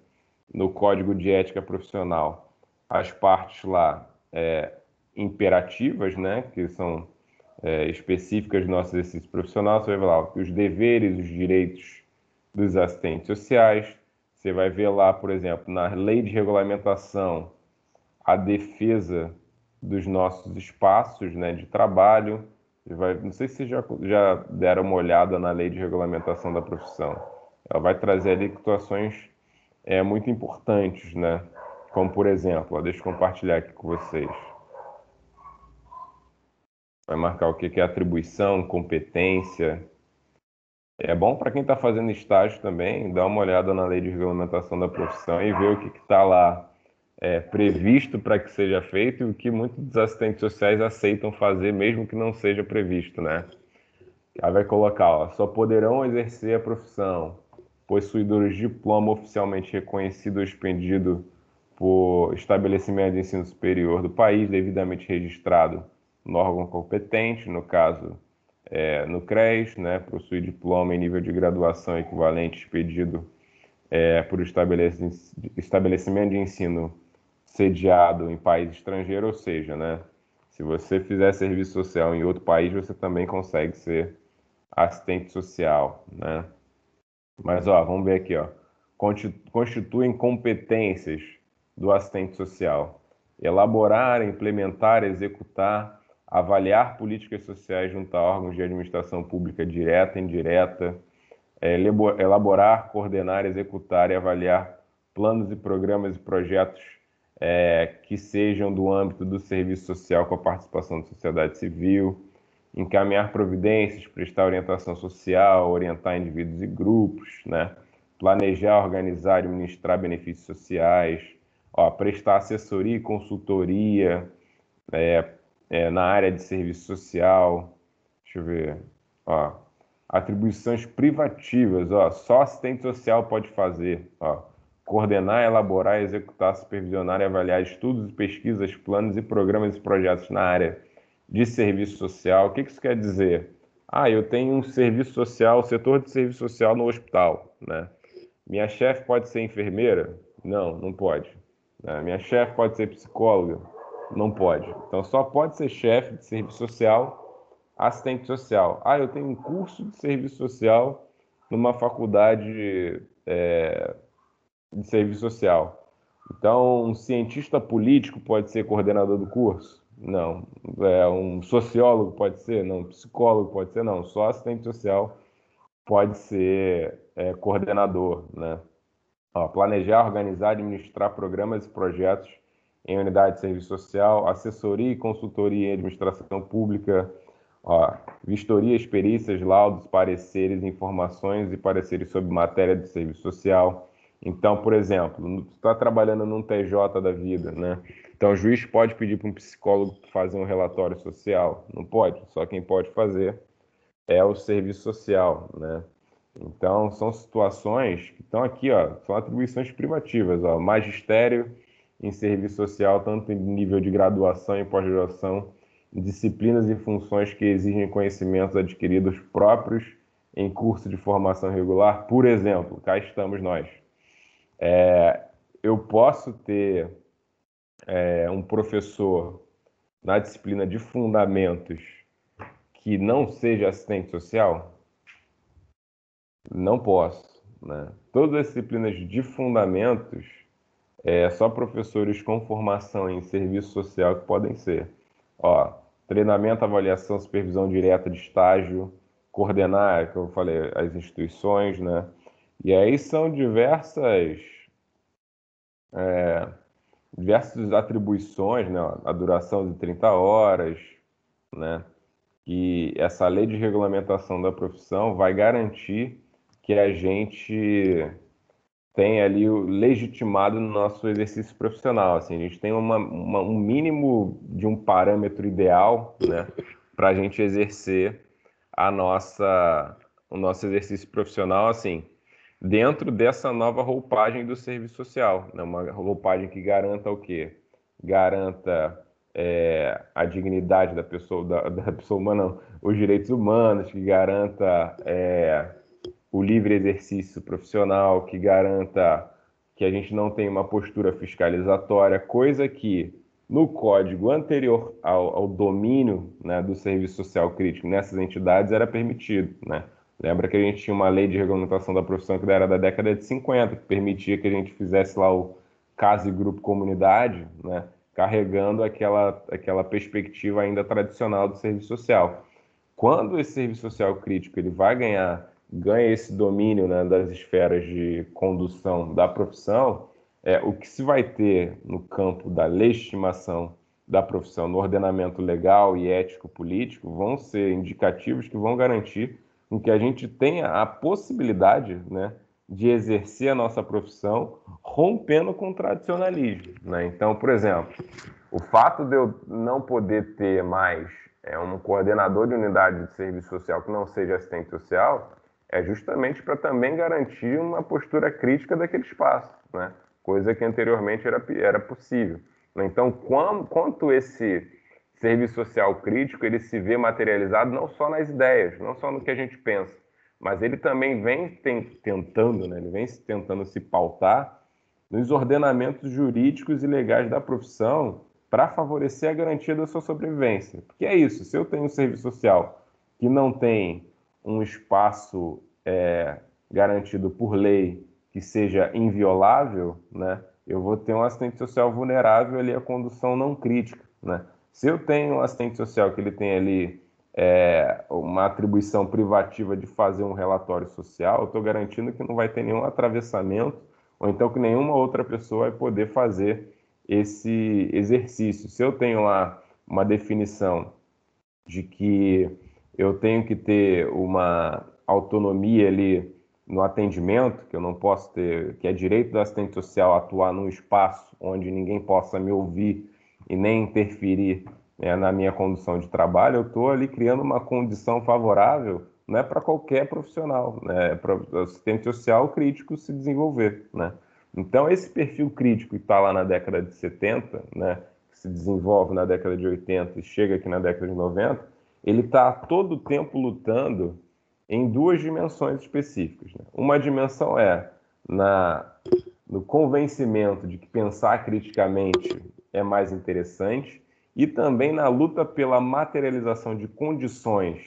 no Código de Ética Profissional, as partes lá é, imperativas, né, que são é, específicas do nosso exercício profissional, você vai lá os deveres, os direitos dos assistentes sociais, você vai ver lá, por exemplo, na lei de regulamentação, a defesa dos nossos espaços né, de trabalho. Vai, não sei se vocês já, já deram uma olhada na lei de regulamentação da profissão. Ela vai trazer ali situações é, muito importantes, né? Como, por exemplo, ó, deixa eu compartilhar aqui com vocês. Vai marcar o que é atribuição, competência. É bom para quem está fazendo estágio também dar uma olhada na lei de regulamentação da profissão e ver o que está lá é, previsto para que seja feito e o que muitos dos assistentes sociais aceitam fazer, mesmo que não seja previsto, né? Aí vai colocar, ó, só poderão exercer a profissão possuidores de diploma oficialmente reconhecido ou expendido por estabelecimento de ensino superior do país, devidamente registrado no órgão competente, no caso é, no CRES, né, possui diploma em nível de graduação equivalente expedido é, por estabelecimento de ensino sediado em país estrangeiro, ou seja, né, se você fizer serviço social em outro país, você também consegue ser assistente social, né? Mas ó, vamos ver aqui, ó. Constituem competências do assistente social: elaborar, implementar, executar avaliar políticas sociais junto a órgãos de administração pública direta e indireta, é, elaborar, coordenar, executar e avaliar planos e programas e projetos é, que sejam do âmbito do serviço social com a participação da sociedade civil, encaminhar providências, prestar orientação social, orientar indivíduos e grupos, né? planejar, organizar e administrar benefícios sociais, ó, prestar assessoria e consultoria, é, é, na área de serviço social. Deixa eu ver. Ó, atribuições privativas, ó, só assistente social pode fazer. Ó, coordenar, elaborar, executar, supervisionar e avaliar estudos, pesquisas, planos e programas e projetos na área de serviço social. O que isso quer dizer? Ah, eu tenho um serviço social, setor de serviço social no hospital, né? Minha chefe pode ser enfermeira? Não, não pode. Né? Minha chefe pode ser psicóloga? Não pode. Então só pode ser chefe de serviço social, assistente social. Ah, eu tenho um curso de serviço social numa faculdade é, de serviço social. Então, um cientista político pode ser coordenador do curso? Não. É, um sociólogo pode ser? Não. Um psicólogo pode ser? Não. Só assistente social pode ser é, coordenador, né? Ó, planejar, organizar, administrar programas e projetos em unidade de serviço social, assessoria e consultoria em administração pública, ó, vistorias, perícias, laudos, pareceres, informações e pareceres sobre matéria de serviço social. Então, por exemplo, está trabalhando num TJ da vida, né? Então, o juiz pode pedir para um psicólogo fazer um relatório social? Não pode. Só quem pode fazer é o serviço social, né? Então, são situações que estão aqui, ó, são atribuições privativas, ó, magistério em serviço social, tanto em nível de graduação e pós-graduação, disciplinas e funções que exigem conhecimentos adquiridos próprios em curso de formação regular. Por exemplo, cá estamos nós. É, eu posso ter é, um professor na disciplina de fundamentos que não seja assistente social? Não posso. Né? Todas as disciplinas de fundamentos é só professores com formação em serviço social que podem ser. Ó, treinamento, avaliação, supervisão direta de estágio, coordenar, que eu falei, as instituições, né? E aí são diversas é, diversas atribuições, né? A duração de 30 horas, né? E essa lei de regulamentação da profissão vai garantir que a gente tem ali o legitimado no nosso exercício profissional. Assim, a gente tem uma, uma, um mínimo de um parâmetro ideal né, para a gente exercer a nossa, o nosso exercício profissional assim, dentro dessa nova roupagem do serviço social. Né, uma roupagem que garanta o quê? Garanta é, a dignidade da pessoa, da, da pessoa humana, não, os direitos humanos, que garanta é, o livre exercício profissional, que garanta que a gente não tenha uma postura fiscalizatória, coisa que no código anterior ao, ao domínio né, do serviço social crítico nessas entidades era permitido. Né? Lembra que a gente tinha uma lei de regulamentação da profissão que era da década de 50, que permitia que a gente fizesse lá o caso e grupo comunidade, né, carregando aquela, aquela perspectiva ainda tradicional do serviço social. Quando esse serviço social crítico ele vai ganhar ganha esse domínio né, das esferas de condução da profissão, é, o que se vai ter no campo da legitimação da profissão, no ordenamento legal e ético-político, vão ser indicativos que vão garantir com que a gente tenha a possibilidade né, de exercer a nossa profissão rompendo com o tradicionalismo. Né? Então, por exemplo, o fato de eu não poder ter mais é, um coordenador de unidade de serviço social que não seja assistente social é justamente para também garantir uma postura crítica daquele espaço, né? coisa que anteriormente era, era possível. Então, quanto esse serviço social crítico ele se vê materializado não só nas ideias, não só no que a gente pensa, mas ele também vem tentando, né? ele vem tentando se pautar nos ordenamentos jurídicos e legais da profissão para favorecer a garantia da sua sobrevivência. Porque é isso, se eu tenho um serviço social que não tem um espaço é, garantido por lei que seja inviolável, né, eu vou ter um assistente social vulnerável ali à condução não crítica. Né? Se eu tenho um assistente social que ele tem ali é, uma atribuição privativa de fazer um relatório social, eu estou garantindo que não vai ter nenhum atravessamento, ou então que nenhuma outra pessoa vai poder fazer esse exercício. Se eu tenho lá uma definição de que eu tenho que ter uma autonomia ali no atendimento, que eu não posso ter, que é direito do assistente social atuar num espaço onde ninguém possa me ouvir e nem interferir né, na minha condução de trabalho, eu estou ali criando uma condição favorável né, para qualquer profissional, né, para o assistente social crítico se desenvolver. Né? Então, esse perfil crítico que está lá na década de 70, né, que se desenvolve na década de 80 e chega aqui na década de 90, ele está todo o tempo lutando em duas dimensões específicas. Né? Uma dimensão é na, no convencimento de que pensar criticamente é mais interessante e também na luta pela materialização de condições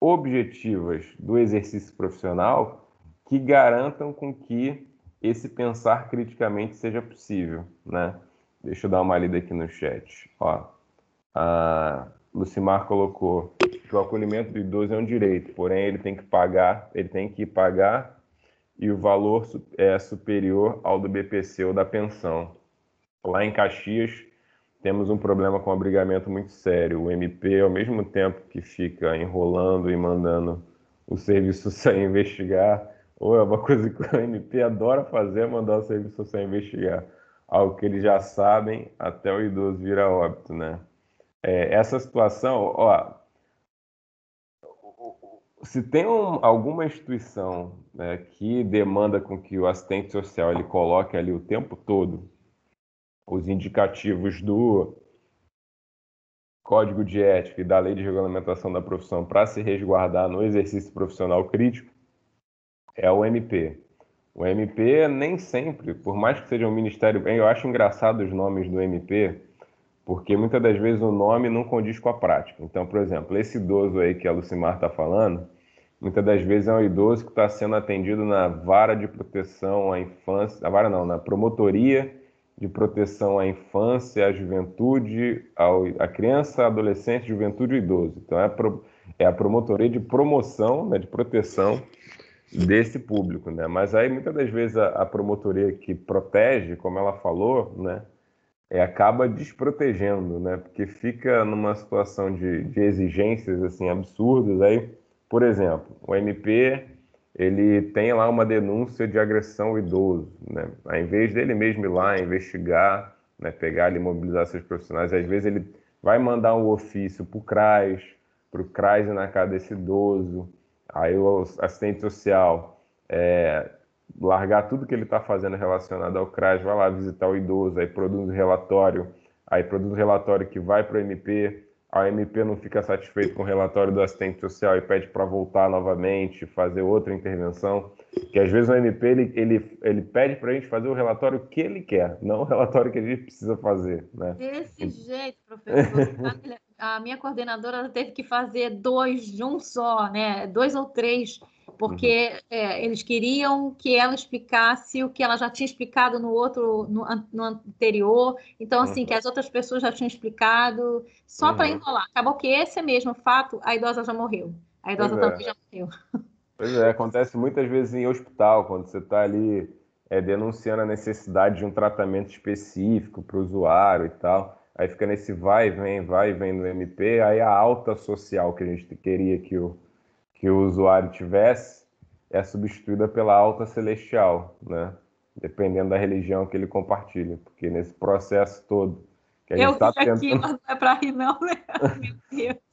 objetivas do exercício profissional que garantam com que esse pensar criticamente seja possível, né? Deixa eu dar uma lida aqui no chat. Ó, a Lucimar colocou que o acolhimento do idoso é um direito, porém ele tem que pagar, ele tem que pagar e o valor é superior ao do BPC ou da pensão. Lá em Caxias temos um problema com abrigamento muito sério. O MP, ao mesmo tempo que fica enrolando e mandando o serviço social investigar, ou é uma coisa que o MP adora fazer, é mandar o serviço social investigar. Algo que eles já sabem até o idoso vira óbito, né? É, essa situação, ó, se tem um, alguma instituição né, que demanda com que o assistente social ele coloque ali o tempo todo os indicativos do Código de Ética e da Lei de Regulamentação da Profissão para se resguardar no exercício profissional crítico é o MP. O MP nem sempre, por mais que seja um ministério, eu acho engraçado os nomes do MP, porque muitas das vezes o nome não condiz com a prática. Então, por exemplo, esse idoso aí que a Lucimar está falando, muitas das vezes é um idoso que está sendo atendido na vara de proteção à infância, na vara não, na promotoria de proteção à infância, à juventude, ao, à criança, adolescente, juventude e idoso. Então é a, pro, é a promotoria de promoção, né, de proteção desse público, né? Mas aí muitas das vezes a, a promotoria que protege, como ela falou, né, é, acaba desprotegendo, né? Porque fica numa situação de, de exigências assim absurdas. Aí, por exemplo, o MP ele tem lá uma denúncia de agressão ao idoso, né? Ao invés dele mesmo ir lá investigar, né, pegar e mobilizar seus profissionais, às vezes ele vai mandar um ofício para o CRAS, para o CRAS na casa desse idoso, aí o assistente social é, largar tudo que ele está fazendo relacionado ao CRAS, vai lá visitar o idoso, aí produz um relatório, aí produz um relatório que vai para o MP, a MP não fica satisfeito com o relatório do assistente social e pede para voltar novamente, fazer outra intervenção, que às vezes o MP ele, ele, ele pede para a gente fazer o relatório que ele quer, não o relatório que a gente precisa fazer. Né? Desse jeito, professor. a minha coordenadora teve que fazer dois de um só, né? dois ou três porque uhum. é, eles queriam que ela explicasse o que ela já tinha explicado no outro, no, no anterior. Então, assim, uhum. que as outras pessoas já tinham explicado, só uhum. para enrolar. Acabou que esse mesmo fato, a idosa já morreu. A idosa pois é. também é. já morreu. Pois é, acontece muitas vezes em hospital, quando você está ali é, denunciando a necessidade de um tratamento específico para o usuário e tal. Aí fica nesse vai e vem, vai e vem no MP, aí a alta social que a gente queria que o, que o usuário tivesse é substituída pela alta celestial, né? Dependendo da religião que ele compartilha, porque nesse processo todo que a gente está tentando... aqui, mas não é para rir não, né? Meu Deus.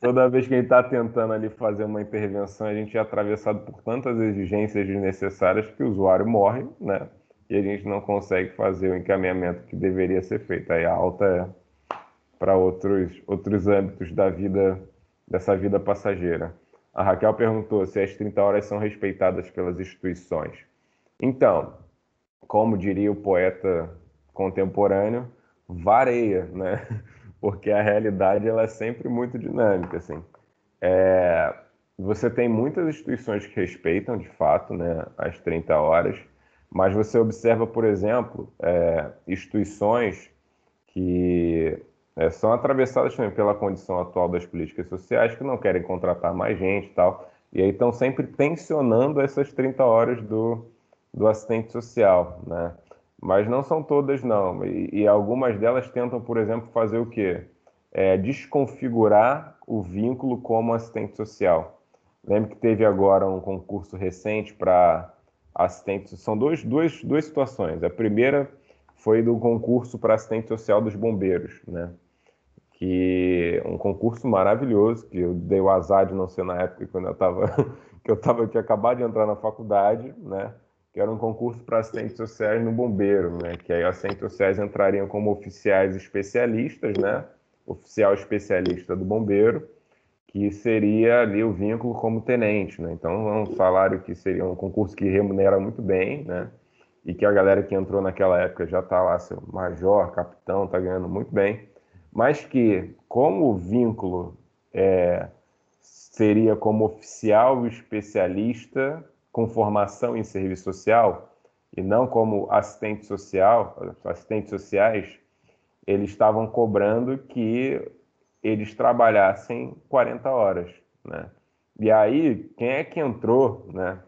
Toda vez que a gente está tentando ali fazer uma intervenção, a gente é atravessado por tantas exigências desnecessárias que o usuário morre, né? E a gente não consegue fazer o encaminhamento que deveria ser feito. Aí a alta é para outros, outros âmbitos da vida, dessa vida passageira. A Raquel perguntou se as 30 horas são respeitadas pelas instituições. Então, como diria o poeta contemporâneo, vareia, né? Porque a realidade ela é sempre muito dinâmica, assim. É, você tem muitas instituições que respeitam, de fato, né, as 30 horas, mas você observa, por exemplo, é, instituições que é, são atravessadas também pela condição atual das políticas sociais, que não querem contratar mais gente e tal, e aí estão sempre tensionando essas 30 horas do, do assistente social, né? Mas não são todas, não. E, e algumas delas tentam, por exemplo, fazer o quê? É, desconfigurar o vínculo como assistente social. Lembro que teve agora um concurso recente para assistente. São dois, duas, duas situações. A primeira foi do concurso para assistente social dos bombeiros, né? Que um concurso maravilhoso, que eu dei o azar de não ser na época quando eu estava que eu tava tinha acabado de entrar na faculdade, né? Que era um concurso para assistentes sociais no bombeiro, né? Que aí assistentes sociais entrariam como oficiais especialistas, né? Oficial especialista do bombeiro, que seria ali o vínculo como tenente, né? Então é um salário que seria um concurso que remunera muito bem, né? E que a galera que entrou naquela época já está lá, seu major, capitão, está ganhando muito bem mas que, como o vínculo é, seria como oficial especialista com formação em serviço social, e não como assistente social, assistentes sociais, eles estavam cobrando que eles trabalhassem 40 horas, né? E aí, quem é que entrou, né,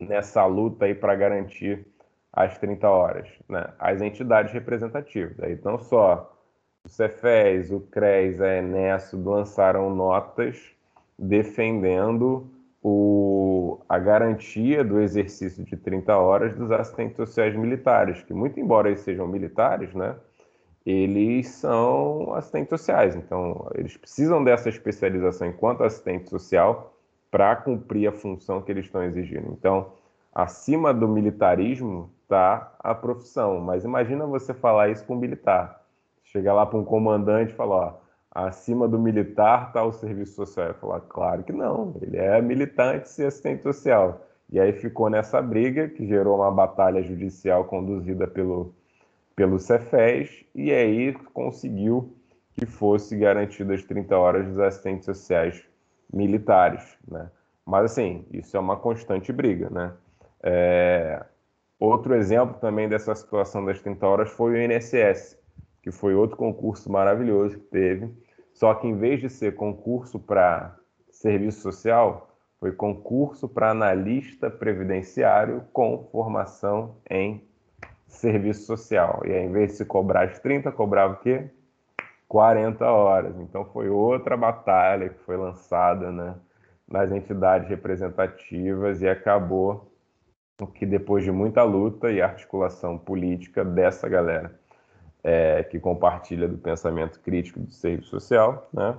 nessa luta aí para garantir as 30 horas, né? As entidades representativas. Aí não só o Cefes, o CRES, a Enesso lançaram notas defendendo o, a garantia do exercício de 30 horas dos assistentes sociais militares, que muito embora eles sejam militares, né, eles são assistentes sociais, então eles precisam dessa especialização enquanto assistente social para cumprir a função que eles estão exigindo. Então, acima do militarismo está a profissão. Mas imagina você falar isso com um militar. Chegar lá para um comandante e falar, ó, acima do militar está o serviço social. Eu falar, claro que não, ele é militante e assistente social. E aí ficou nessa briga que gerou uma batalha judicial conduzida pelo, pelo Cefés, e aí conseguiu que fosse garantidas 30 horas dos assistentes sociais militares, né? Mas assim, isso é uma constante briga, né? É... Outro exemplo também dessa situação das 30 horas foi o INSS, que foi outro concurso maravilhoso que teve, só que em vez de ser concurso para serviço social, foi concurso para analista previdenciário com formação em serviço social. E aí, em vez de se cobrar as 30, cobrava o quê? 40 horas. Então foi outra batalha que foi lançada né, nas entidades representativas e acabou que depois de muita luta e articulação política dessa galera é, que compartilha do pensamento crítico do serviço social, né,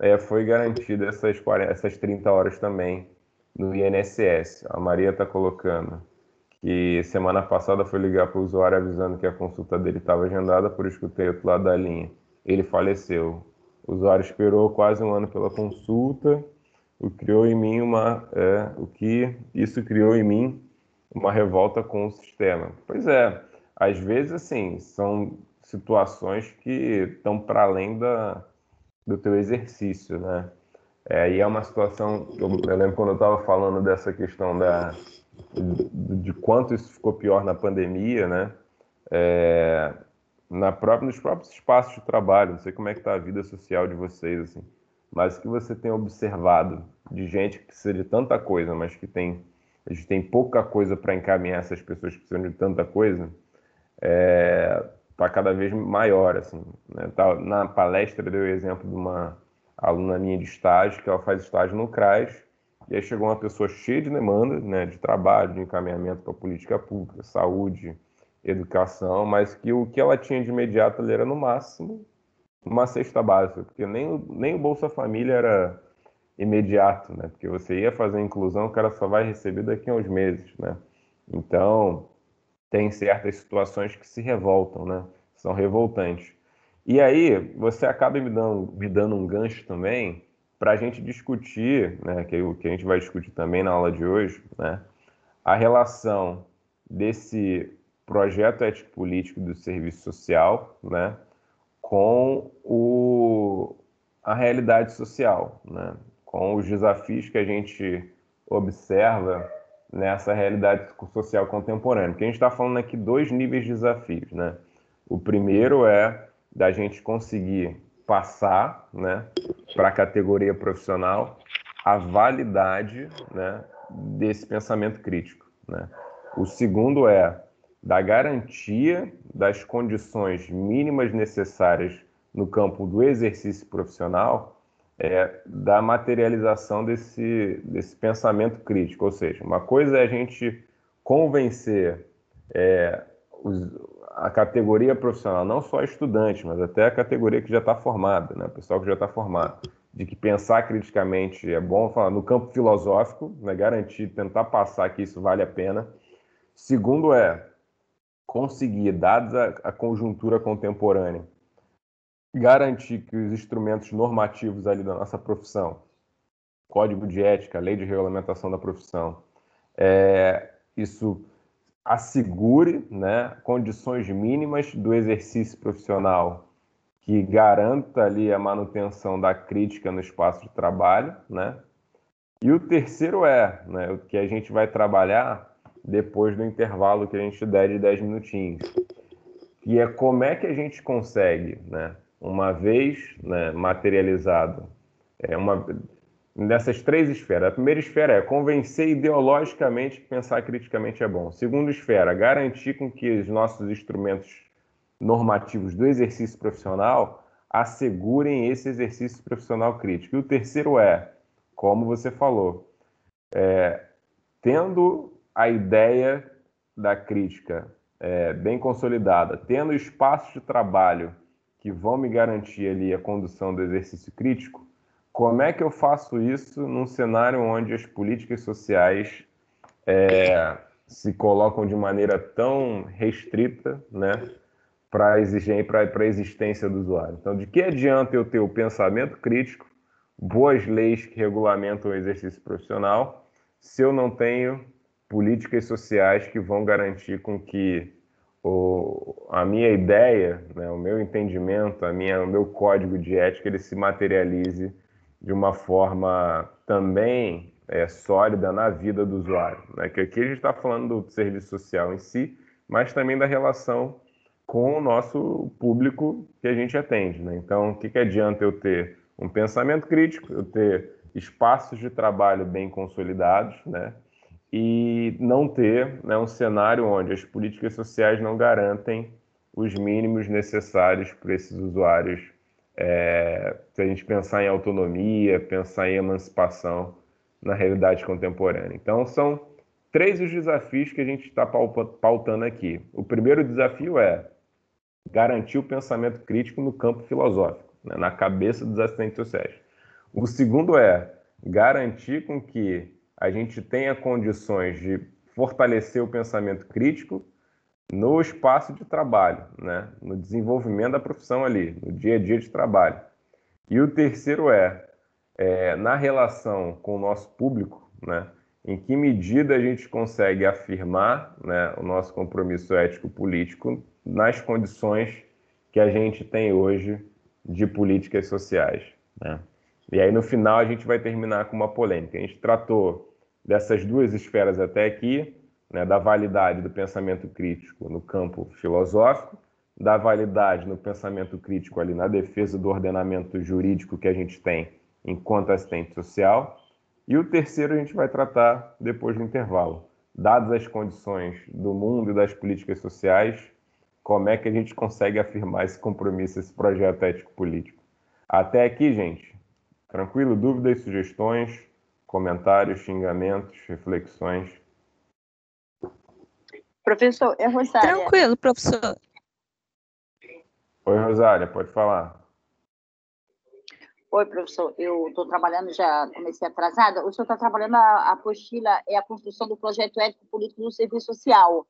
é, foi garantida essas, 40, essas 30 horas também no INSS. A Maria está colocando que semana passada foi ligar para o usuário avisando que a consulta dele estava agendada, por escutei outro lado da linha. Ele faleceu. O usuário esperou quase um ano pela consulta, o criou em mim uma, é, o que isso criou em mim uma revolta com o sistema. Pois é, às vezes assim são situações que estão para além da, do teu exercício, né? É, e é uma situação, eu, eu lembro quando eu estava falando dessa questão da, de, de, quanto isso ficou pior na pandemia, né? É, na própria, nos próprios espaços de trabalho, não sei como é que está a vida social de vocês, assim, mas que você tem observado de gente que precisa de tanta coisa, mas que tem, a gente tem pouca coisa para encaminhar essas pessoas que precisam de tanta coisa, é, está cada vez maior, assim. Né? Tá, na palestra deu o exemplo de uma aluna minha de estágio, que ela faz estágio no CRAS, e aí chegou uma pessoa cheia de demanda, né, de trabalho, de encaminhamento para política pública, saúde, educação, mas que o que ela tinha de imediato era no máximo uma cesta básica, porque nem, nem o Bolsa Família era imediato, né? Porque você ia fazer a inclusão, o cara só vai receber daqui a uns meses, né? Então, tem certas situações que se revoltam, né? São revoltantes. E aí, você acaba me dando, me dando um gancho também para a gente discutir, né, que, o que a gente vai discutir também na aula de hoje, né, a relação desse projeto ético-político do serviço social, né, com o, a realidade social, né, com os desafios que a gente observa nessa realidade social contemporânea. Porque a gente está falando aqui dois níveis de desafios, né? O primeiro é da gente conseguir passar, né, para a categoria profissional a validade, né, desse pensamento crítico, né? O segundo é da garantia das condições mínimas necessárias no campo do exercício profissional é, da materialização desse, desse pensamento crítico. Ou seja, uma coisa é a gente convencer é, os, a categoria profissional, não só estudante, mas até a categoria que já está formada, né, o pessoal que já está formado, de que pensar criticamente é bom, falar no campo filosófico, né, garantir, tentar passar que isso vale a pena. Segundo é conseguir, dados a, a conjuntura contemporânea, garantir que os instrumentos normativos ali da nossa profissão, código de ética, lei de regulamentação da profissão, é, isso assegure né, condições mínimas do exercício profissional que garanta ali a manutenção da crítica no espaço de trabalho, né? E o terceiro é, né, o que a gente vai trabalhar depois do intervalo que a gente der de 10 minutinhos, que é como é que a gente consegue, né, uma vez né, materializado, é uma dessas três esferas. A primeira esfera é convencer ideologicamente que pensar criticamente é bom. Segunda esfera, garantir com que os nossos instrumentos normativos do exercício profissional assegurem esse exercício profissional crítico. E o terceiro é, como você falou, é, tendo a ideia da crítica é, bem consolidada, tendo espaço de trabalho que vão me garantir ali a condução do exercício crítico, como é que eu faço isso num cenário onde as políticas sociais é, se colocam de maneira tão restrita, né, para para a existência do usuário. Então, de que adianta eu ter o pensamento crítico, boas leis que regulamentam o exercício profissional, se eu não tenho políticas sociais que vão garantir com que o, a minha ideia, né, o meu entendimento, a minha, o meu código de ética, ele se materialize de uma forma também é, sólida na vida do usuário. Né? Que aqui a gente está falando do serviço social em si, mas também da relação com o nosso público que a gente atende. Né? Então, o que, que adianta eu ter um pensamento crítico, eu ter espaços de trabalho bem consolidados, né? E não ter né, um cenário onde as políticas sociais não garantem os mínimos necessários para esses usuários. É, se a gente pensar em autonomia, pensar em emancipação na realidade contemporânea. Então, são três os desafios que a gente está pautando aqui. O primeiro desafio é garantir o pensamento crítico no campo filosófico, né, na cabeça dos assistentes sociais. O segundo é garantir com que a gente tenha condições de fortalecer o pensamento crítico no espaço de trabalho, né? no desenvolvimento da profissão ali, no dia a dia de trabalho. E o terceiro é, é na relação com o nosso público, né? em que medida a gente consegue afirmar né, o nosso compromisso ético-político nas condições que a gente tem hoje de políticas sociais. Né? E aí, no final, a gente vai terminar com uma polêmica. A gente tratou dessas duas esferas até aqui, né, da validade do pensamento crítico no campo filosófico, da validade no pensamento crítico ali na defesa do ordenamento jurídico que a gente tem enquanto assistente social. E o terceiro a gente vai tratar depois do intervalo. Dadas as condições do mundo e das políticas sociais, como é que a gente consegue afirmar esse compromisso, esse projeto ético-político? Até aqui, gente, Tranquilo? Dúvidas, sugestões, comentários, xingamentos, reflexões? Professor, é Rosália. Tranquilo, professor. Oi, Rosália, pode falar. Oi, professor. Eu estou trabalhando, já comecei atrasada. O senhor está trabalhando, a apostila é a construção do projeto ético-político do serviço social.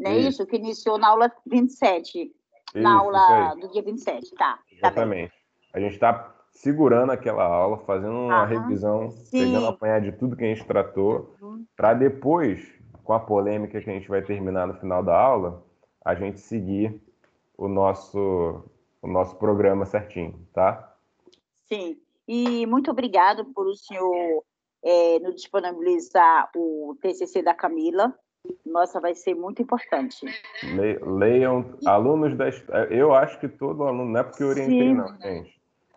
Não é isso? isso? Que iniciou na aula 27. Isso, na aula do dia 27, tá. Exatamente. Tá a gente está segurando aquela aula, fazendo uma Aham, revisão, sim. pegando apanhar de tudo que a gente tratou, uhum. para depois, com a polêmica que a gente vai terminar no final da aula, a gente seguir o nosso, o nosso programa certinho, tá? Sim. E muito obrigado por o senhor é, nos disponibilizar o TCC da Camila. Nossa, vai ser muito importante. Leiam, alunos da. Eu acho que todo aluno, não é porque eu orientei, Sim. não, gente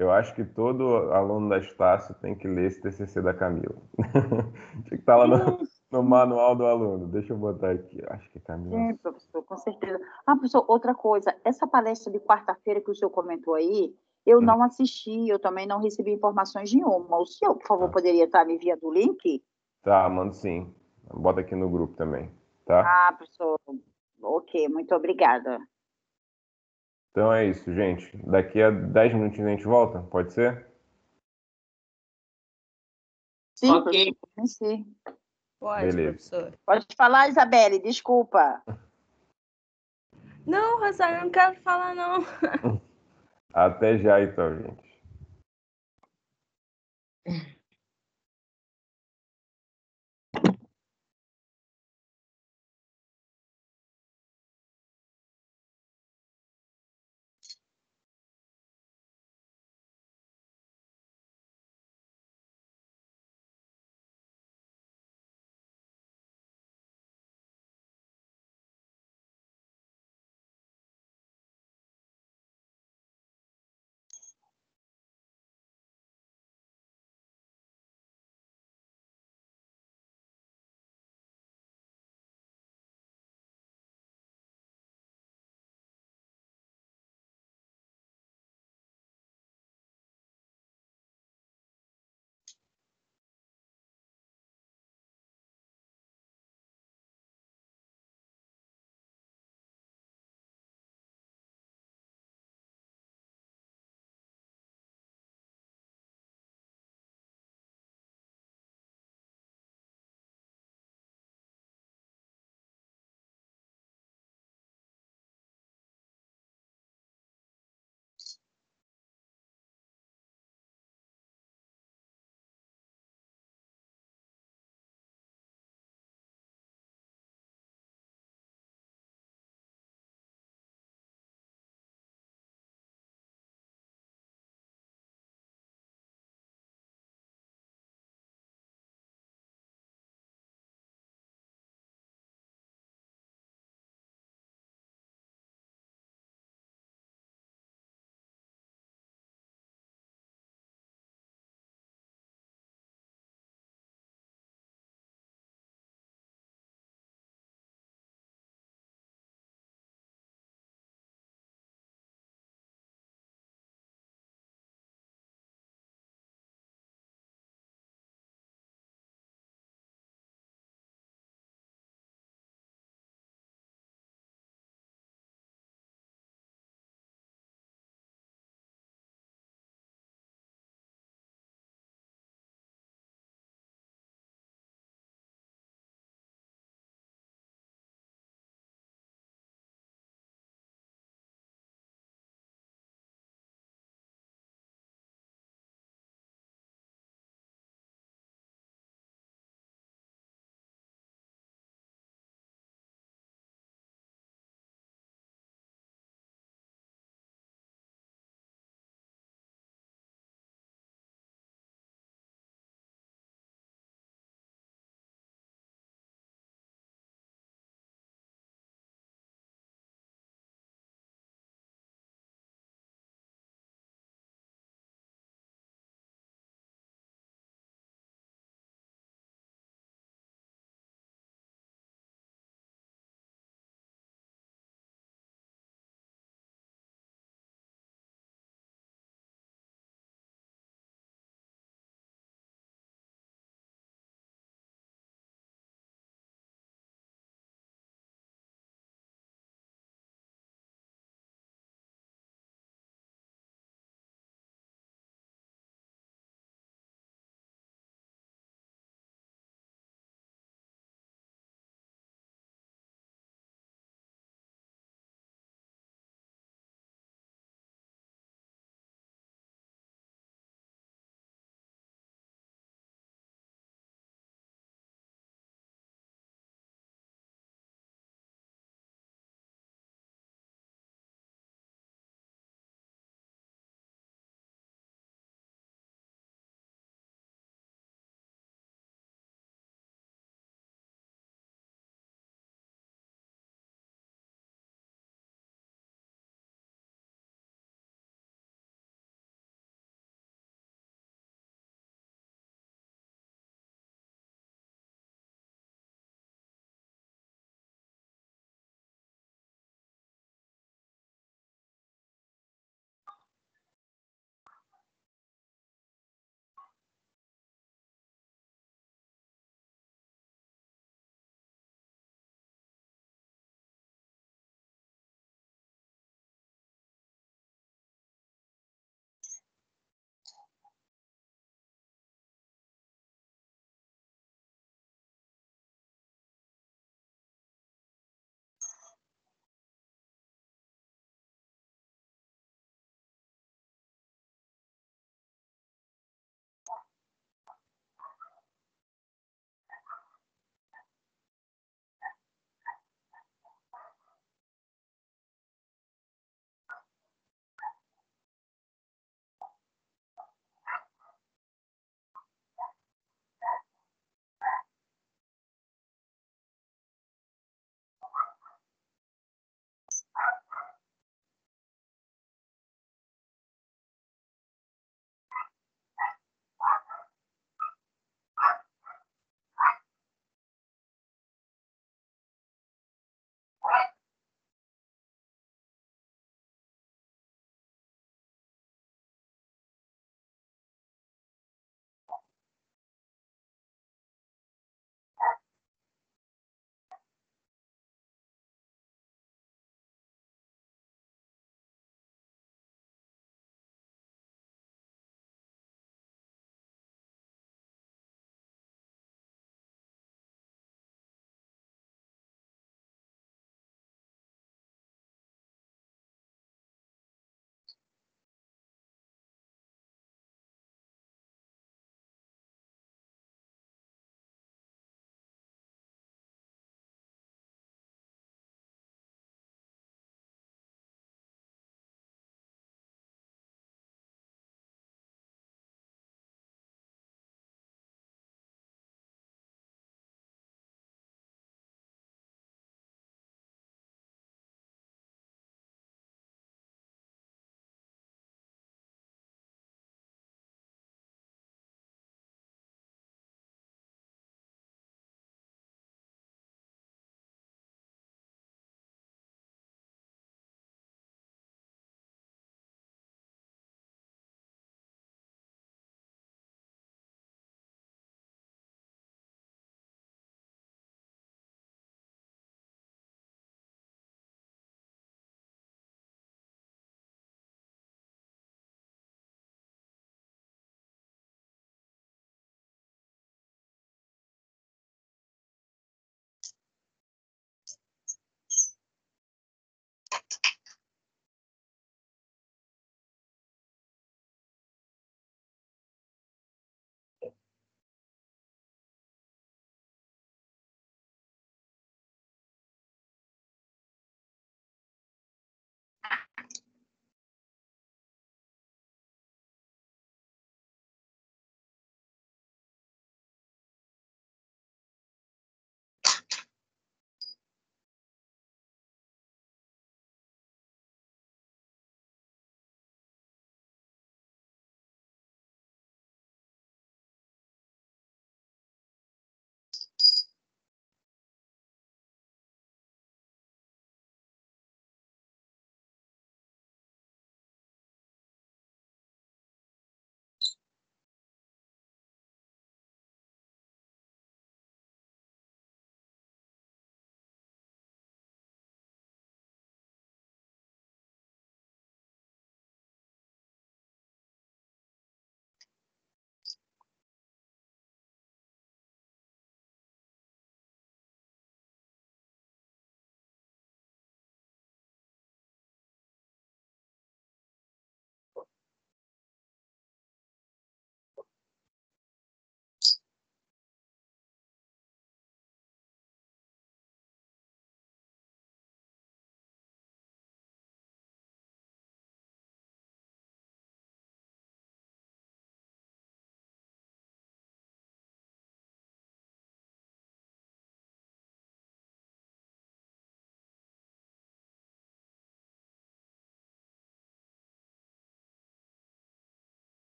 eu acho que todo aluno da Estácio tem que ler esse TCC da Camila. Tinha que estar tá lá no, no, manual do aluno. Deixa eu botar aqui. Acho que é Camila. Sim, professor, com certeza. Ah, professor, outra coisa. Essa palestra de quarta-feira que o senhor comentou aí, eu hum. não assisti, eu também não recebi informações nenhuma. O senhor, por favor, tá. poderia estar me enviando o link? Tá, mando sim. Bota aqui no grupo também, tá? Ah, professor. Ok, muito obrigada. Então é isso, gente. Daqui a 10 minutinhos a gente volta, pode ser? Sim, ok. Sim. Pode, Beleza. professor. Pode falar, Isabelle, desculpa. Não, Rosário, eu não quero falar, não. Até já, então, gente.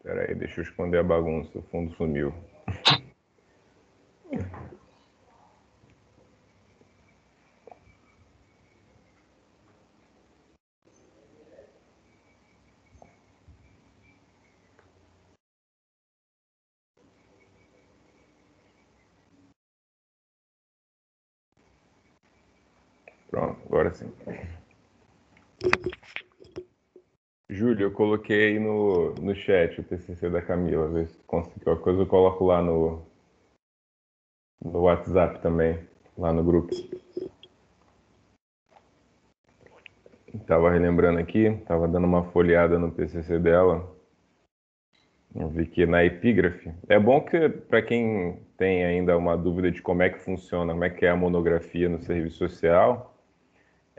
Espera aí, deixa eu esconder a bagunça, o fundo sumiu. Pronto, agora sim. Júlio, eu coloquei no, no chat o TCC da Camila, ver se conseguiu qualquer coisa, eu coloco lá no, no WhatsApp também, lá no grupo. Estava relembrando aqui, estava dando uma folheada no TCC dela. Eu vi que na epígrafe. É bom que, para quem tem ainda uma dúvida de como é que funciona, como é que é a monografia no serviço social,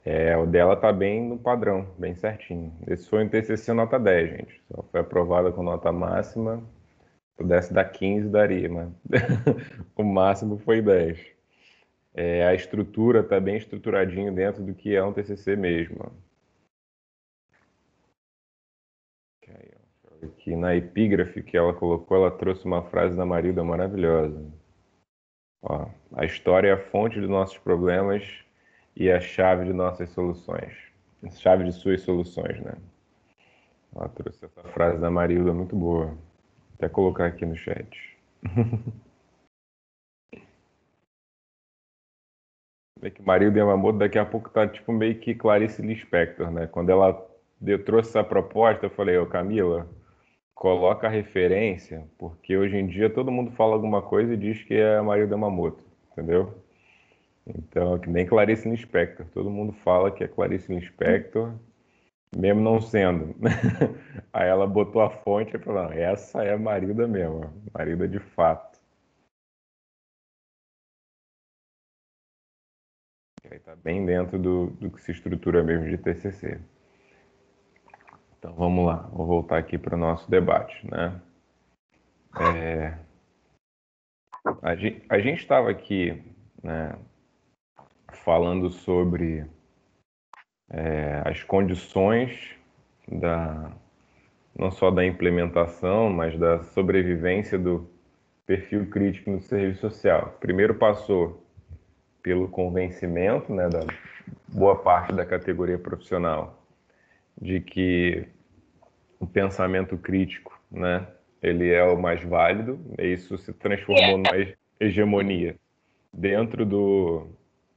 é, o dela tá bem no padrão, bem certinho. Esse foi um TCC nota 10, gente. Só foi aprovada com nota máxima. Se pudesse dar 15, daria, mas o máximo foi 10. É, a estrutura tá bem estruturadinho dentro do que é um TCC mesmo. Aqui na epígrafe que ela colocou, ela trouxe uma frase da Marilda maravilhosa. Ó, a história é a fonte dos nossos problemas e a chave de nossas soluções. Chave de suas soluções, né? Ela trouxe essa frase da Marilda muito boa. Vou até colocar aqui no chat. É que Marilda Yamamoto daqui a pouco tá tipo meio que Clarice Lispector, né? Quando ela deu, trouxe essa proposta, eu falei, ô Camila, coloca a referência, porque hoje em dia todo mundo fala alguma coisa e diz que é a Marilda Yamamoto, entendeu? Então, que nem Clarice Lispector. Todo mundo fala que é Clarice Lispector, mesmo não sendo. Aí ela botou a fonte e falou: essa é a Marida mesmo, Marida de fato. Aí tá bem dentro do, do que se estrutura mesmo de TCC. Então vamos lá, vou voltar aqui para o nosso debate, né? É, a gente estava aqui, né, falando sobre é, as condições da não só da implementação, mas da sobrevivência do perfil crítico no serviço social. Primeiro passou pelo convencimento né, da boa parte da categoria profissional de que o pensamento crítico né, ele é o mais válido, e isso se transformou numa hegemonia dentro do,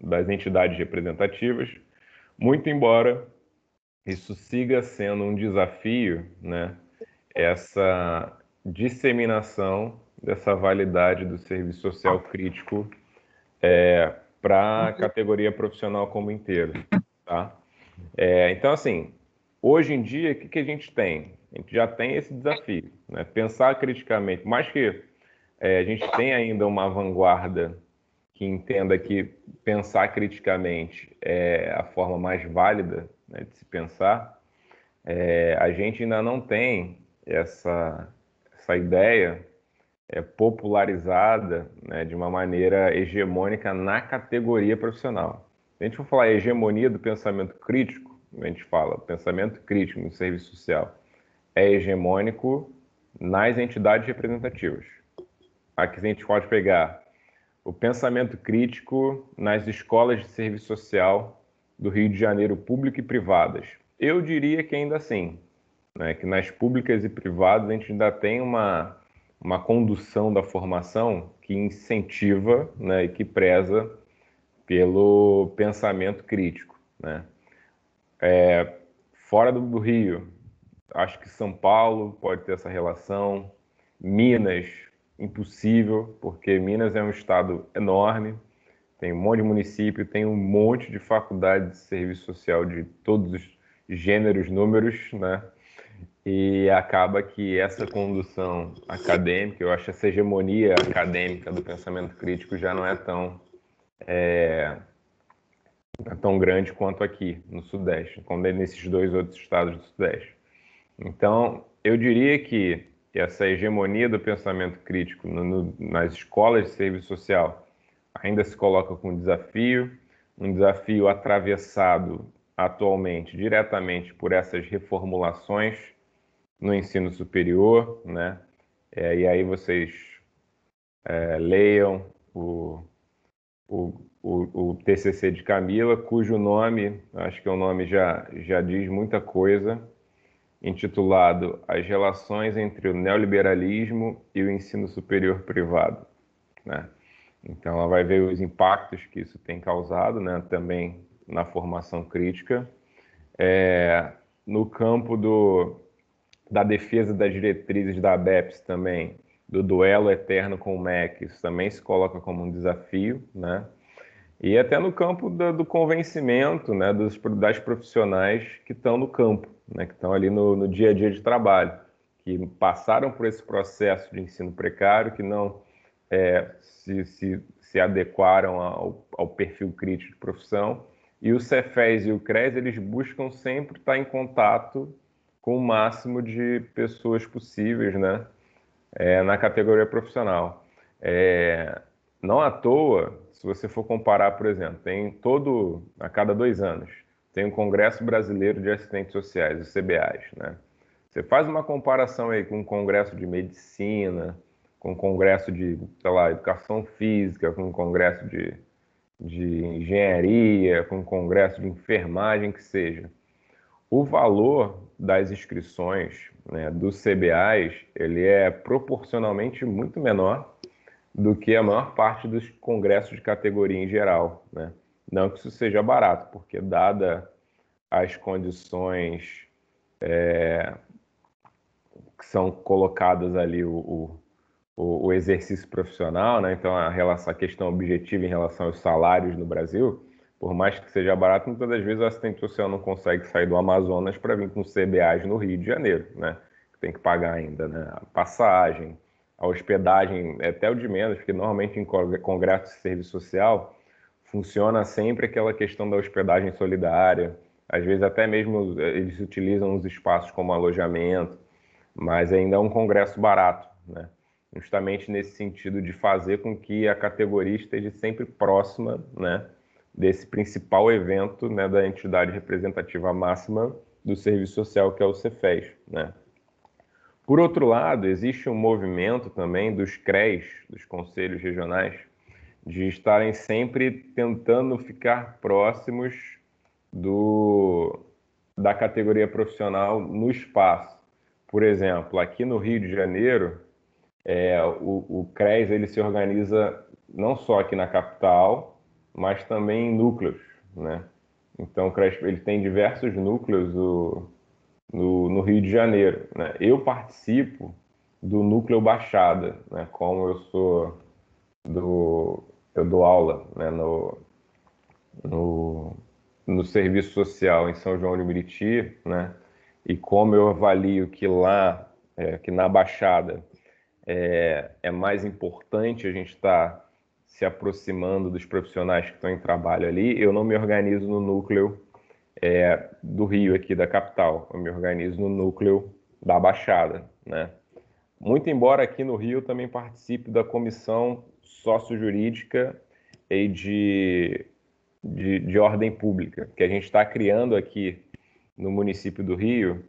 das entidades representativas, muito embora isso siga sendo um desafio, né, essa disseminação dessa validade do serviço social crítico é, para a categoria profissional como inteiro, tá? É, então, assim, hoje em dia, o que, que, a gente tem? A gente já tem esse desafio, né? Pensar criticamente, mais que é, a gente tem ainda uma vanguarda que entenda que pensar criticamente é a forma mais válida né, de se pensar, é, a gente ainda não tem essa, essa ideia é, popularizada né, de uma maneira hegemônica na categoria profissional. Se a gente for falar hegemonia do pensamento crítico, a gente fala pensamento crítico no serviço social, é hegemônico nas entidades representativas. Aqui a gente pode pegar o pensamento crítico nas escolas de serviço social do Rio de Janeiro, público e privadas. Eu diria que ainda assim, né, que nas públicas e privadas a gente ainda tem uma, uma condução da formação que incentiva né, e que preza pelo pensamento crítico. Né? É, fora do Rio, acho que São Paulo pode ter essa relação, Minas impossível, porque Minas é um estado enorme, tem um monte de município, tem um monte de faculdade de serviço social de todos os gêneros, números, né? E acaba que essa condução acadêmica, eu acho essa hegemonia acadêmica do pensamento crítico já não é tão é, é tão grande quanto aqui no Sudeste, quando é nesses dois outros estados do Sudeste. Então, eu diria que essa hegemonia do pensamento crítico no, no, nas escolas de serviço social ainda se coloca com desafio, um desafio atravessado atualmente diretamente por essas reformulações no ensino superior, né? É, e aí vocês é, leiam o, o, o, o, TCC de Camila, cujo nome, acho que o nome já, já diz muita coisa, intitulado As Relações entre o Neoliberalismo e o Ensino Superior Privado. Né? Então, ela vai ver os impactos que isso tem causado né, também na formação crítica. É, no campo do, da defesa das diretrizes da ABEPS também, do duelo eterno com o MEC, isso também se coloca como um desafio, né? E até no campo do, do convencimento né, dos, das profissionais que estão no campo, né, que estão ali no, no dia a dia de trabalho, que passaram por esse processo de ensino precário, que não é, se, se, se, adequaram ao, ao, perfil crítico de profissão. E o Cefes e o CRES, eles buscam sempre estar em contato com o máximo de pessoas possíveis, né? É, na categoria profissional. É, não à toa, se você for comparar, por exemplo, tem todo, a cada dois anos, tem o Congresso Brasileiro de Assistentes Sociais, os CBAs, né? Você faz uma comparação aí com o Congresso de Medicina, com o Congresso de, sei lá, Educação Física, com o Congresso de, de Engenharia, com o Congresso de Enfermagem, que seja. O valor das inscrições né, dos CBAs, ele é proporcionalmente muito menor do que a maior parte dos congressos de categoria em geral. Né? Não que isso seja barato, porque dada as condições é, que são colocadas ali o, o, o, exercício profissional, né? então a, relação, a questão objetiva em relação aos salários no Brasil, por mais que seja barato, muitas das vezes o assistente social não consegue sair do Amazonas para vir com CBAs no Rio de Janeiro, né? Tem que pagar ainda, né? A passagem, a hospedagem é até o de menos, porque normalmente em congresso de serviço social funciona sempre aquela questão da hospedagem solidária. Às vezes até mesmo eh, eles utilizam os espaços como alojamento, mas ainda é um congresso barato, né? Justamente nesse sentido de fazer com que a categoria esteja sempre próxima, né? Desse principal evento, né? Da entidade representativa máxima do serviço social, que é o Cefes, né? Por outro lado, existe um movimento também dos CREs, dos conselhos regionais, de estarem sempre tentando ficar próximos do, da categoria profissional no espaço. Por exemplo, aqui no Rio de Janeiro, é, o, o CRES ele se organiza não só aqui na capital, mas também em núcleos, né? Então, o CRES ele tem diversos núcleos, o, no, no Rio de Janeiro. Né? Eu participo do núcleo Baixada, né? como eu sou do eu dou aula né? no, no, no serviço social em São João de Meriti, né? E como eu avalio que lá, é, que na Baixada, é, é mais importante a gente estar tá se aproximando dos profissionais que estão em trabalho ali, eu não me organizo no núcleo é, do Rio, aqui da capital. Eu me organizo no núcleo da Baixada, né? Muito embora aqui no Rio também participe da comissão sócio-jurídica e de, de, de, ordem pública, que a gente está criando aqui no município do Rio,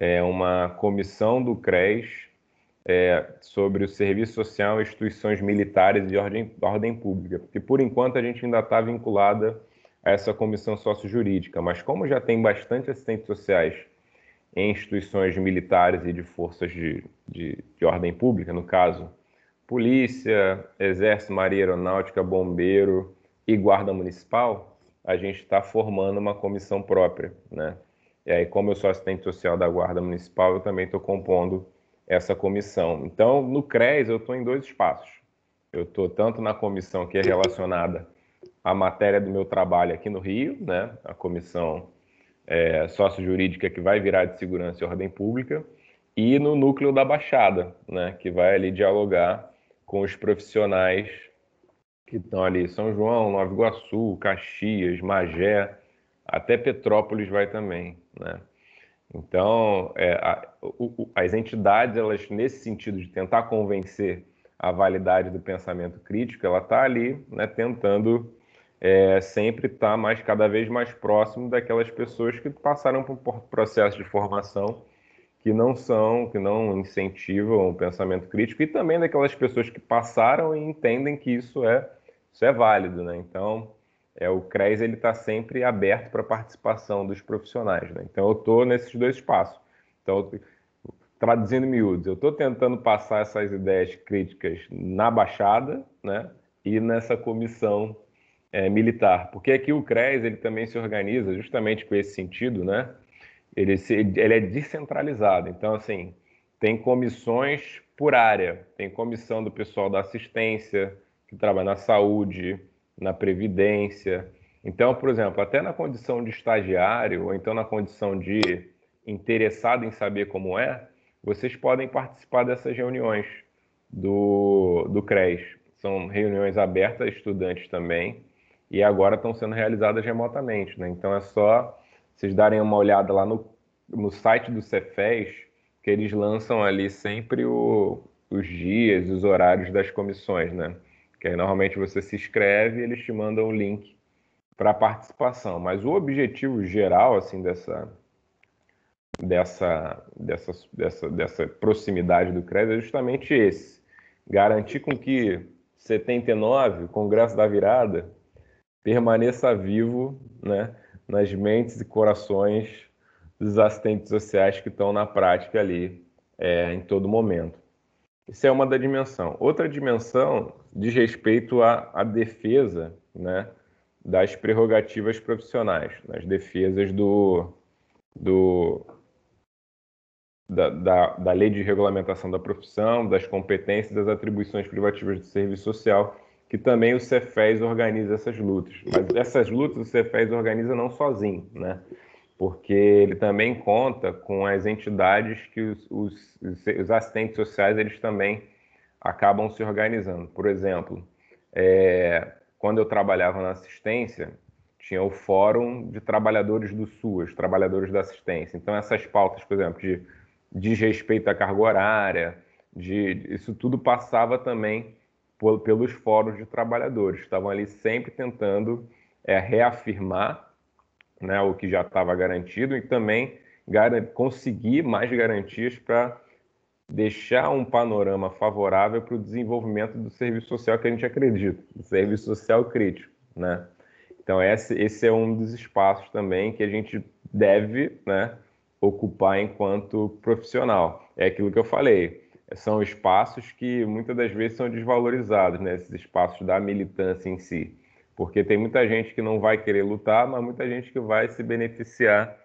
é uma comissão do CRES é, sobre o serviço social instituições militares e ordem, ordem pública, porque por enquanto a gente ainda está vinculada essa comissão sócio-jurídica, mas como já tem bastante assistentes sociais em instituições militares e de forças de, de, de ordem pública, no caso, polícia, exército, marinha aeronáutica, bombeiro e guarda municipal, a gente está formando uma comissão própria, né? E aí, como eu sou assistente social da guarda municipal, eu também estou compondo essa comissão. Então, no CRES, eu estou em dois espaços. Eu estou tanto na comissão que é relacionada a matéria do meu trabalho aqui no Rio, né? A comissão é, sócio-jurídica que vai virar de segurança e ordem pública, e no núcleo da Baixada, né? Que vai ali dialogar com os profissionais que estão ali, São João, Nova Iguaçu, Caxias, Magé, até Petrópolis vai também, né? Então, é, a, o, as entidades, elas nesse sentido de tentar convencer a validade do pensamento crítico, ela está ali, né, tentando é, sempre estar tá mais cada vez mais próximo daquelas pessoas que passaram por um processo de formação que não são, que não incentivam o pensamento crítico e também daquelas pessoas que passaram e entendem que isso é, isso é válido, né? Então, é, o CRES ele está sempre aberto para a participação dos profissionais, né? Então, eu estou nesses dois espaços. Então, traduzindo miúdos, eu estou tentando passar essas ideias críticas na Baixada, né? E nessa comissão é, militar, porque aqui o CRES ele também se organiza justamente com esse sentido, né? ele, se, ele é descentralizado. Então, assim, tem comissões por área. Tem comissão do pessoal da assistência, que trabalha na saúde, na previdência. Então, por exemplo, até na condição de estagiário, ou então na condição de interessado em saber como é, vocês podem participar dessas reuniões do, do CRES. São reuniões abertas a estudantes também, e agora estão sendo realizadas remotamente. Né? Então, é só vocês darem uma olhada lá no, no site do Cefes, que eles lançam ali sempre o, os dias, os horários das comissões, né? Que aí normalmente você se inscreve e eles te mandam o link para participação. Mas o objetivo geral, assim, dessa, dessa, dessa, dessa, dessa proximidade do crédito é justamente esse: garantir com que 79, o Congresso da Virada, permaneça vivo, né? nas mentes e corações dos assistentes sociais que estão na prática ali é, em todo momento. Isso é uma da dimensão. Outra dimensão diz respeito à, à defesa né, das prerrogativas profissionais, nas defesas do, do, da, da, da, lei de regulamentação da profissão, das competências das atribuições privativas do serviço social que também o Cefes organiza essas lutas. Mas essas lutas o Cefes organiza não sozinho, né? Porque ele também conta com as entidades que os, os, os assistentes sociais eles também acabam se organizando. Por exemplo, é, quando eu trabalhava na assistência, tinha o Fórum de Trabalhadores do SUAS, Trabalhadores da Assistência. Então, essas pautas, por exemplo, de desrespeito à carga horária, de, isso tudo passava também pelos fóruns de trabalhadores. Estavam ali sempre tentando é, reafirmar né, o que já estava garantido e também conseguir mais garantias para deixar um panorama favorável para o desenvolvimento do serviço social que a gente acredita, do serviço social crítico, né? Então esse, esse é um dos espaços também que a gente deve, né, ocupar enquanto profissional. É aquilo que eu falei são espaços que muitas das vezes são desvalorizados, né? esses espaços da militância em si. Porque tem muita gente que não vai querer lutar, mas muita gente que vai se beneficiar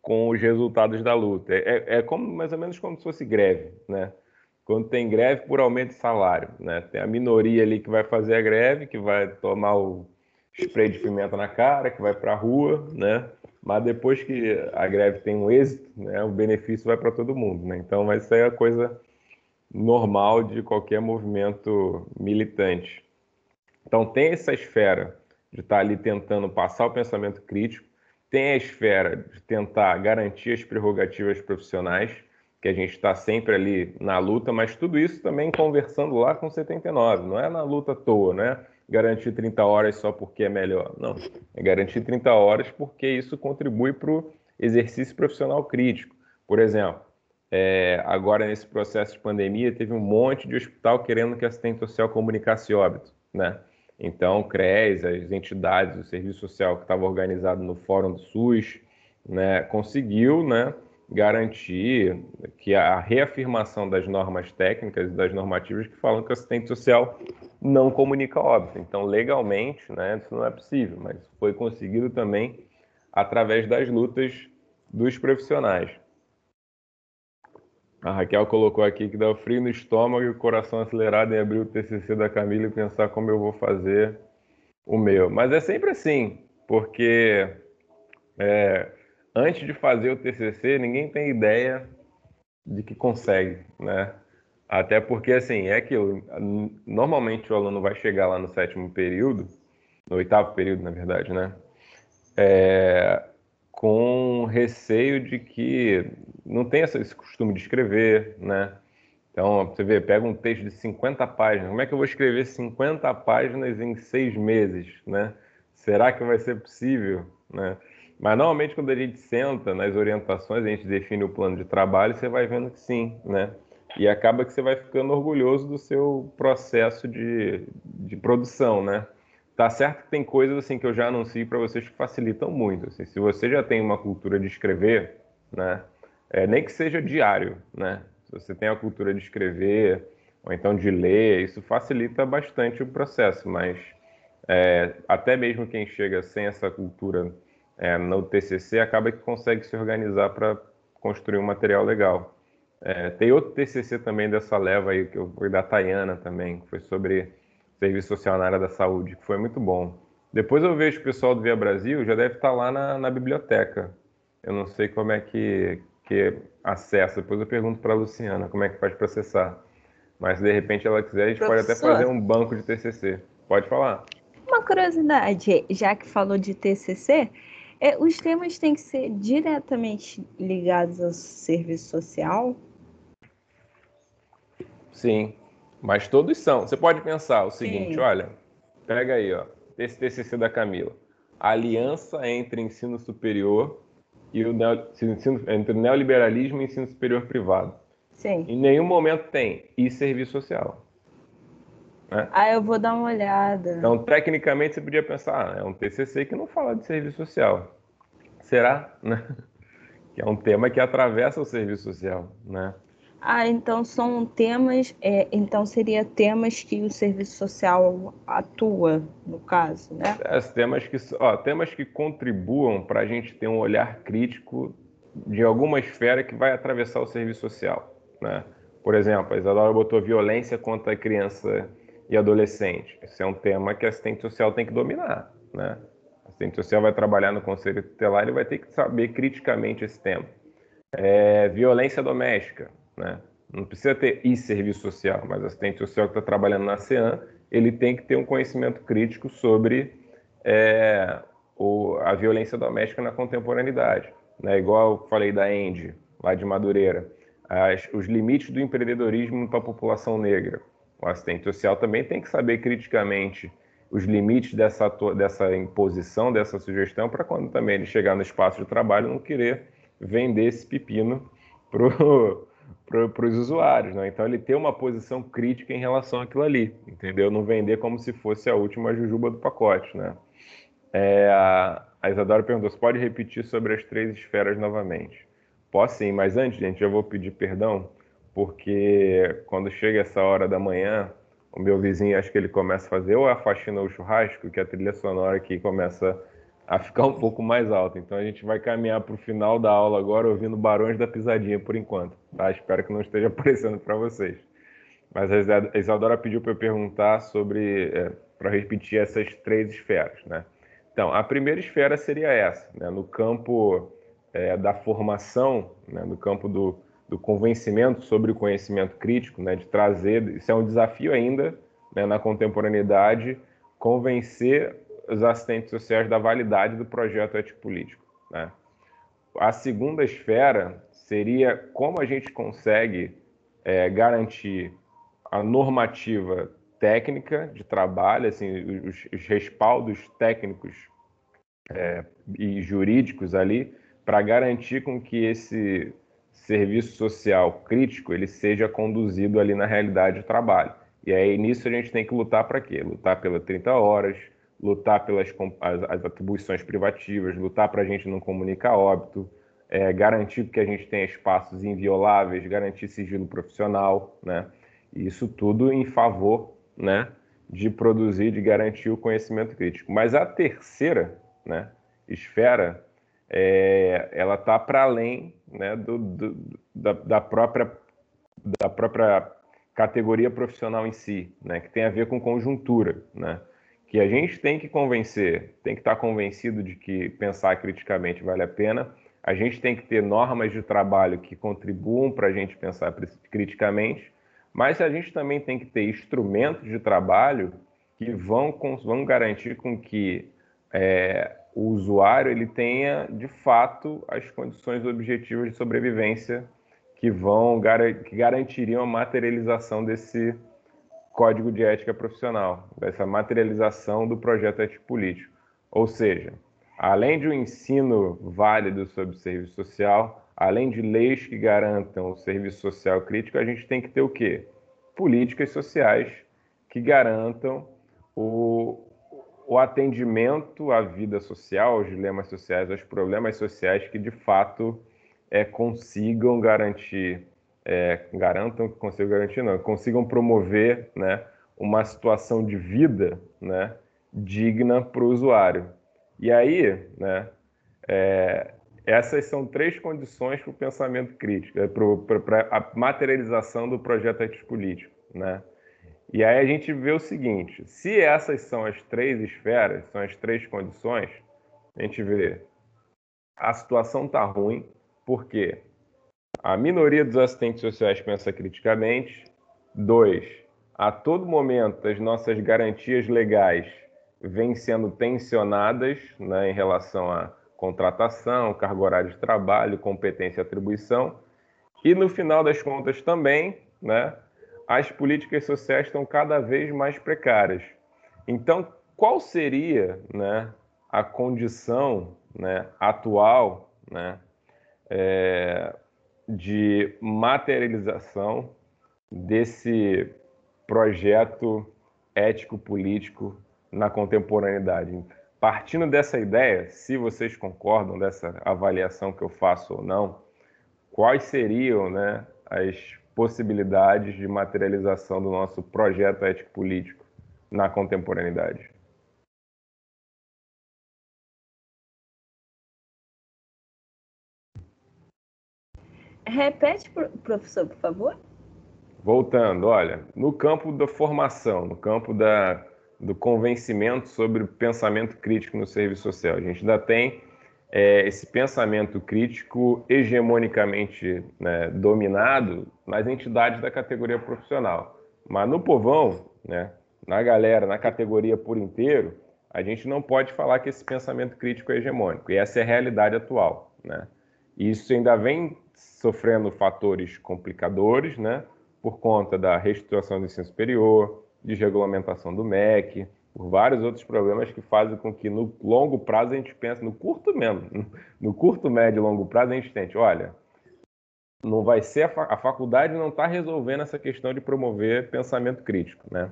com os resultados da luta. É, é como mais ou menos como se fosse greve, né? Quando tem greve por aumento de salário, né? Tem a minoria ali que vai fazer a greve, que vai tomar o spray de pimenta na cara, que vai para a rua, né? Mas depois que a greve tem um êxito, né? O benefício vai para todo mundo, né? Então, mas isso aí é a coisa normal de qualquer movimento militante. Então, tem essa esfera de estar ali tentando passar o pensamento crítico, tem a esfera de tentar garantir as prerrogativas profissionais, que a gente está sempre ali na luta, mas tudo isso também conversando lá com 79, não é na luta à toa, né? Garantir 30 horas só porque é melhor. Não, é garantir 30 horas porque isso contribui para o exercício profissional crítico. Por exemplo, é, agora, nesse processo de pandemia, teve um monte de hospital querendo que assistente social comunicasse óbito, né? Então, o CRES, as entidades, o serviço social que estava organizado no Fórum do SUS, né, conseguiu né, garantir que a reafirmação das normas técnicas e das normativas que falam que o assistente social não comunica óbito. Então, legalmente, né, isso não é possível, mas foi conseguido também através das lutas dos profissionais. A Raquel colocou aqui que dá frio no estômago e o coração acelerado em abrir o TCC da Camila e pensar como eu vou fazer o meu. Mas é sempre assim, porque é, antes de fazer o TCC, ninguém tem ideia de que consegue, né? Até porque, assim, é aquilo. Normalmente o aluno vai chegar lá no sétimo período, no oitavo período, na verdade, né? É, com receio de que não tem esse costume de escrever, né? Então, você vê, pega um texto de 50 páginas, como é que eu vou escrever 50 páginas em seis meses, né? Será que vai ser possível, né? Mas normalmente quando a gente senta nas orientações, a gente define o plano de trabalho, você vai vendo que sim, né? E acaba que você vai ficando orgulhoso do seu processo de, de produção, né? Tá certo que tem coisas assim que eu já anuncio para vocês que facilitam muito. Assim, se você já tem uma cultura de escrever, né? É, nem que seja diário, né? Se você tem a cultura de escrever ou então de ler, isso facilita bastante o processo. Mas é, até mesmo quem chega sem essa cultura é, no TCC acaba que consegue se organizar para construir um material legal. É, tem outro TCC também dessa leva aí, que foi da Tayana também, que foi sobre serviço social na área da saúde, que foi muito bom. Depois eu vejo o pessoal do Via Brasil, já deve estar lá na, na biblioteca. Eu não sei como é que, que acessa, depois eu pergunto para a Luciana como é que faz para acessar. Mas se de repente ela quiser, a gente Professor. pode até fazer um banco de TCC. Pode falar. Uma curiosidade, já que falou de TCC, é, os temas têm que ser diretamente ligados ao serviço social? Sim, mas todos são. Você pode pensar o seguinte, Sim. olha, pega aí, ó, esse TCC da Camila. aliança entre ensino superior e o neo, ensino, entre neoliberalismo e ensino superior privado. Sim. Em nenhum momento tem e serviço social. Né? Ah, eu vou dar uma olhada. Então, tecnicamente, você podia pensar, ah, é um TCC que não fala de serviço social. Será? Né? Que é um tema que atravessa o serviço social, né? Ah, então são temas, é, então seria temas que o serviço social atua, no caso, né? É, temas que, ó, temas que contribuam para a gente ter um olhar crítico de alguma esfera que vai atravessar o serviço social, né? Por exemplo, a Isadora botou violência contra a criança e adolescente. Esse é um tema que a assistente social tem que dominar, né? Assistente social vai trabalhar no conselho tutelar e vai ter que saber criticamente esse tema. É, violência doméstica né? Não precisa ter e serviço social, mas o assistente social que está trabalhando na CEAM, ele tem que ter um conhecimento crítico sobre é, o, a violência doméstica na contemporaneidade. Né? Igual eu falei da ENDE, lá de Madureira, as, os limites do empreendedorismo para a população negra. O assistente social também tem que saber criticamente os limites dessa, dessa imposição, dessa sugestão, para quando também ele chegar no espaço de trabalho não querer vender esse pepino para para os usuários, né? Então ele ter uma posição crítica em relação àquilo ali, entendeu? Não vender como se fosse a última jujuba do pacote, né? É, a Isadora perguntou, pode repetir sobre as três esferas novamente? Posso sim, mas antes, gente, eu vou pedir perdão, porque quando chega essa hora da manhã, o meu vizinho, acho que ele começa a fazer ou a faxina ou o churrasco, que é a trilha sonora aqui começa a ficar um pouco mais alta. Então a gente vai caminhar para o final da aula agora ouvindo Barões da Pisadinha por enquanto. Tá? Espero que não esteja aparecendo para vocês. Mas a Isadora pediu para eu perguntar sobre, é, para repetir essas três esferas. Né? Então, a primeira esfera seria essa, né? no campo é, da formação, né? no campo do, do convencimento sobre o conhecimento crítico, né? de trazer, isso é um desafio ainda né? na contemporaneidade, convencer os assistentes sociais da validade do projeto ético-político. Né? A segunda esfera seria como a gente consegue é, garantir a normativa técnica de trabalho, assim, os, os respaldos técnicos é, e jurídicos ali, para garantir com que esse serviço social crítico ele seja conduzido ali na realidade do trabalho. E aí nisso a gente tem que lutar para quê? Lutar pelas 30 horas, lutar pelas as, as atribuições privativas, lutar para a gente não comunicar óbito, é, garantir que a gente tenha espaços invioláveis, garantir sigilo profissional, né? E isso tudo em favor, né, de produzir, de garantir o conhecimento crítico. Mas a terceira, né, esfera, é, ela está para além, né, do, do, da, da própria da própria categoria profissional em si, né, que tem a ver com conjuntura, né? Que a gente tem que convencer, tem que estar convencido de que pensar criticamente vale a pena. A gente tem que ter normas de trabalho que contribuam para a gente pensar criticamente, mas a gente também tem que ter instrumentos de trabalho que vão, vão garantir com que é, o usuário ele tenha, de fato, as condições objetivas de sobrevivência que vão que garantiriam a materialização desse código de ética profissional, dessa materialização do projeto ético político. Ou seja, além de um ensino válido sobre serviço social, além de leis que garantam o serviço social crítico, a gente tem que ter o quê? Políticas sociais que garantam o, o atendimento à vida social, aos dilemas sociais, aos problemas sociais que de fato é, consigam garantir, é, garantam que consigam garantir, não, consigam promover né, uma situação de vida né, digna para o usuário. E aí, né, é, essas são três condições para o pensamento crítico, é, para a materialização do projeto político. Né? E aí a gente vê o seguinte: se essas são as três esferas, são as três condições, a gente vê a situação está ruim, porque a minoria dos assistentes sociais pensa criticamente. Dois, a todo momento as nossas garantias legais vêm sendo tensionadas né, em relação a contratação, cargo horário de trabalho, competência e atribuição. E no final das contas também, né, as políticas sociais estão cada vez mais precárias. Então, qual seria né, a condição né, atual né, é, de materialização desse projeto ético-político na contemporaneidade? Partindo dessa ideia, se vocês concordam dessa avaliação que eu faço ou não, quais seriam né, as possibilidades de materialização do nosso projeto ético-político na contemporaneidade? Repete, professor, por favor. Voltando, olha, no campo da formação, no campo da do convencimento sobre o pensamento crítico no serviço social. A gente ainda tem é, esse pensamento crítico hegemonicamente né, dominado nas entidades da categoria profissional. Mas no povão, né, na galera, na categoria por inteiro, a gente não pode falar que esse pensamento crítico é hegemônico. E essa é a realidade atual. Né? E isso ainda vem sofrendo fatores complicadores, né, por conta da restituição do ensino superior, desregulamentação do MEC, por vários outros problemas que fazem com que no longo prazo a gente pense, no curto mesmo, no curto, médio e longo prazo a gente tente, olha, não vai ser a, fa a faculdade não está resolvendo essa questão de promover pensamento crítico, né?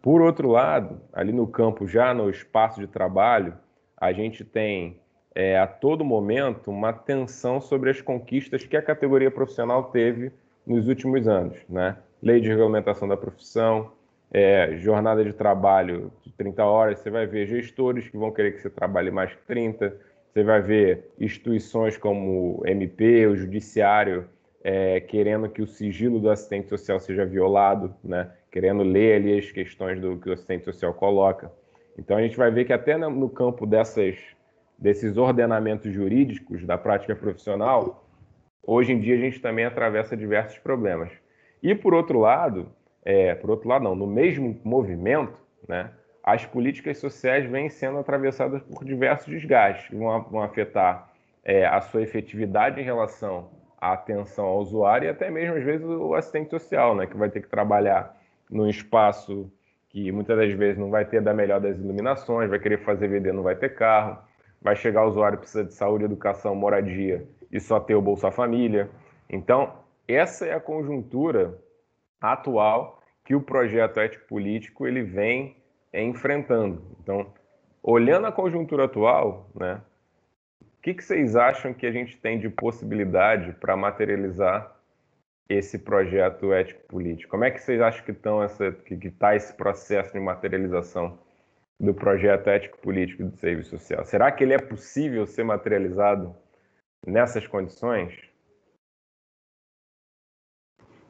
Por outro lado, ali no campo, já no espaço de trabalho, a gente tem é, a todo momento uma tensão sobre as conquistas que a categoria profissional teve nos últimos anos, né? Lei de regulamentação da profissão, é, jornada de trabalho de 30 horas, você vai ver gestores que vão querer que você trabalhe mais que 30, você vai ver instituições como o MP, o Judiciário, é, querendo que o sigilo do assistente social seja violado, né? querendo ler ali as questões do que o assistente social coloca. Então a gente vai ver que até no campo dessas, desses ordenamentos jurídicos da prática profissional, hoje em dia a gente também atravessa diversos problemas. E por outro lado, é, por outro lado, não, no mesmo movimento, né, as políticas sociais vêm sendo atravessadas por diversos desgastes que vão, vão afetar é, a sua efetividade em relação à atenção ao usuário e até mesmo, às vezes, o assistente social, né, que vai ter que trabalhar num espaço que muitas das vezes não vai ter da melhor das iluminações, vai querer fazer VD, não vai ter carro, vai chegar o usuário precisa de saúde, educação, moradia e só ter o Bolsa Família. Então, essa é a conjuntura atual que o projeto ético-político ele vem é, enfrentando. Então, olhando a conjuntura atual, né, o que, que vocês acham que a gente tem de possibilidade para materializar esse projeto ético-político? Como é que vocês acham que estão essa, que está esse processo de materialização do projeto ético-político do serviço social? Será que ele é possível ser materializado nessas condições?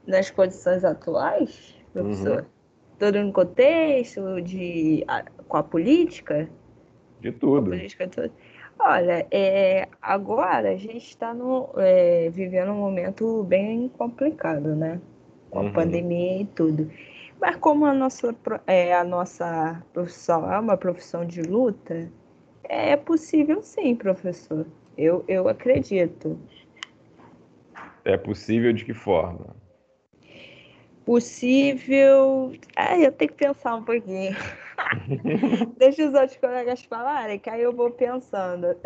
Nas condições atuais? professor? Uhum. Todo no contexto de, a, com a política? De tudo. política toda. Olha, é, agora a gente está é, vivendo um momento bem complicado, né? Com a uhum. pandemia e tudo. Mas como a nossa, é, a nossa profissão é uma profissão de luta, é possível sim, professor. Eu, eu acredito. É possível de que forma? possível. Ai, eu tenho que pensar um pouquinho. Deixa os outros colegas falarem, que aí eu vou pensando.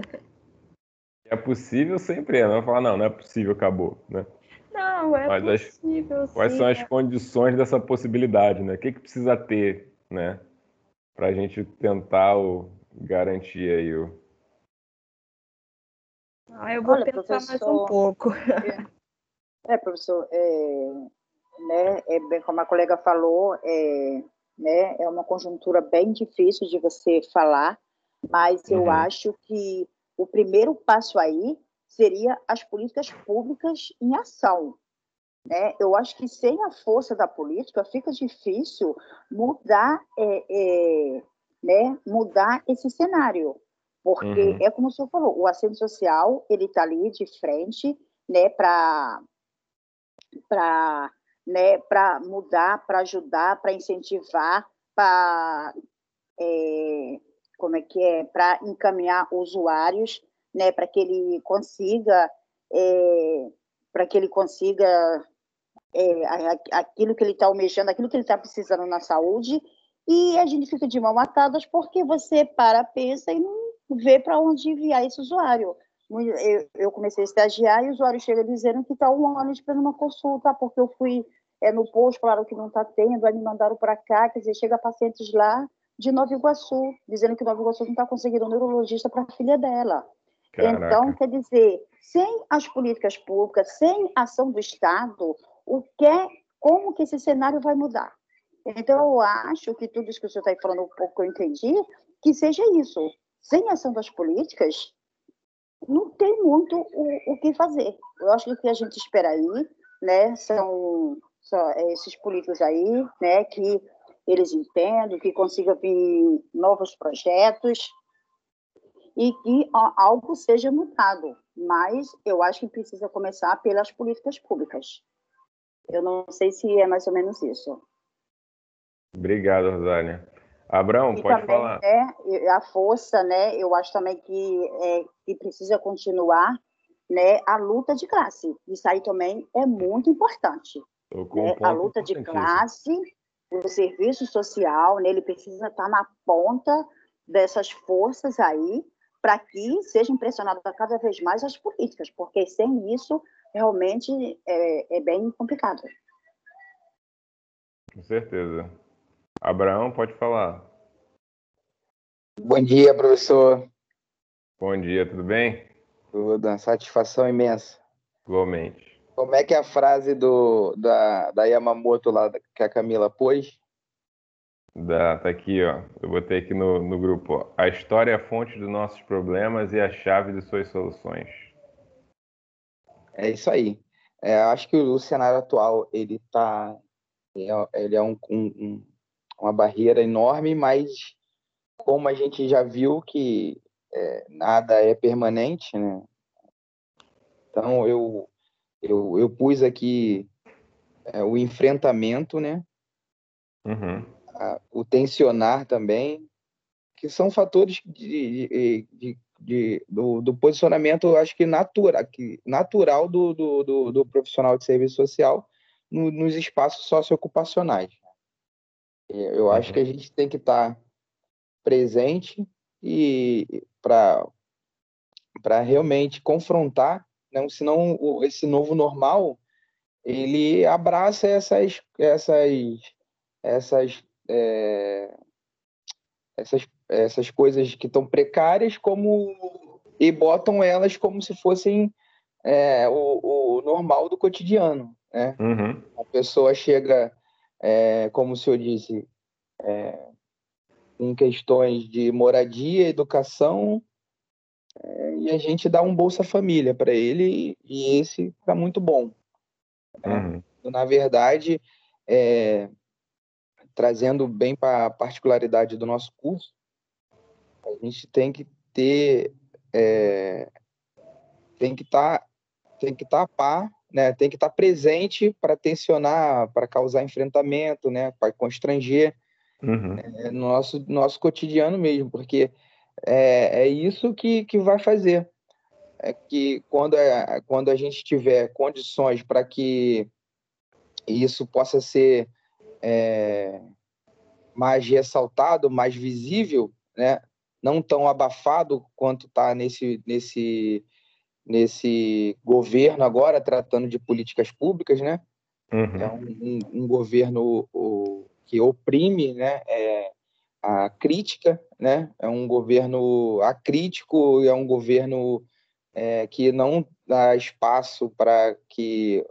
É possível sempre é, não falar, não, não é possível, acabou, né? Não, é Mas possível. As, quais sim, são as é. condições dessa possibilidade, né? O que, que precisa ter, né? Para a gente tentar o, garantir aí o. Ah, eu vou Olha, pensar mais um pouco. É, professor, é, né, é bem como a colega falou, é, né, é uma conjuntura bem difícil de você falar, mas eu Uhum. acho que o primeiro passo aí seria as políticas públicas em ação. Né? Eu acho que sem a força da política fica difícil mudar, é, é, né, mudar esse cenário, porque Uhum. é como o senhor falou, o assento social ele está ali de frente, né, para para né, para mudar, para ajudar, para incentivar, para é, como é que é, para encaminhar usuários, né, para que ele consiga é, para que ele consiga é, aquilo que ele está almejando, aquilo que ele está precisando na saúde, e a gente fica de mão atadas porque você para, pensa e não vê para onde enviar esse usuário. Eu, eu comecei a estagiar e o usuário chega dizendo que está um ano esperando uma consulta, porque eu fui é, no posto, falaram que não está tendo, aí me mandaram para cá, quer dizer, chega pacientes lá de Nova Iguaçu, dizendo que Nova Iguaçu não está conseguindo um neurologista para a filha dela. Caraca. Então, quer dizer, sem as políticas públicas, sem ação do Estado, o que, é- como que esse cenário vai mudar? Então, eu acho que tudo isso que o senhor está falando, um pouco que eu entendi, que seja isso. Sem ação das políticas, não tem muito o, o que fazer. Eu acho que o que a gente espera aí, né, são, são esses políticos aí, né, que eles entendam, que consigam vir novos projetos, e que algo seja mudado. Mas eu acho que precisa começar pelas políticas públicas. Eu não sei se é mais ou menos isso. Obrigado, Rosália. Abraão, e pode também, falar. e a força, né, eu acho também que, é, que precisa continuar né, a luta de classe. Isso aí também é muito importante. Um né? A luta de classe, o serviço social, né, ele precisa estar na ponta dessas forças aí, para que sejam pressionadas cada vez mais as políticas, porque sem isso, realmente, é, é bem complicado. Com certeza. Abraão, pode falar. Bom dia, professor. Bom dia, tudo bem? Tudo, uma satisfação imensa. Igualmente. Como é que é a frase do, da, da Yamamoto lá que a Camila pôs? Dá, tá aqui, ó. Eu botei aqui no, no grupo. Ó. A história é a fonte dos nossos problemas e a chave de suas soluções. É isso aí. É, acho que o, cenário atual ele tá, é- ele é um, um- um- uma barreira enorme, mas como a gente já viu que é, nada é permanente, né? Então eu eu, eu pus aqui é, o enfrentamento, né? Uhum. A- o tensionar também, que são fatores de, de- de- de- do, do posicionamento, acho que, natura, que natural do, do, do, profissional de serviço social no- nos espaços socioocupacionais. É, Eu acho Uhum. que a gente tem que estar presente e para realmente confrontar, não, senão esse novo normal ele abraça essas essas essas é, essas, essas coisas que estão precárias como e botam elas como se fossem é, o, o normal do cotidiano, né? Uhum. A pessoa chega, é, como o senhor disse, é, em questões de moradia, educação, é, e a gente dá um Bolsa Família para ele e esse está muito bom. Uhum. Na verdade, é, trazendo bem para a particularidade do nosso curso, a gente tem que ter, é, tem que estar, tem que estar a par, né? Tem que estar presente para tensionar, para causar enfrentamento, né? Para constranger Uhum. é, no nosso nosso cotidiano mesmo, porque é, é isso que, que vai fazer. É que quando, é, quando a gente tiver condições para que isso possa ser é, mais ressaltado, mais visível, né? não tão abafado quanto está nesse, nesse, nesse governo agora, tratando de políticas públicas, né? Uhum. É um, um, um governo o, que oprime né? É, a crítica, né? é um governo acrítico, é um governo é, que não dá espaço para que.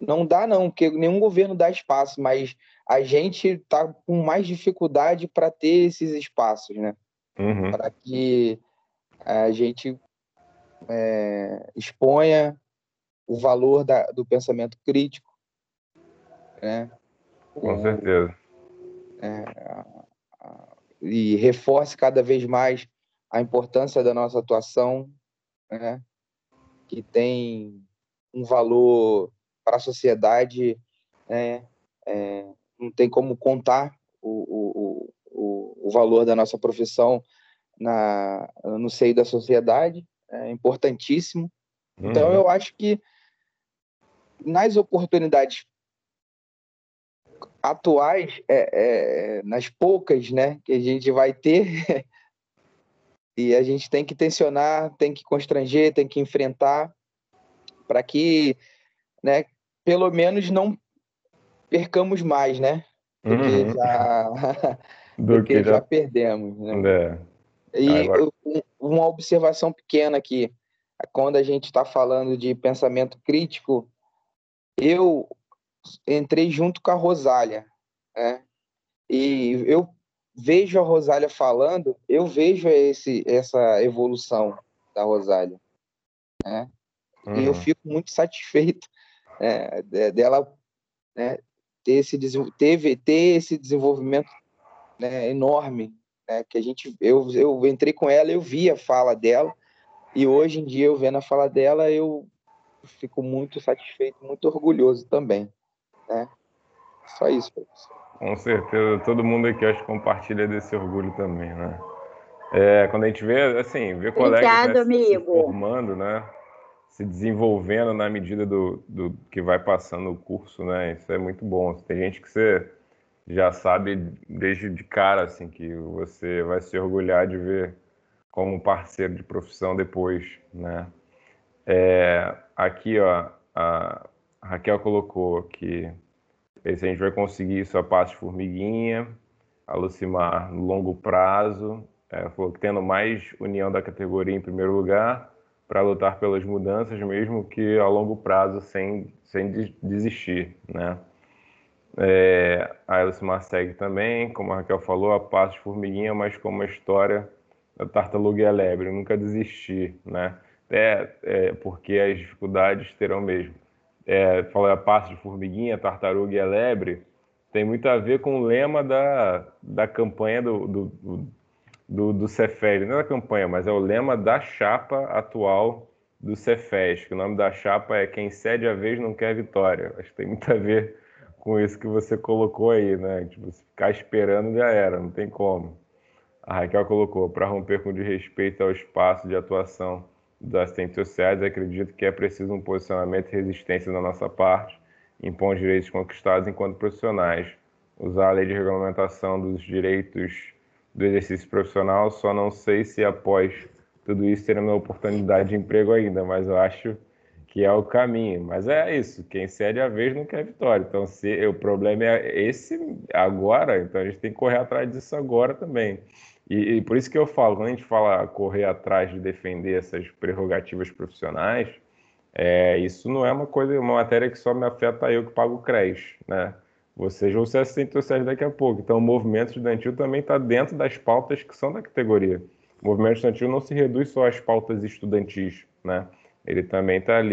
Não dá, não, porque nenhum governo dá espaço, mas a gente está com mais dificuldade para ter esses espaços, né? Uhum. Para que a gente é, exponha o valor da, do pensamento crítico, né? Com certeza. É, e reforce cada vez mais a importância da nossa atuação, né? Que tem um valor para a sociedade, né? É, não tem como contar o, o, o, o valor da nossa profissão na, no seio da sociedade, é importantíssimo. Então, uhum. eu acho que nas oportunidades atuais, é, é, nas poucas né, que a gente vai ter, e a gente tem que tensionar, tem que constranger, tem que enfrentar, para que, né, pelo menos não percamos mais, né? Do uhum. que já, do, do que, que já... já... perdemos, né? É. E Agora... uma observação pequena aqui, quando a gente está falando de pensamento crítico, eu entrei junto com a Rosália, né? E eu vejo a Rosália falando, eu vejo esse, essa evolução da Rosália, né? Uhum. E eu uhum. fico muito satisfeito é, dela né, ter esse, teve, ter esse desenvolvimento né, enorme, né, que a gente, eu, eu entrei com ela, eu vi a fala dela, e hoje em dia eu vendo a fala dela, eu fico muito satisfeito, muito orgulhoso também, né? Só isso, professor. Com certeza, todo mundo aqui acho que compartilha desse orgulho também, né? É, quando a gente vê, assim, vê colegas né, se formando, né? Se desenvolvendo na medida do, do que vai passando o curso, né? Isso é muito bom. Tem gente que você já sabe desde de cara, assim, que você vai se orgulhar de ver como parceiro de profissão depois, né? É, aqui, ó, a Raquel colocou que a gente vai conseguir isso a passo formiguinha, a Lucimar no longo prazo, é, falou que tendo mais união da categoria em primeiro lugar, para lutar pelas mudanças, mesmo que a longo prazo, sem, sem desistir, né? É, a Elcimar segue também, como a Raquel falou, a passo de formiguinha, mas como a história da tartaruga e a lebre, nunca desistir, né? É, é, porque as dificuldades terão mesmo. É, falei a passo de formiguinha, tartaruga e a lebre, tem muito a ver com o lema da, da campanha do, do do, do Cefes, não é da campanha, mas é o lema da chapa atual do Cefes, que o nome da chapa é Quem cede a vez não quer vitória. Acho que tem muito a ver com isso que você colocou aí, né? Tipo, se ficar esperando já era, não tem como. A Raquel colocou, para romper com desrespeito ao espaço de atuação dos assistentes sociais, acredito que é preciso um posicionamento e resistência da nossa parte, impor os direitos conquistados enquanto profissionais, usar a lei de regulamentação dos direitos do exercício profissional, só não sei se após tudo isso terá uma oportunidade de emprego ainda, mas eu acho que é o caminho. Mas é isso, quem cede a vez não quer vitória. Então, se o problema é esse agora, então a gente tem que correr atrás disso agora também. E, e por isso que eu falo, quando a gente fala correr atrás de defender essas prerrogativas profissionais, é, isso não é uma coisa, uma matéria que só me afeta eu que pago o CRES, né? Vocês vão ser assistentes daqui a pouco. Então, o movimento estudantil também está dentro das pautas que são da categoria. O movimento estudantil não se reduz só às pautas estudantis, né? Ele também está ali